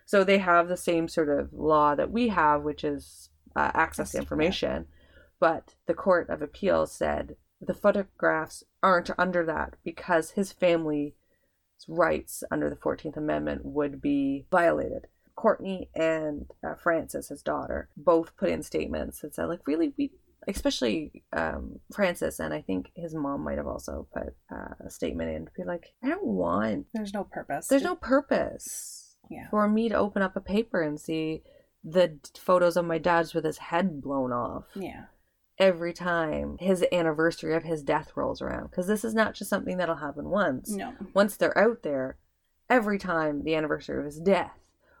So they have the same sort of law that we have, which is uh, access information. But the Court of Appeal said the photographs aren't under that because his family's rights under the 14th Amendment would be violated. Courtney and uh, Frances, his daughter, both put in statements that said, like, really, we, especially um, Frances, and I think his mom might have also put uh, a statement in to be like, I don't want, There's no purpose. there's no purpose Yeah. for me to open up a paper and see the photos of my dad's with his head blown off Yeah. every time his anniversary of his death rolls around. Because this is not just something that'll happen once No. once they're out there, every time the anniversary of his death,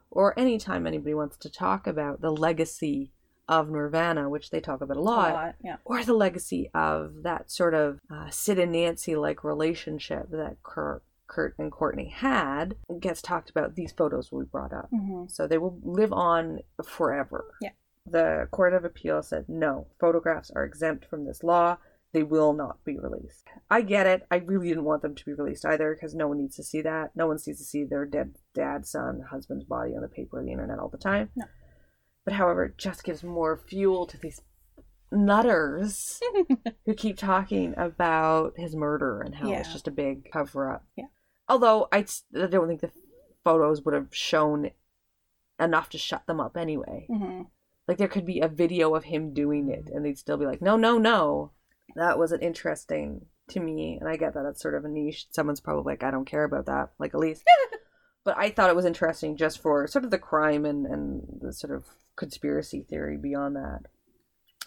or any time anybody wants to talk about the legacy of Nirvana, which they talk about a A lot, lot. Yeah. or the legacy of that sort of uh, Sid and Nancy like relationship that Kurt, Kurt and Courtney had, gets talked about. These photos we brought up. hmm So they will live on forever. Yeah. The Court of Appeal said no, photographs are exempt from this law. They will not be released. I get it. I really didn't want them to be released either because no one needs to see that. No one needs to see their dead dad, son, husband's body on the paper or the internet all the time. No. But however, it just gives more fuel to these nutters who keep talking about his murder and how it's just a big cover up. Yeah. Although I don't think the photos would have shown enough to shut them up anyway. hmm Like there could be a video of him doing it and they'd still be like, no, no, no. That wasn't interesting to me. And I get that it's sort of a niche. Someone's probably like, I don't care about that, like Elise. but I thought it was interesting just for sort of the crime and, and the sort of conspiracy theory beyond that.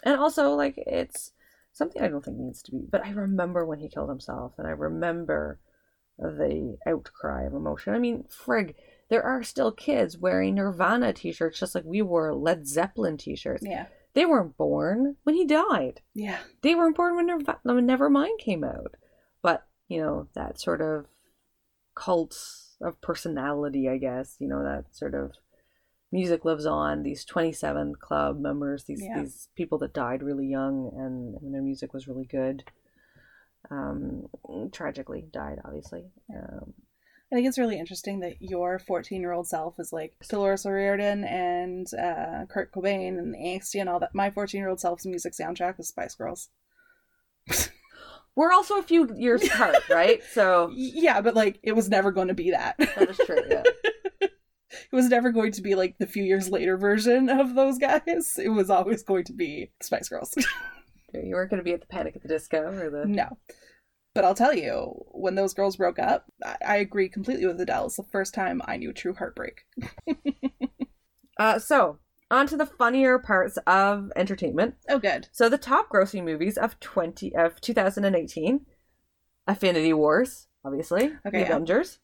And also, like, it's something I don't think needs to be. But I remember when he killed himself and I remember the outcry of emotion. I mean, frig, there are still kids wearing Nirvana t shirts just like we wore Led Zeppelin t shirts. Yeah. They weren't born when he died. Yeah. They weren't born when, Nirv- when Nevermind came out. But, you know, that sort of cult of personality, I guess, you know, that sort of music lives on. These 27 club members, these, Yeah. these people that died really young and, and their music was really good. Um, tragically died, obviously. Um, I think it's really interesting that your 14 year old self is like Dolores O'Riordan and uh, Kurt Cobain and Angsty and all that. My 14 year old self's music soundtrack is Spice Girls. we're also a few years apart, right? So Yeah, but like it was never going to be that. that is true. Yeah. it was never going to be like the few years later version of those guys. It was always going to be Spice Girls. You weren't going to be at the Panic at the Disco or the. no. But I'll tell you, when those girls broke up, I, I agree completely with Adele. It's the first time I knew true heartbreak. Uh, so on to the funnier parts of entertainment. Oh, good. So the top grossing movies of twenty of 2018, Infinity Wars, obviously, Okay, The yeah. Avengers,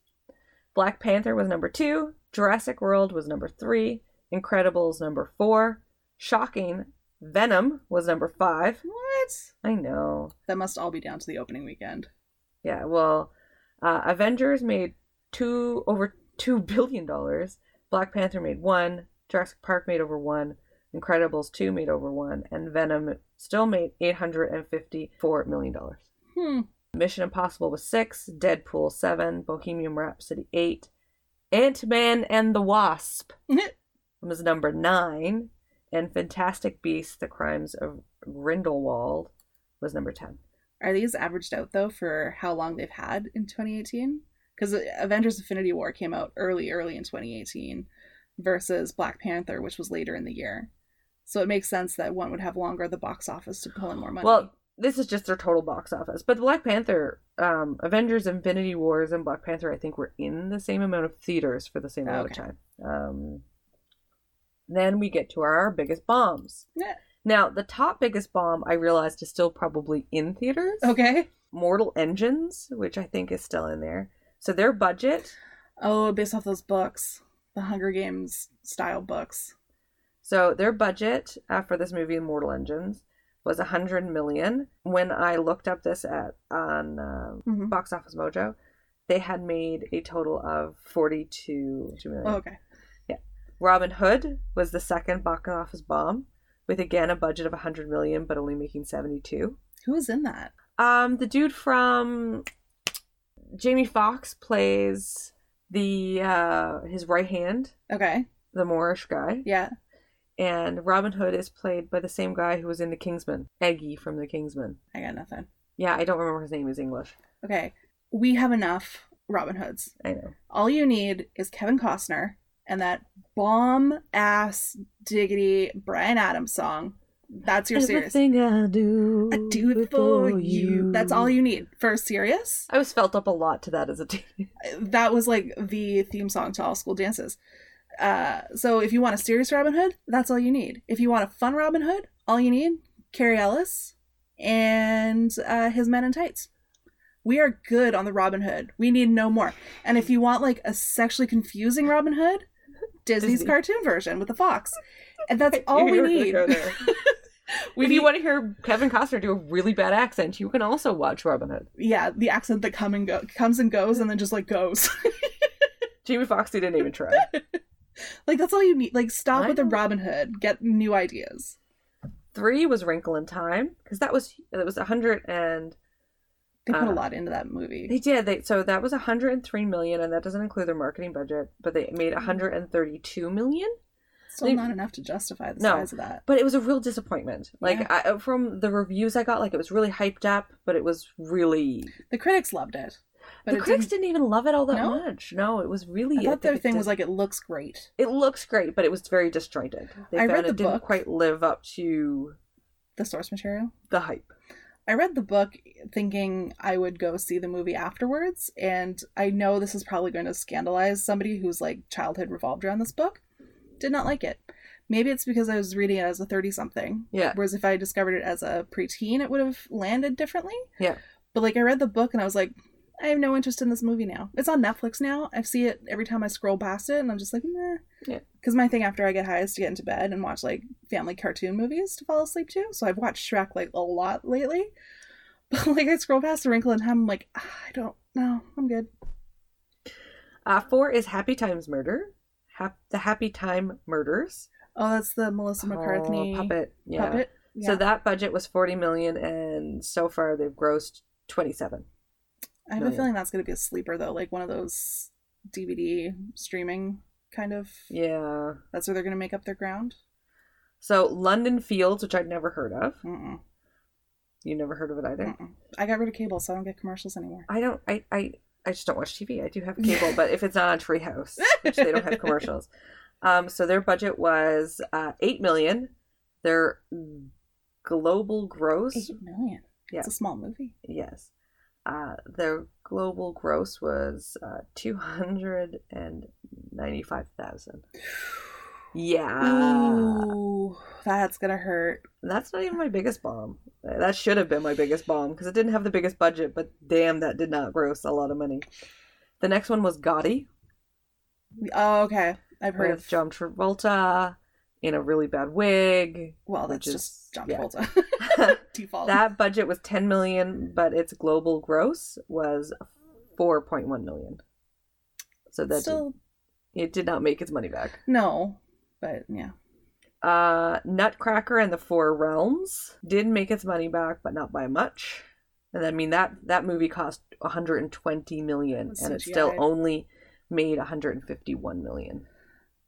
Black Panther was number two, Jurassic World was number three, Incredibles number four, shocking, Venom was number five. What? I know, That must all be down to the opening weekend. yeah. Well, uh, Avengers made two over two billion dollars. Black Panther made one. Jurassic Park made over one. Incredibles two made over one, and Venom still made eight hundred and fifty-four million dollars. Hmm. Mission Impossible was six, Deadpool seven, Bohemian Rhapsody eight, Ant Man and the Wasp was number nine, and Fantastic Beasts: The Crimes of Grindelwald was number ten. Are these averaged out though for how long they've had in 2018? Because Avengers: Infinity War came out early, early in 2018, versus Black Panther, which was later in the year. So it makes sense that one would have longer at the box office to pull in more money. Well, this is just their total box office, but Black Panther, um, Avengers: Infinity Wars, and Black Panther, I think, were in the same amount of theaters for the same amount Okay. of time. Um, then we get to our biggest bombs. Yeah. Now, the top biggest bomb I realized is still probably in theaters. okay. Mortal Engines, which I think is still in there. So their budget, Oh, based off those books, the Hunger Games style books. so their budget uh, for this movie, Mortal Engines, was a hundred million. When I looked up this at on um, Mhm. Box Office Mojo, they had made a total of forty-two million. Oh, okay. Robin Hood was the second box office bomb, with again a budget of a hundred million, but only making seventy-two. Who was in that? Um, the dude from Jamie Foxx plays the uh his right hand, Okay. the Moorish guy, Yeah. and Robin Hood is played by the same guy who was in The Kingsman, Eggy from The Kingsman. I got nothing. Yeah, I don't remember his name. Is English. Okay. We have enough Robin Hoods. I know. All you need is Kevin Costner and that bomb ass diggity Bryan Adams song. That's your serious. Everything I do, I do it for you. That's all you need for serious. I was felt up a lot to that as a teen. That was like the theme song to all school dances. Uh, so if you want a serious Robin Hood, that's all you need. If you want a fun Robin Hood, all you need Cary Elwes and uh, his Men in Tights. We are good on the Robin Hood. We need no more. And if you want like a sexually confusing Robin Hood, Disney's Disney. cartoon version with the fox, and that's all we need. If you want to hear Kevin Costner do a really bad accent, you can also watch Robin Hood. yeah, the accent that come and go comes and goes and then just like goes. Jamie Foxx didn't even try. like that's all you need. Like stop I with the. Robin Hood. Get new ideas. Three was Wrinkle in Time because that was that was a hundred and They put a Uh, lot into that movie. they did they so that was hundred and three million and that doesn't include their marketing budget, but they made hundred and thirty two million. Still they- not enough to justify the No. size of that. But it was a real disappointment. Like Yeah. I, from the reviews I got, like it was really hyped up, but it was really The critics loved it, but the critics didn't. didn't even love it all that No? much. No, it was really. I thought their thing it was like it looks great. it looks great, but it was very disjointed. They I read it the didn't book. quite live up to The source material. the hype. I read the book thinking I would go see the movie afterwards, and I know this is probably going to scandalize somebody whose like childhood revolved around this book. Did not like it. Maybe it's because I was reading it as a thirty something. Yeah. Whereas if I discovered it as a preteen, it would have landed differently. Yeah. But like I read the book and I was like, I have no interest in this movie now. It's on Netflix now. I see it every time I scroll past it, and I'm just like, meh. Yeah. Because my thing after I get high is to get into bed and watch like family cartoon movies to fall asleep to. So I've watched Shrek like a lot lately. But like I scroll past The Wrinkle in Time, I'm like, ah, I don't know. I'm good. Uh, four is Happy Times Murder. Hap- the Happy Time Murders. Oh, that's the Melissa McCarthy Oh, puppet. Yeah. puppet. So that budget was forty million, and so far they've grossed twenty-seven. I have a feeling that's going to be a sleeper though, like one of those DVD streaming kind of. Yeah. That's where they're going to make up their ground. So London Fields, which I'd never heard of. Mm-mm. You never heard of it either. Mm-mm. I got rid of cable, so I don't get commercials anymore. I don't. I. I. I just don't watch TV. I do have cable, but if it's not on Treehouse, which they don't have commercials. Um. So their budget was uh, eight million. Their global gross, Eight million. Yeah. It's a small movie. yes, uh, their global gross was uh, two hundred and ninety-five thousand. Yeah, Ooh, that's gonna hurt. that's not even my biggest bomb. That should have been my biggest bomb because it didn't have the biggest budget, but damn, that did not gross a lot of money. The next one was Gotti Oh, okay. I've heard with of. John Travolta in a really bad wig. well, that's which just is- John yeah. Default. that budget was 10 million, but its global gross was 4.1 million. So that still it did not make its money back. no, but yeah. Uh, Nutcracker and the Four Realms did make its money back, but not by much. And I mean that that movie cost 120 million, and it still only made 151 million.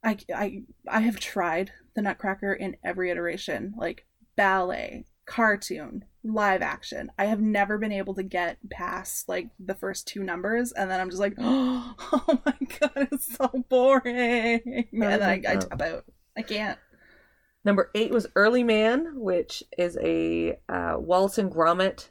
I, I, I have tried the Nutcracker in every iteration, like ballet, cartoon, live action. I have never been able to get past like the first two numbers, and then I'm just like, oh my god, it's so boring, and then I, I tap out. I can't. Number eight was Early Man, which is a uh, Wallace and Gromit.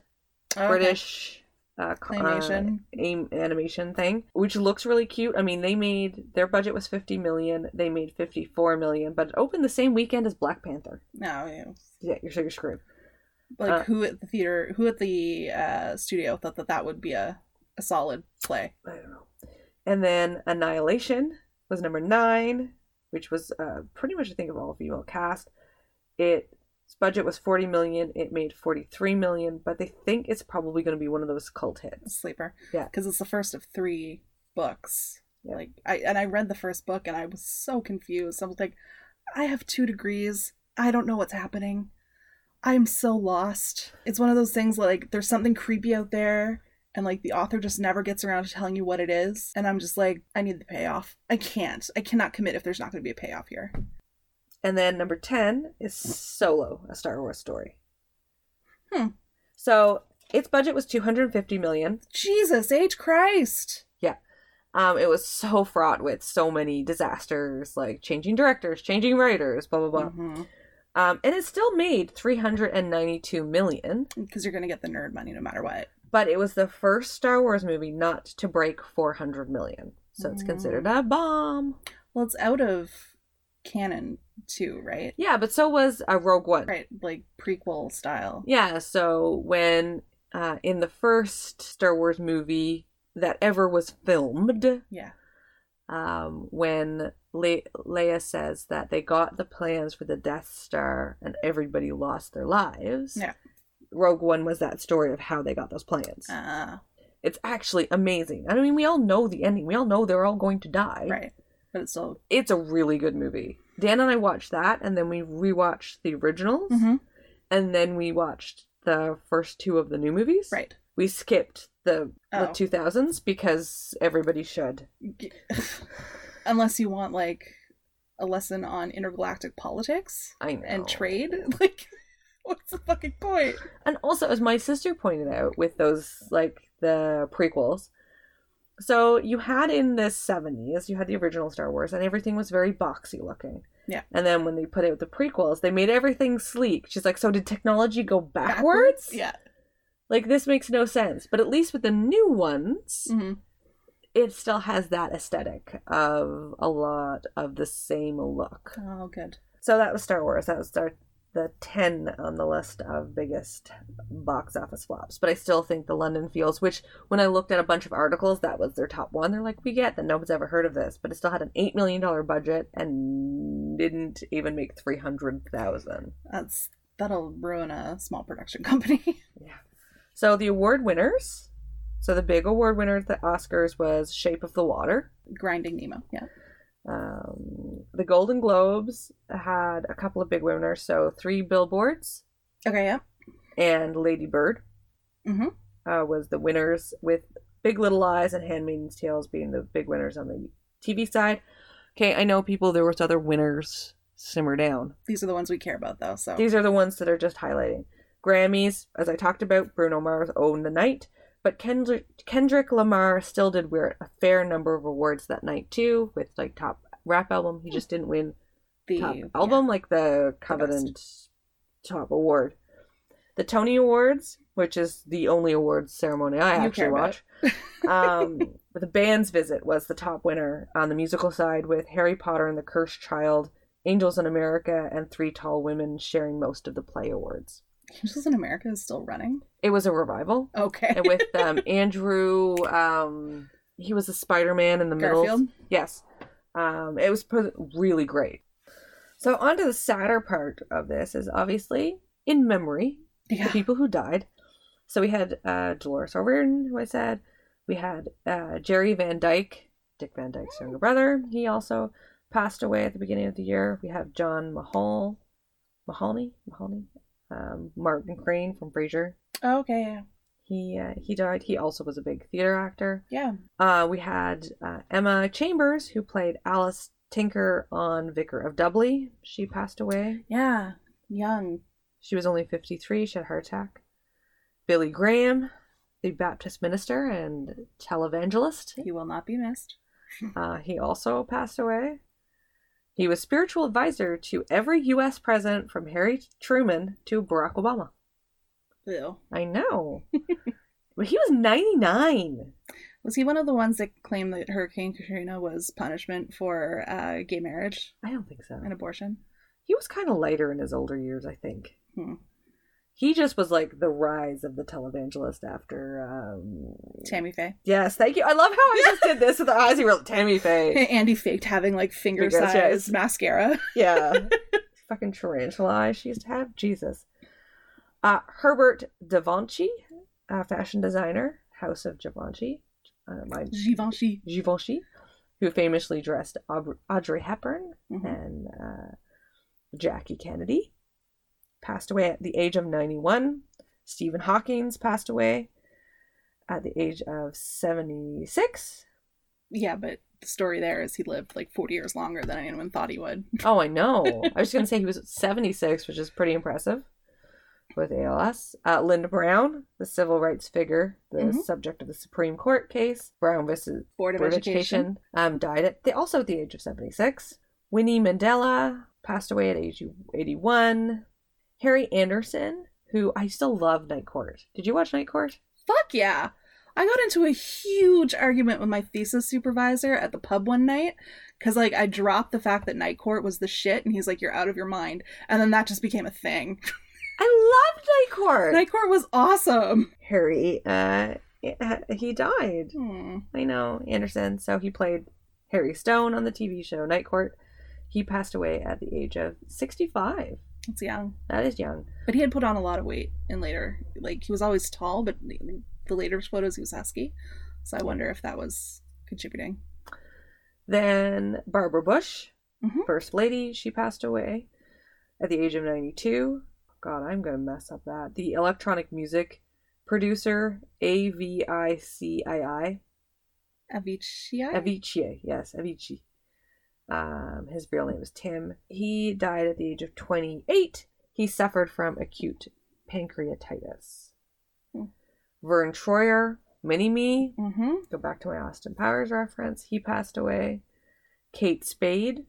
British uh, Claymation. uh, aim animation thing, which looks really cute. I mean, they made their budget was 50 million. They made 54 million, but it opened the same weekend as Black Panther. No, yeah. Yeah, you're so you're screwed. like Uh, who at the theater, who at the uh, studio thought that that would be a, a solid play. I don't know. And then Annihilation was number nine, which was uh, pretty much I think of all female cast. Its budget was 40 million. It made 43 million, but they think it's probably going to be one of those cult hits. sleeper. Yeah. because it's the first of three books. Yeah. Like I and I read the first book and I was so confused. I was like, I have two degrees. I don't know what's happening. I'm so lost. It's one of those things like there's something creepy out there, and like the author just never gets around to telling you what it is and i'm just like i need the payoff i can't i cannot commit if there's not going to be a payoff here And then number 10 is Solo, a Star Wars story. Hmm. So its budget was 250 million. jesus h christ Yeah. Um, it was so fraught with so many disasters, like changing directors, changing writers, blah blah blah. Mhm. Um, and it still made 392 million, because you're going to get the nerd money no matter what but it was the first Star Wars movie not to break 400 million. So it's considered a bomb. well it's out of canon too right Yeah, but so was a Rogue One. right like prequel style Yeah, so when uh, in the first Star Wars movie that ever was filmed, yeah um, when Le- Leia says that they got the plans for the Death Star and everybody lost their lives, Yeah. Rogue One was that story of how they got those plans. uh, It's actually amazing. I mean, we all know the ending. We all know they're all going to die. right but it's still It's a really good movie. Dan and I watched that, and then we rewatched the originals, Mhm. and then we watched the first two of the new movies. right We skipped the the Oh. 2000s because everybody should. unless you want like a lesson on intergalactic politics and trade like what's the fucking point And also, as my sister pointed out with those, like the prequels, so you had in the 70s, you had the original Star Wars, and everything was very boxy looking. Yeah. And then when they put out the prequels, they made everything sleek. She's like, so did technology go backwards? yeah Like, this makes no sense. But at least with the new ones, hmm it still has that aesthetic of a lot of the same look. oh good So that was Star Wars. That was our, the 10 on the list of biggest box office flops. But I still think the London Fields, which when I looked at a bunch of articles, that was their top one. They're like, we get that nobody's ever heard of this, but it still had an $8 million budget and didn't even make 300000 that's that'll ruin a small production company yeah. So the award winners. So the big award winner at the Oscars was Shape of the Water. grinding nemo yeah Um, the Golden Globes had a couple of big winners. So three billboards. okay yeah and Lady Bird Mhm. uh, was the winners, with Big Little Lies and Handmaid's Tales being the big winners on the TV side. Okay, I know people. There was other winners. Simmer down. these are the ones we care about though so These are the ones that are just highlighting. Grammys, as I talked about, Bruno Mars owned the night, but Kendrick, Kendrick Lamar still did wear a fair number of awards that night too, with like top rap album. He just didn't win the top album, like the coveted top award. The Tony Awards, which is the only awards ceremony I You actually watch. um, the band's visit was the top winner on the musical side, with Harry Potter and the Cursed Child, Angels in America, and Three Tall Women sharing most of the play awards. Angels in America is still running. It was a revival Okay. and with um, Andrew. Um, he was a Spider-Man in the middle. Garfield. Yes. Um, it was really great. So, on to the sadder part of this is obviously in memory, the people who died. So, we had uh, Dolores O'Riordan, who I said. We had uh, Jerry Van Dyke, Dick Van Dyke's younger brother. He also passed away at the beginning of the year. We have John Mahal, Mahoney, Mahoney, um, Martin Crane from Frasier. Okay. Yeah. He uh, he died. He also was a big theater actor. Yeah. Uh, we had uh, Emma Chambers, who played Alice Tinker on Vicar of Dibley. She passed away. Yeah. Young. She was only 53. She had a heart attack. Billy Graham, the Baptist minister and televangelist. He will not be missed. Uh, he also passed away. He was spiritual advisor to every U.S. president from Harry Truman to Barack Obama. Ew. I know. but he was 99. Was he one of the ones that claimed that Hurricane Katrina was punishment for uh, gay marriage I don't think so. and abortion? He was kind of lighter in his older years, I think. Hmm. He just was like the rise of the televangelist after. Um... Tammy Faye. Yes, thank you. I love how I just did this with the eyes. He wrote Tammy Faye. Andy faked having like finger sized mascara. Yeah, fucking tarantula eyes she used to have. Jesus. Uh, Herbert Givenchy, uh, fashion designer, House of Givenchy. Uh, my Givenchy. Givenchy, who famously dressed Aub- Audrey Hepburn Mhm. and uh, Jackie Kennedy, passed away at the age of 91. Stephen Hawking's passed away. at the age of 76. Yeah, but the story there is he lived like 40 years longer than anyone thought he would. Oh, I know. I was going to say he was 76, which is pretty impressive with ALS. Uh, Linda Brown, the civil rights figure, the Mhm. subject of the Supreme Court case, Brown versus Board of, Board Education. Education, um, died at the, also at the age of 76. Winnie Mandela passed away at age 81. Harry Anderson, who I still love Night Court. Did you watch Night Court? Fuck yeah. I got into a huge argument with my thesis supervisor at the pub one night because, like, I dropped the fact that Night Court was the shit, and he's like, "You're out of your mind," and then that just became a thing. I loved Night Court. Night Court was awesome. Harry, uh, he died. Hmm. I know Anderson. So he played Harry Stone on the TV show Night Court. He passed away at the age of 65. It's young, That is young. but he had put on a lot of weight in later. Like he was always tall, but the the later photos he was husky. So I wonder if that was contributing. Then Barbara Bush, Mhm. First Lady, she passed away at the age of 92. God, I'm going to mess up that. The electronic music producer, A V I C I I. Avicii. Avicii, yes, Avicii. Um, his real name is Tim. He died at the age of 28. He suffered from acute pancreatitis. Hmm. Vern Troyer, Mini Me, mm-hmm. go back to my Austin Powers reference. He passed away. Kate Spade,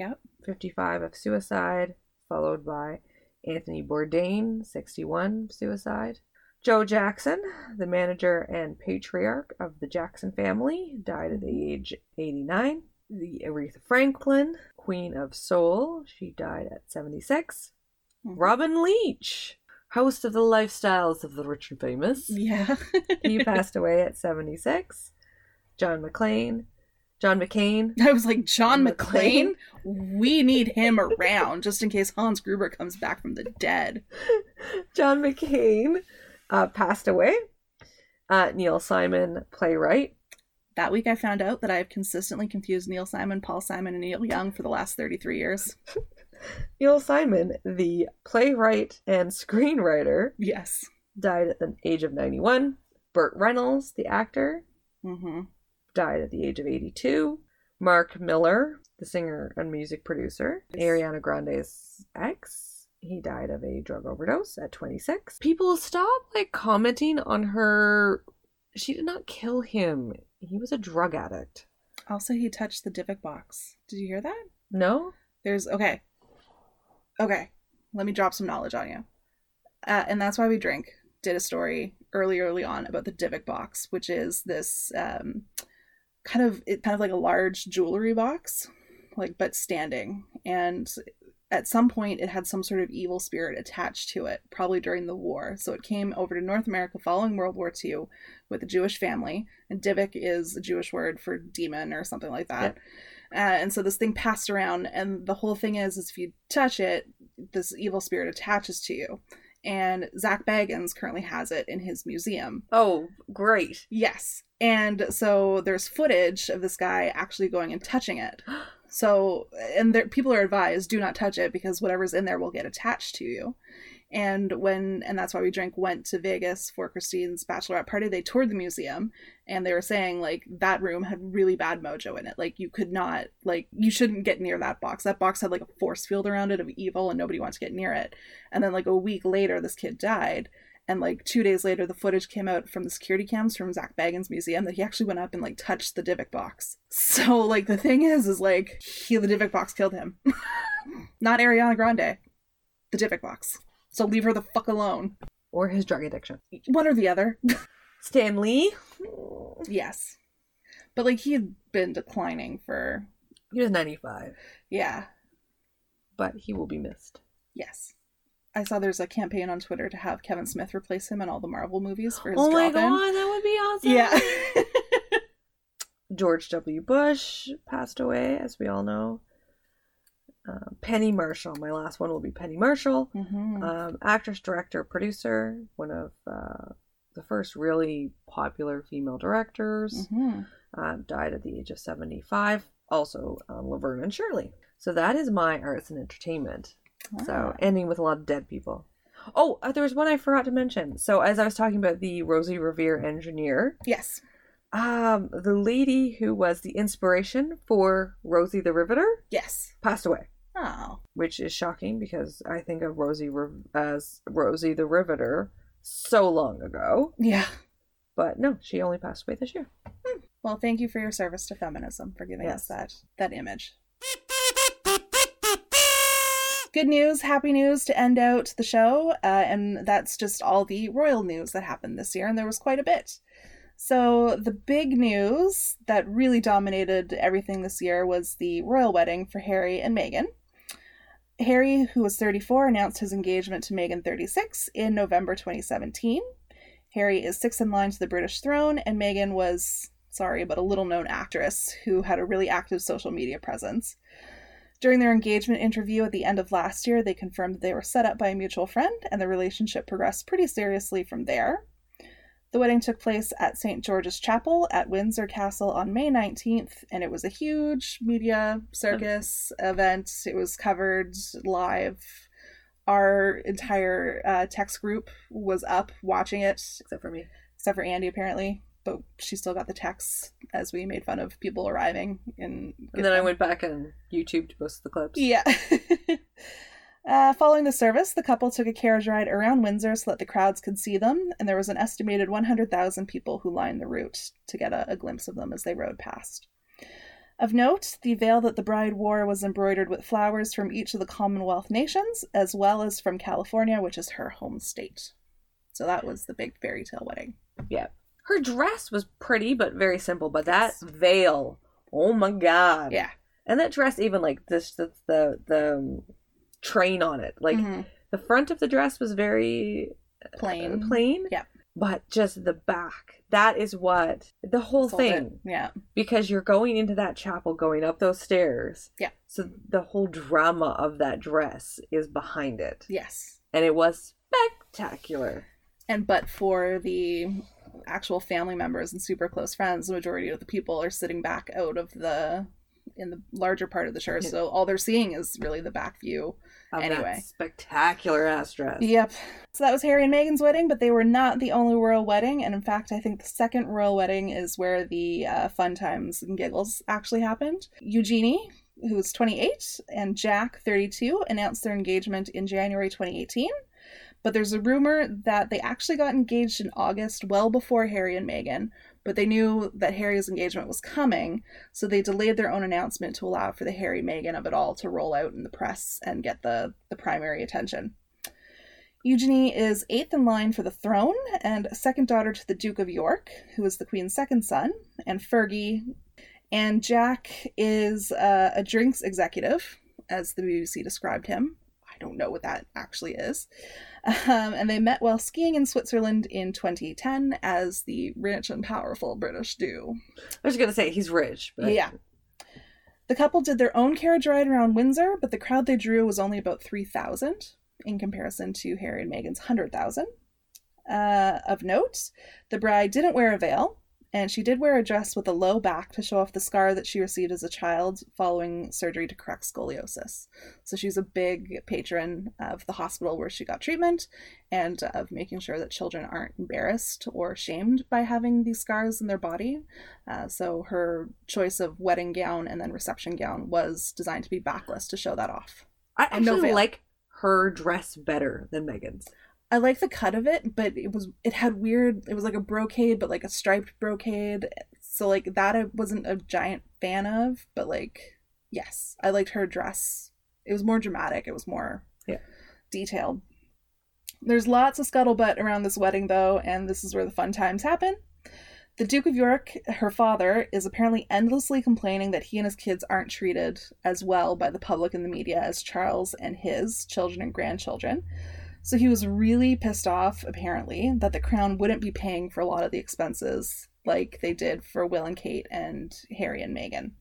Yep. 55 of suicide, followed by Anthony Bourdain, 61 suicide. Joe Jackson, the manager and patriarch of the Jackson family, died at the age 89. The Aretha Franklin, Queen of Soul, she died at 76. Mhm. Robin Leach, host of the Lifestyles of the Rich and Famous, Yeah. he passed away at 76. John McClane, John McCain, I was like, John John McClane? We need him around just in case Hans Gruber comes back from the dead. John McCain uh, passed away. Uh, Neil Simon, playwright. That week I found out that I have consistently confused Neil Simon, Paul Simon, and Neil Young for the last 33 years. Neil Simon, the playwright and screenwriter, Yes. died at the age of 91. Burt Reynolds, the actor, Mm-hmm. died at the age of 82. Mac Miller, the singer and music producer. Ariana Grande's ex, he died of a drug overdose at 26. People stop like commenting on her. She did not kill him. He was a drug addict. Also, he touched the Dybbuk box. Did you hear that? No? There's okay. Okay, let me drop some knowledge on you. Uh, and that's why we drink. Did a story early, early on about the Dybbuk box, which is this um, kind of it kind of like a large jewelry box, like but standing. And at some point, it had some sort of evil spirit attached to it, probably during the war. So it came over to North America following World War II with a Jewish family, and Dybbuk is a Jewish word for demon or something like that. Uh, and so this thing passed around, and the whole thing is, is if you touch it, this evil spirit attaches to you. And Zak Bagans currently has it in his museum. Oh, great. Yes. And so there's footage of this guy actually going and touching it. So, and there, people are advised do not touch it because whatever's in there will get attached to you. And when, and that's why we drink, went to Vegas for Christine's bachelorette party. They toured the museum and they were saying like that room had really bad mojo in it. Like you could not, like, you shouldn't get near that box. That box had like a force field around it of evil and nobody wants to get near it. And then like a week later, this kid died. And like two days later, the footage came out from the security cams from Zak Bagans' museum that he actually went up and like touched the Dybbuk box. So like the thing is, is like he the Dybbuk box killed him, not Ariana Grande, the Dybbuk box. So leave her the fuck alone. Or his drug addiction. One or the other. Stan Lee, yes, but like he had been declining for he was 95, yeah but he will be missed. yes. I saw there's a campaign on Twitter to have Kevin Smith replace him in all the Marvel movies for his Oh my god, that would be awesome. Yeah. George W. Bush passed away, as we all know. Uh, Penny Marshall, my last one will be Penny Marshall. Mhm. Um, actress, director, producer, one of uh, the first really popular female directors. Mhm. Um, died at the age of 75. Also, um, Laverne and Shirley. So that is my arts and entertainment. So Ah. ending with a lot of dead people. Oh, uh, there was one I forgot to mention. So as I was talking about the Rosie Revere engineer, Yes. um, the lady who was the inspiration for Rosie the Riveter Yes. passed away, Oh. which is shocking because I think of Rosie Riv- as Rosie the Riveter so long ago. Yeah. But no, she only passed away this year. Well, thank you for your service to feminism for giving us that that image. Good news, happy news to end out the show, uh, and that's just all the royal news that happened this year, and there was quite a bit. So the big news that really dominated everything this year was the royal wedding for Harry and Meghan. Harry, who was 34, announced his engagement to Meghan, 36, in November 2017. Harry is sixth in line to the British throne, and Meghan was sorry, but a little known actress who had a really active social media presence. During their engagement interview at the end of last year, they confirmed that they were set up by a mutual friend, and the relationship progressed pretty seriously from there. The wedding took place at St. George's Chapel at Windsor Castle on May 19th, and it was a huge media circus event. It was covered live. Our entire uh, text group was up watching it, Except for me. except for Andy apparently. But she still got the texts as we made fun of people arriving. And, And then I went back and YouTube to post the clips. Yeah. uh, following the service, the couple took a carriage ride around Windsor so that the crowds could see them, and there was an estimated 100,000 people who lined the route to get a, a glimpse of them as they rode past. Of note, the veil that the bride wore was embroidered with flowers from each of the Commonwealth nations, as well as from California, which is her home state. So that was the big fairy tale wedding. Yeah. Her dress was pretty but very simple, but that Yes. veil, oh my god. Yeah. And that dress even like this the the, the train on it. Like Mhm. the front of the dress was very uh, plain. plain. Yeah. But just the back. That is what the whole Sold it. thing. Yeah. Because you're going into that chapel, going up those stairs. Yeah. So the whole drama of that dress is behind it. Yes. And it was spectacular. And but for the actual family members and super close friends, the majority of the people are sitting back out of the in the larger part of the church. So all they're seeing is really the back view. Of Anyway. spectacular ass dress. Yep. So that was Harry and Meghan's wedding, but they were not the only royal wedding. And in fact, I think the second royal wedding is where the uh, fun times and giggles actually happened. Eugenie, who's 28, and Jack, 32, announced their engagement in January 2018. But there's a rumor that they actually got engaged in August, well before Harry and Meghan. But they knew that Harry's engagement was coming, so they delayed their own announcement to allow for the Harry Meghan of it all to roll out in the press and get the, the primary attention. Eugenie is eighth in line for the throne and second daughter to the Duke of York, who is the Queen's second son, and Fergie. And Jack is uh, a drinks executive, as the BBC described him. I don't know what that actually is. Um, and they met while skiing in Switzerland in 2010, as the rich and powerful British do. I was gonna say he's rich, but Yeah. The couple did their own carriage ride around Windsor, but the crowd they drew was only about 3,000 in comparison to Harry and Meghan's 100,000. Uh, of note, the bride didn't wear a veil, and she did wear a dress with a low back to show off the scar that she received as a child following surgery to correct scoliosis. So she's a big patron of the hospital where she got treatment and of making sure that children aren't embarrassed or shamed by having these scars in their body. Uh, so her choice of wedding gown and then reception gown was designed to be backless to show that off. I And no actually like her dress better than Megan's. I like the cut of it, but it was it had weird. It was like a brocade, but like a striped brocade. So like that I wasn't a giant fan of, but like yes, I liked her dress. It was more dramatic. It was more Yeah. detailed. There's lots of scuttlebutt around this wedding though, and this is where the fun times happen. The Duke of York, her father, is apparently endlessly complaining that he and his kids aren't treated as well by the public and the media as Charles and his children and grandchildren. So he was really pissed off, apparently, that the crown wouldn't be paying for a lot of the expenses like they did for Will and Kate and Harry and Meghan.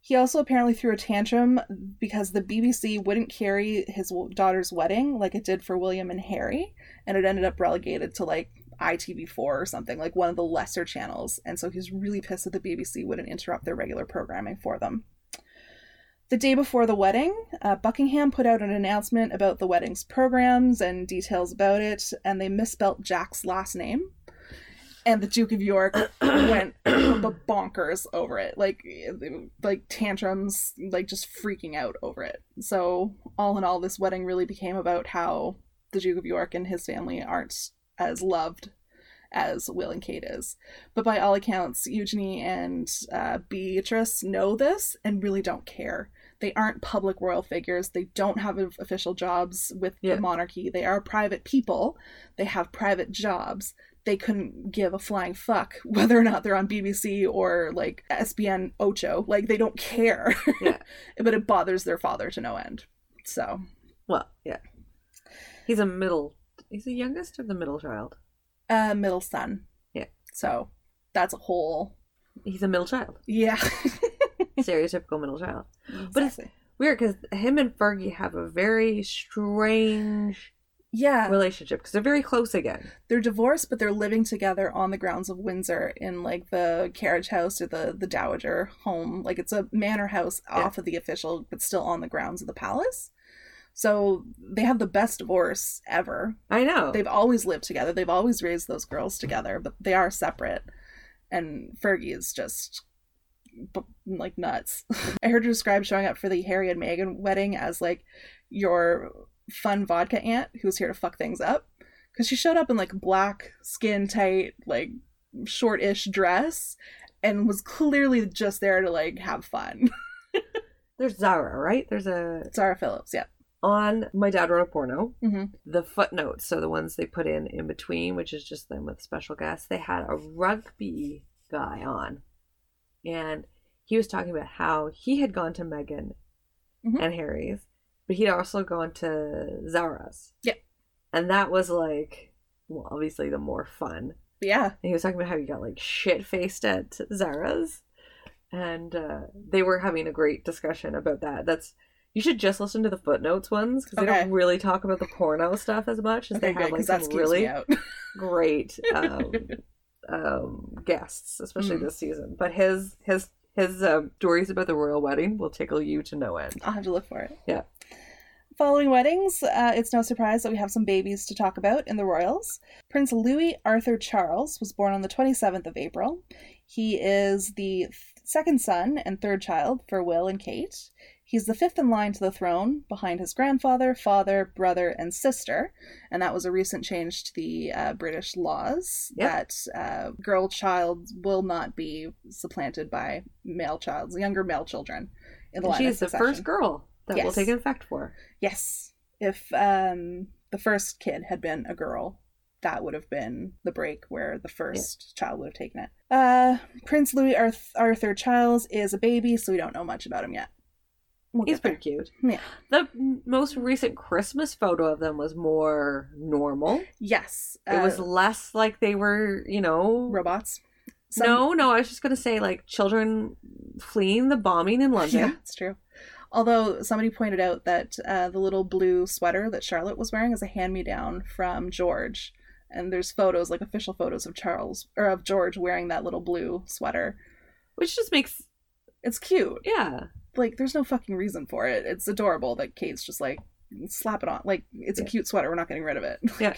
He also apparently threw a tantrum because the BBC wouldn't carry his daughter's wedding like it did for William and Harry, and it ended up relegated to like ITV4 or something, like one of the lesser channels. And so he's really pissed that the BBC wouldn't interrupt their regular programming for them. The day before the wedding, uh, Buckingham put out an announcement about the wedding's programs and details about it, and they misspelt Jack's last name. And the Duke of York went bonkers over it, like like tantrums, like just freaking out over it. So all in all, this wedding really became about how the Duke of York and his family aren't as loved as Will and Kate is. But by all accounts, Eugenie and uh, Beatrice know this and really don't care. They aren't public royal figures. They don't have official jobs with Yeah. the monarchy. They are private people. They have private jobs. They couldn't give a flying fuck whether or not they're on BBC or like ESPN Ocho. Like they don't care. Yeah. but it bothers their father to no end. So Well, yeah. He's a middle. He's the youngest or the middle child? uh middle son. Yeah. So that's a whole He's a middle child. yeah. Stereotypical middle child. But it's- Weird because him and Fergie have a very strange yeah. relationship because they're very close again. they're divorced, but they're living together on the grounds of Windsor in like the carriage house or the the dowager home. Like it's a manor house Yeah. off of the official, but still on the grounds of the palace. So they have the best divorce ever. I know. They've always lived together. They've always raised those girls together, but they are separate. And Fergie is just b- like nuts. I heard her describe showing up for the Harry and Meghan wedding as like your fun vodka aunt who's here to fuck things up. Because she showed up in like black, skin tight, like short-ish dress, and was clearly just there to like have fun. There's Zara, right? There's a Zara Phillips, yeah. on my dad wrote a porno. Mhm. The footnotes, so the ones they put in in between, which is just them with special guests. They had a rugby guy on, and he was talking about how he had gone to Megan Mhm. and Harry's, but he'd also gone to Zara's. Yeah. and that was like, well, obviously the more fun. Yeah, And he was talking about how he got like shit faced at Zara's, and uh, they were having a great discussion about that. That's you should just listen to the footnotes ones because they don't really talk about the porno stuff as much as okay, they good, have like some really great um, um, guests, especially Mhm. this season. But his his his um, stories about the royal wedding will tickle you to no end. I'll have to look for it. Yeah. Following weddings, uh, it's no surprise that we have some babies to talk about in the royals. Prince Louis Arthur Charles was born on the 27th of April. He is the second son and third child for Will and Kate. He's the fifth in line to the throne, behind his grandfather, father, brother, and sister. And that was a recent change to the uh, British laws Yep. that uh, girl child will not be supplanted by male child, younger male children in the And line she's of the first girl that will Yes. take effect for. Yes. If um the first kid had been a girl, that would have been the break where the first child would have taken it. Uh Prince Louis Arth- Arthur Charles is a baby, so we don't know much about him yet. We'll He's pretty cute. Yeah. The most recent Christmas photo of them was more normal. Yes. It was uh, less like they were, you know. robots. Some- No, no, I was just gonna say like children fleeing the bombing in London. Yeah, it's true. Although somebody pointed out that uh, the little blue sweater that Charlotte was wearing is a hand-me-down from George, and there's photos, like official photos of Charles or of George wearing that little blue sweater. Which just makes It's cute. yeah. Like there's no fucking reason for it. It's adorable that Kate's just like slap it on. Like it's a cute sweater. We're not getting rid of it. Yeah.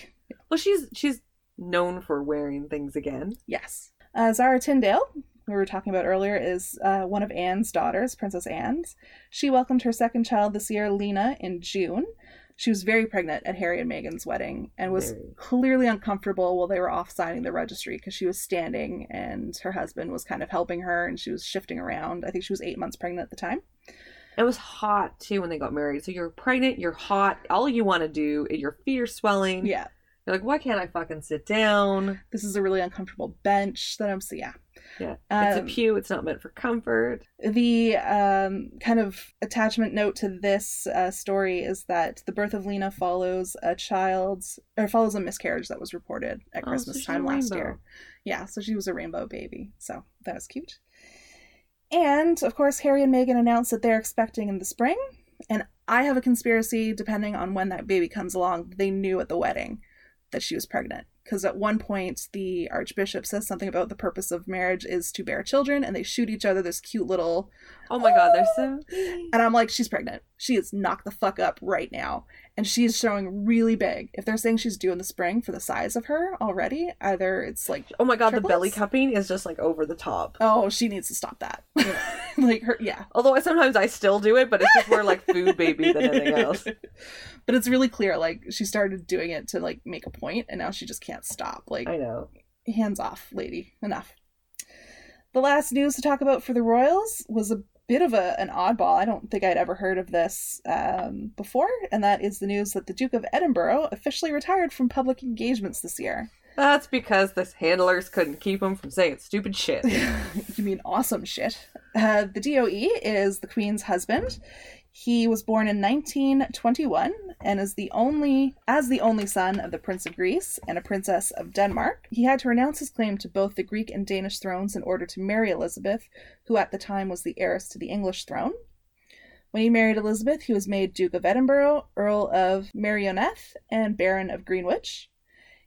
Well she's she's known for wearing things again. yes. Uh, Zara Tindall, we were talking about earlier, is uh, one of Anne's daughters, Princess Anne's. She welcomed her second child this year, Lena, in June. She was very pregnant at Harry and Meghan's wedding and was Very. clearly uncomfortable while they were off signing the registry because she was standing and her husband was kind of helping her and she was shifting around. I think she was eight months pregnant at the time. It was hot too when they got married. So you're pregnant, you're hot, all you want to do, is your feet are swelling. Yeah. You're like, why can't I fucking sit down? This is a really uncomfortable bench that I'm so yeah. Yeah. It's Um, a pew, it's not meant for comfort. The um, kind of attachment note to this uh, story is that the birth of Lena follows a child's or follows a miscarriage that was reported at Oh, Christmas so time last rainbow. year. Yeah, so she was a rainbow baby. So that was cute. And of course, Harry and Meghan announced that they're expecting in the spring. And I have a conspiracy, depending on when that baby comes along, they knew at the wedding that she was pregnant because at one point the archbishop says something about the purpose of marriage is to bear children and they shoot each other this cute little Oh my god, they're so. and i'm like she's pregnant she is knocked the fuck up right now and she's showing really big if they're saying she's due in the spring for the size of her already either it's like Oh my god, the belly cupping is just like over the top. oh she needs to stop that like her yeah Although I, sometimes I still do it, but it's just more like food baby than anything else. but it's really clear like she started doing it to like make a point and now she just can't stop like I know. hands off, lady. Enough. The last news to talk about for the Royals was a bit of a, an oddball. I don't think I'd ever heard of this um, before, and that is the news that the Duke of Edinburgh officially retired from public engagements this year. That's because the handlers couldn't keep him from saying stupid shit. you mean awesome shit? Uh, the DOE is the Queen's husband. He was born in 1921 and is the only as the only son of the Prince of Greece and a princess of Denmark. He had to renounce his claim to both the Greek and Danish thrones in order to marry Elizabeth, who at the time was the heiress to the English throne. When he married Elizabeth, he was made Duke of Edinburgh, Earl of Merioneth, and Baron of Greenwich.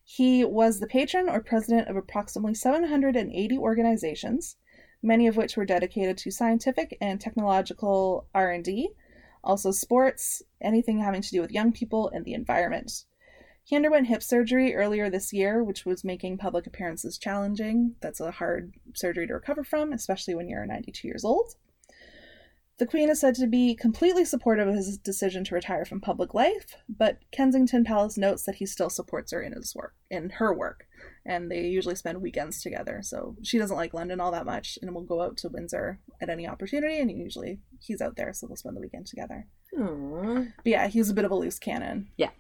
He was the patron or president of approximately 780 organizations, many of which were dedicated to scientific and technological R&D, also sports, anything having to do with young people and the environment. He underwent hip surgery earlier this year, which was making public appearances challenging. That's a hard surgery to recover from, especially when you're 92 years old. The Queen is said to be completely supportive of his decision to retire from public life, but Kensington Palace notes that he still supports her in his work, in her work, and they usually spend weekends together. So she doesn't like London all that much, and will go out to Windsor at any opportunity, and usually he's out there, so they'll spend the weekend together. Aw. But yeah, he's a bit of a loose cannon. Yeah.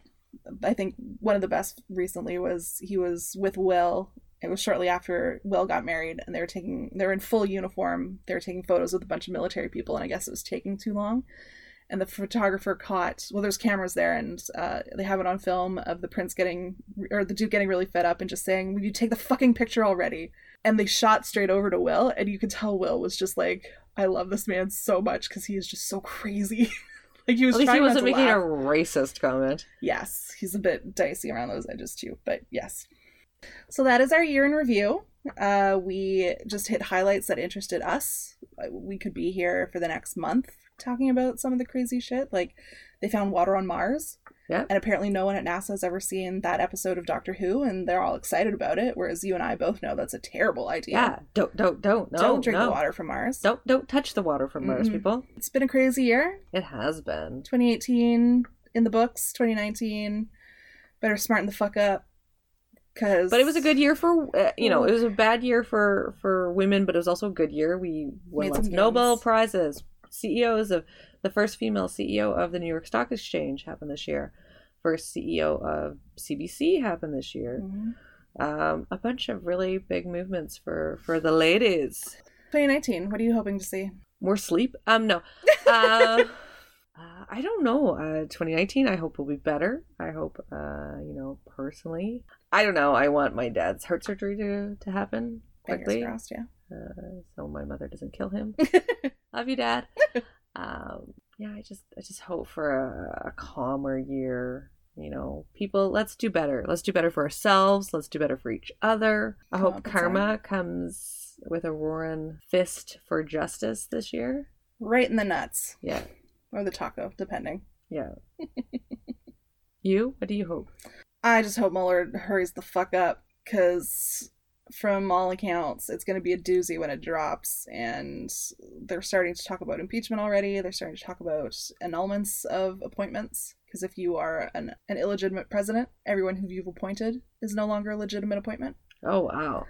I think one of the best recently was he was with Will. It was shortly after Will got married, and they were taking they were in full uniform. They were taking photos with a bunch of military people, and I guess it was taking too long. And the photographer caught well, there's cameras there, and uh, they have it on film of the prince getting or the duke getting really fed up and just saying, "Will you take the fucking picture already?" And they shot straight over to Will, and you could tell Will was just like, "I love this man so much because he is just so crazy." like he was At least he wasn't making laugh. a racist comment. Yes, he's a bit dicey around those edges too, but yes. So that is our year in review. Uh, we just hit highlights that interested us. Uh, We could be here for the next month talking about some of the crazy shit. Like they found water on Mars. Yeah. And apparently no one at NASA has ever seen that episode of Doctor Who and they're all excited about it, whereas you and I both know that's a terrible idea. Yeah. Don't don't don't no Don't drink no. the water from Mars. Don't don't touch the water from Mars, Mm-mm. people. It's been a crazy year. It has been. 2018 in the books, 2019. Better smarten the fuck up. Cause But it was a good year for uh, you know it was a bad year for for women, but it was also a good year. We won lots of Nobel prizes. CEOs of the first female CEO of the New York Stock Exchange happened this year. First CEO of CBC happened this year. Mhm. Um, a bunch of really big movements for for the ladies. 2019. What are you hoping to see? More sleep? Um, no. Uh, uh, I don't know. Uh, 2019. I hope will be better. I hope, uh, you know, personally. I don't know. I want my dad's heart surgery to to happen Fingers quickly, crossed, yeah. Uh, so my mother doesn't kill him. Love you, Dad. Um, yeah, I just I just hope for a, a calmer year. You know, people, let's do better. Let's do better for ourselves. Let's do better for each other. I Come hope karma comes with a roaring fist for justice this year. Right in the nuts. Yeah, Or the taco, depending. yeah. you? What do you hope? I just hope Mueller hurries the fuck up because, from all accounts, it's going to be a doozy when it drops. And they're starting to talk about impeachment already. They're starting to talk about annulments of appointments. Because if you are an, an illegitimate president, everyone who you've appointed is no longer a legitimate appointment. Oh wow.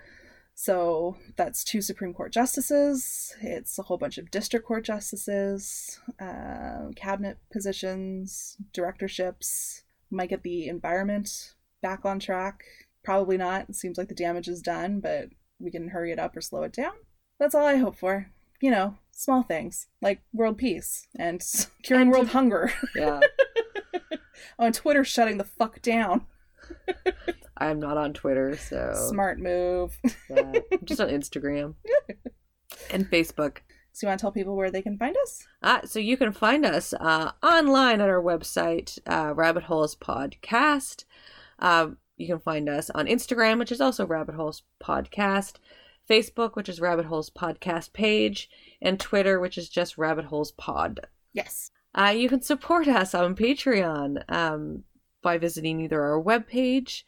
So that's two Supreme Court justices. It's a whole bunch of district court justices, uh, cabinet positions, directorships. Might get the environment back on track. Probably not. It seems like the damage is done, but we can hurry it up or slow it down. That's all I hope for. You know, small things like world peace and curing And- world hunger. Yeah. oh, and Twitter shutting the fuck down. I'm not on Twitter, so Smart move. yeah. I'm just on Instagram and Facebook. So you want to tell people where they can find us? Uh, so you can find us uh, online at our website, uh, Rabbit Holes Podcast. Um, You can find us on Instagram, which is also Rabbit Holes Podcast, Facebook, which is Rabbit Holes Podcast page, and Twitter, which is just Rabbit Holes Pod. Yes. Uh, you can support us on Patreon um, by visiting either our webpage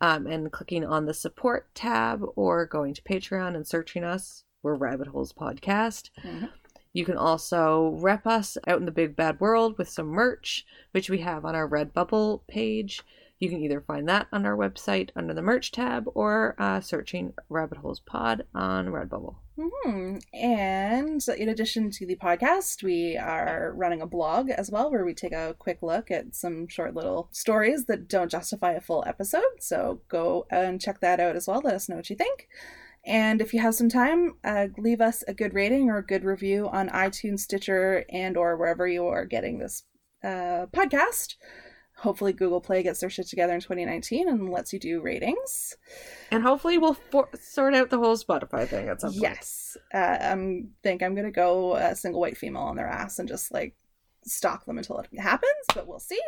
um, and clicking on the support tab or going to Patreon and searching us. We're Rabbit Holes Podcast. Mhm. You can also rep us out in the big bad world with some merch, which we have on our Redbubble page. You can either find that on our website under the merch tab or uh, searching Rabbit Holes Pod on Redbubble. hmm And in addition to the podcast, we are running a blog as well where we take a quick look at some short little stories that don't justify a full episode. So go and check that out as well. Let us know what you think. And if you have some time, uh, leave us a good rating or a good review on iTunes, Stitcher, and or wherever you are getting this uh, podcast. Hopefully, Google Play gets their shit together in 2019 and lets you do ratings. And hopefully we'll for- sort out the whole Spotify thing at some point. Yes. Uh, I think I'm going to go a single white female on their ass and just like stalk them until it happens, but we'll see.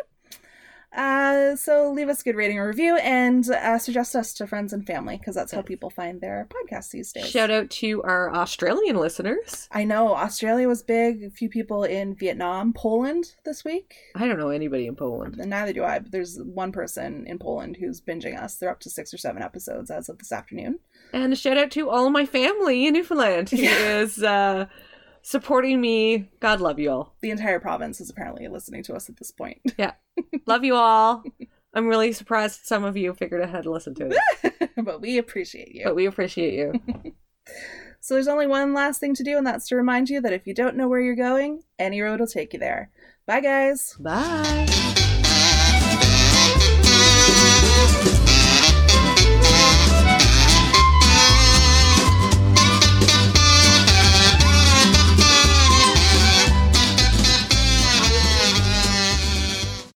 Uh, so leave us a good rating or review and uh, suggest us to friends and family because that's how people find their podcasts these days. Shout out to our Australian listeners. I know Australia was big. A few people in Vietnam, Poland this week. I don't know anybody in Poland. And neither do I, but there's one person in Poland who's binging us. They're up to six or seven episodes as of this afternoon. And a shout out to all my family in Newfoundland who Yeah. is uh, supporting me. God love you all. The entire province is apparently listening to us at this point. Yeah. love you all. I'm really surprised some of you figured out how to listen to it, but we appreciate you. but we appreciate you. So there's only one last thing to do, and that's to remind you that if you don't know where you're going, any road will take you there. Bye, guys. Bye.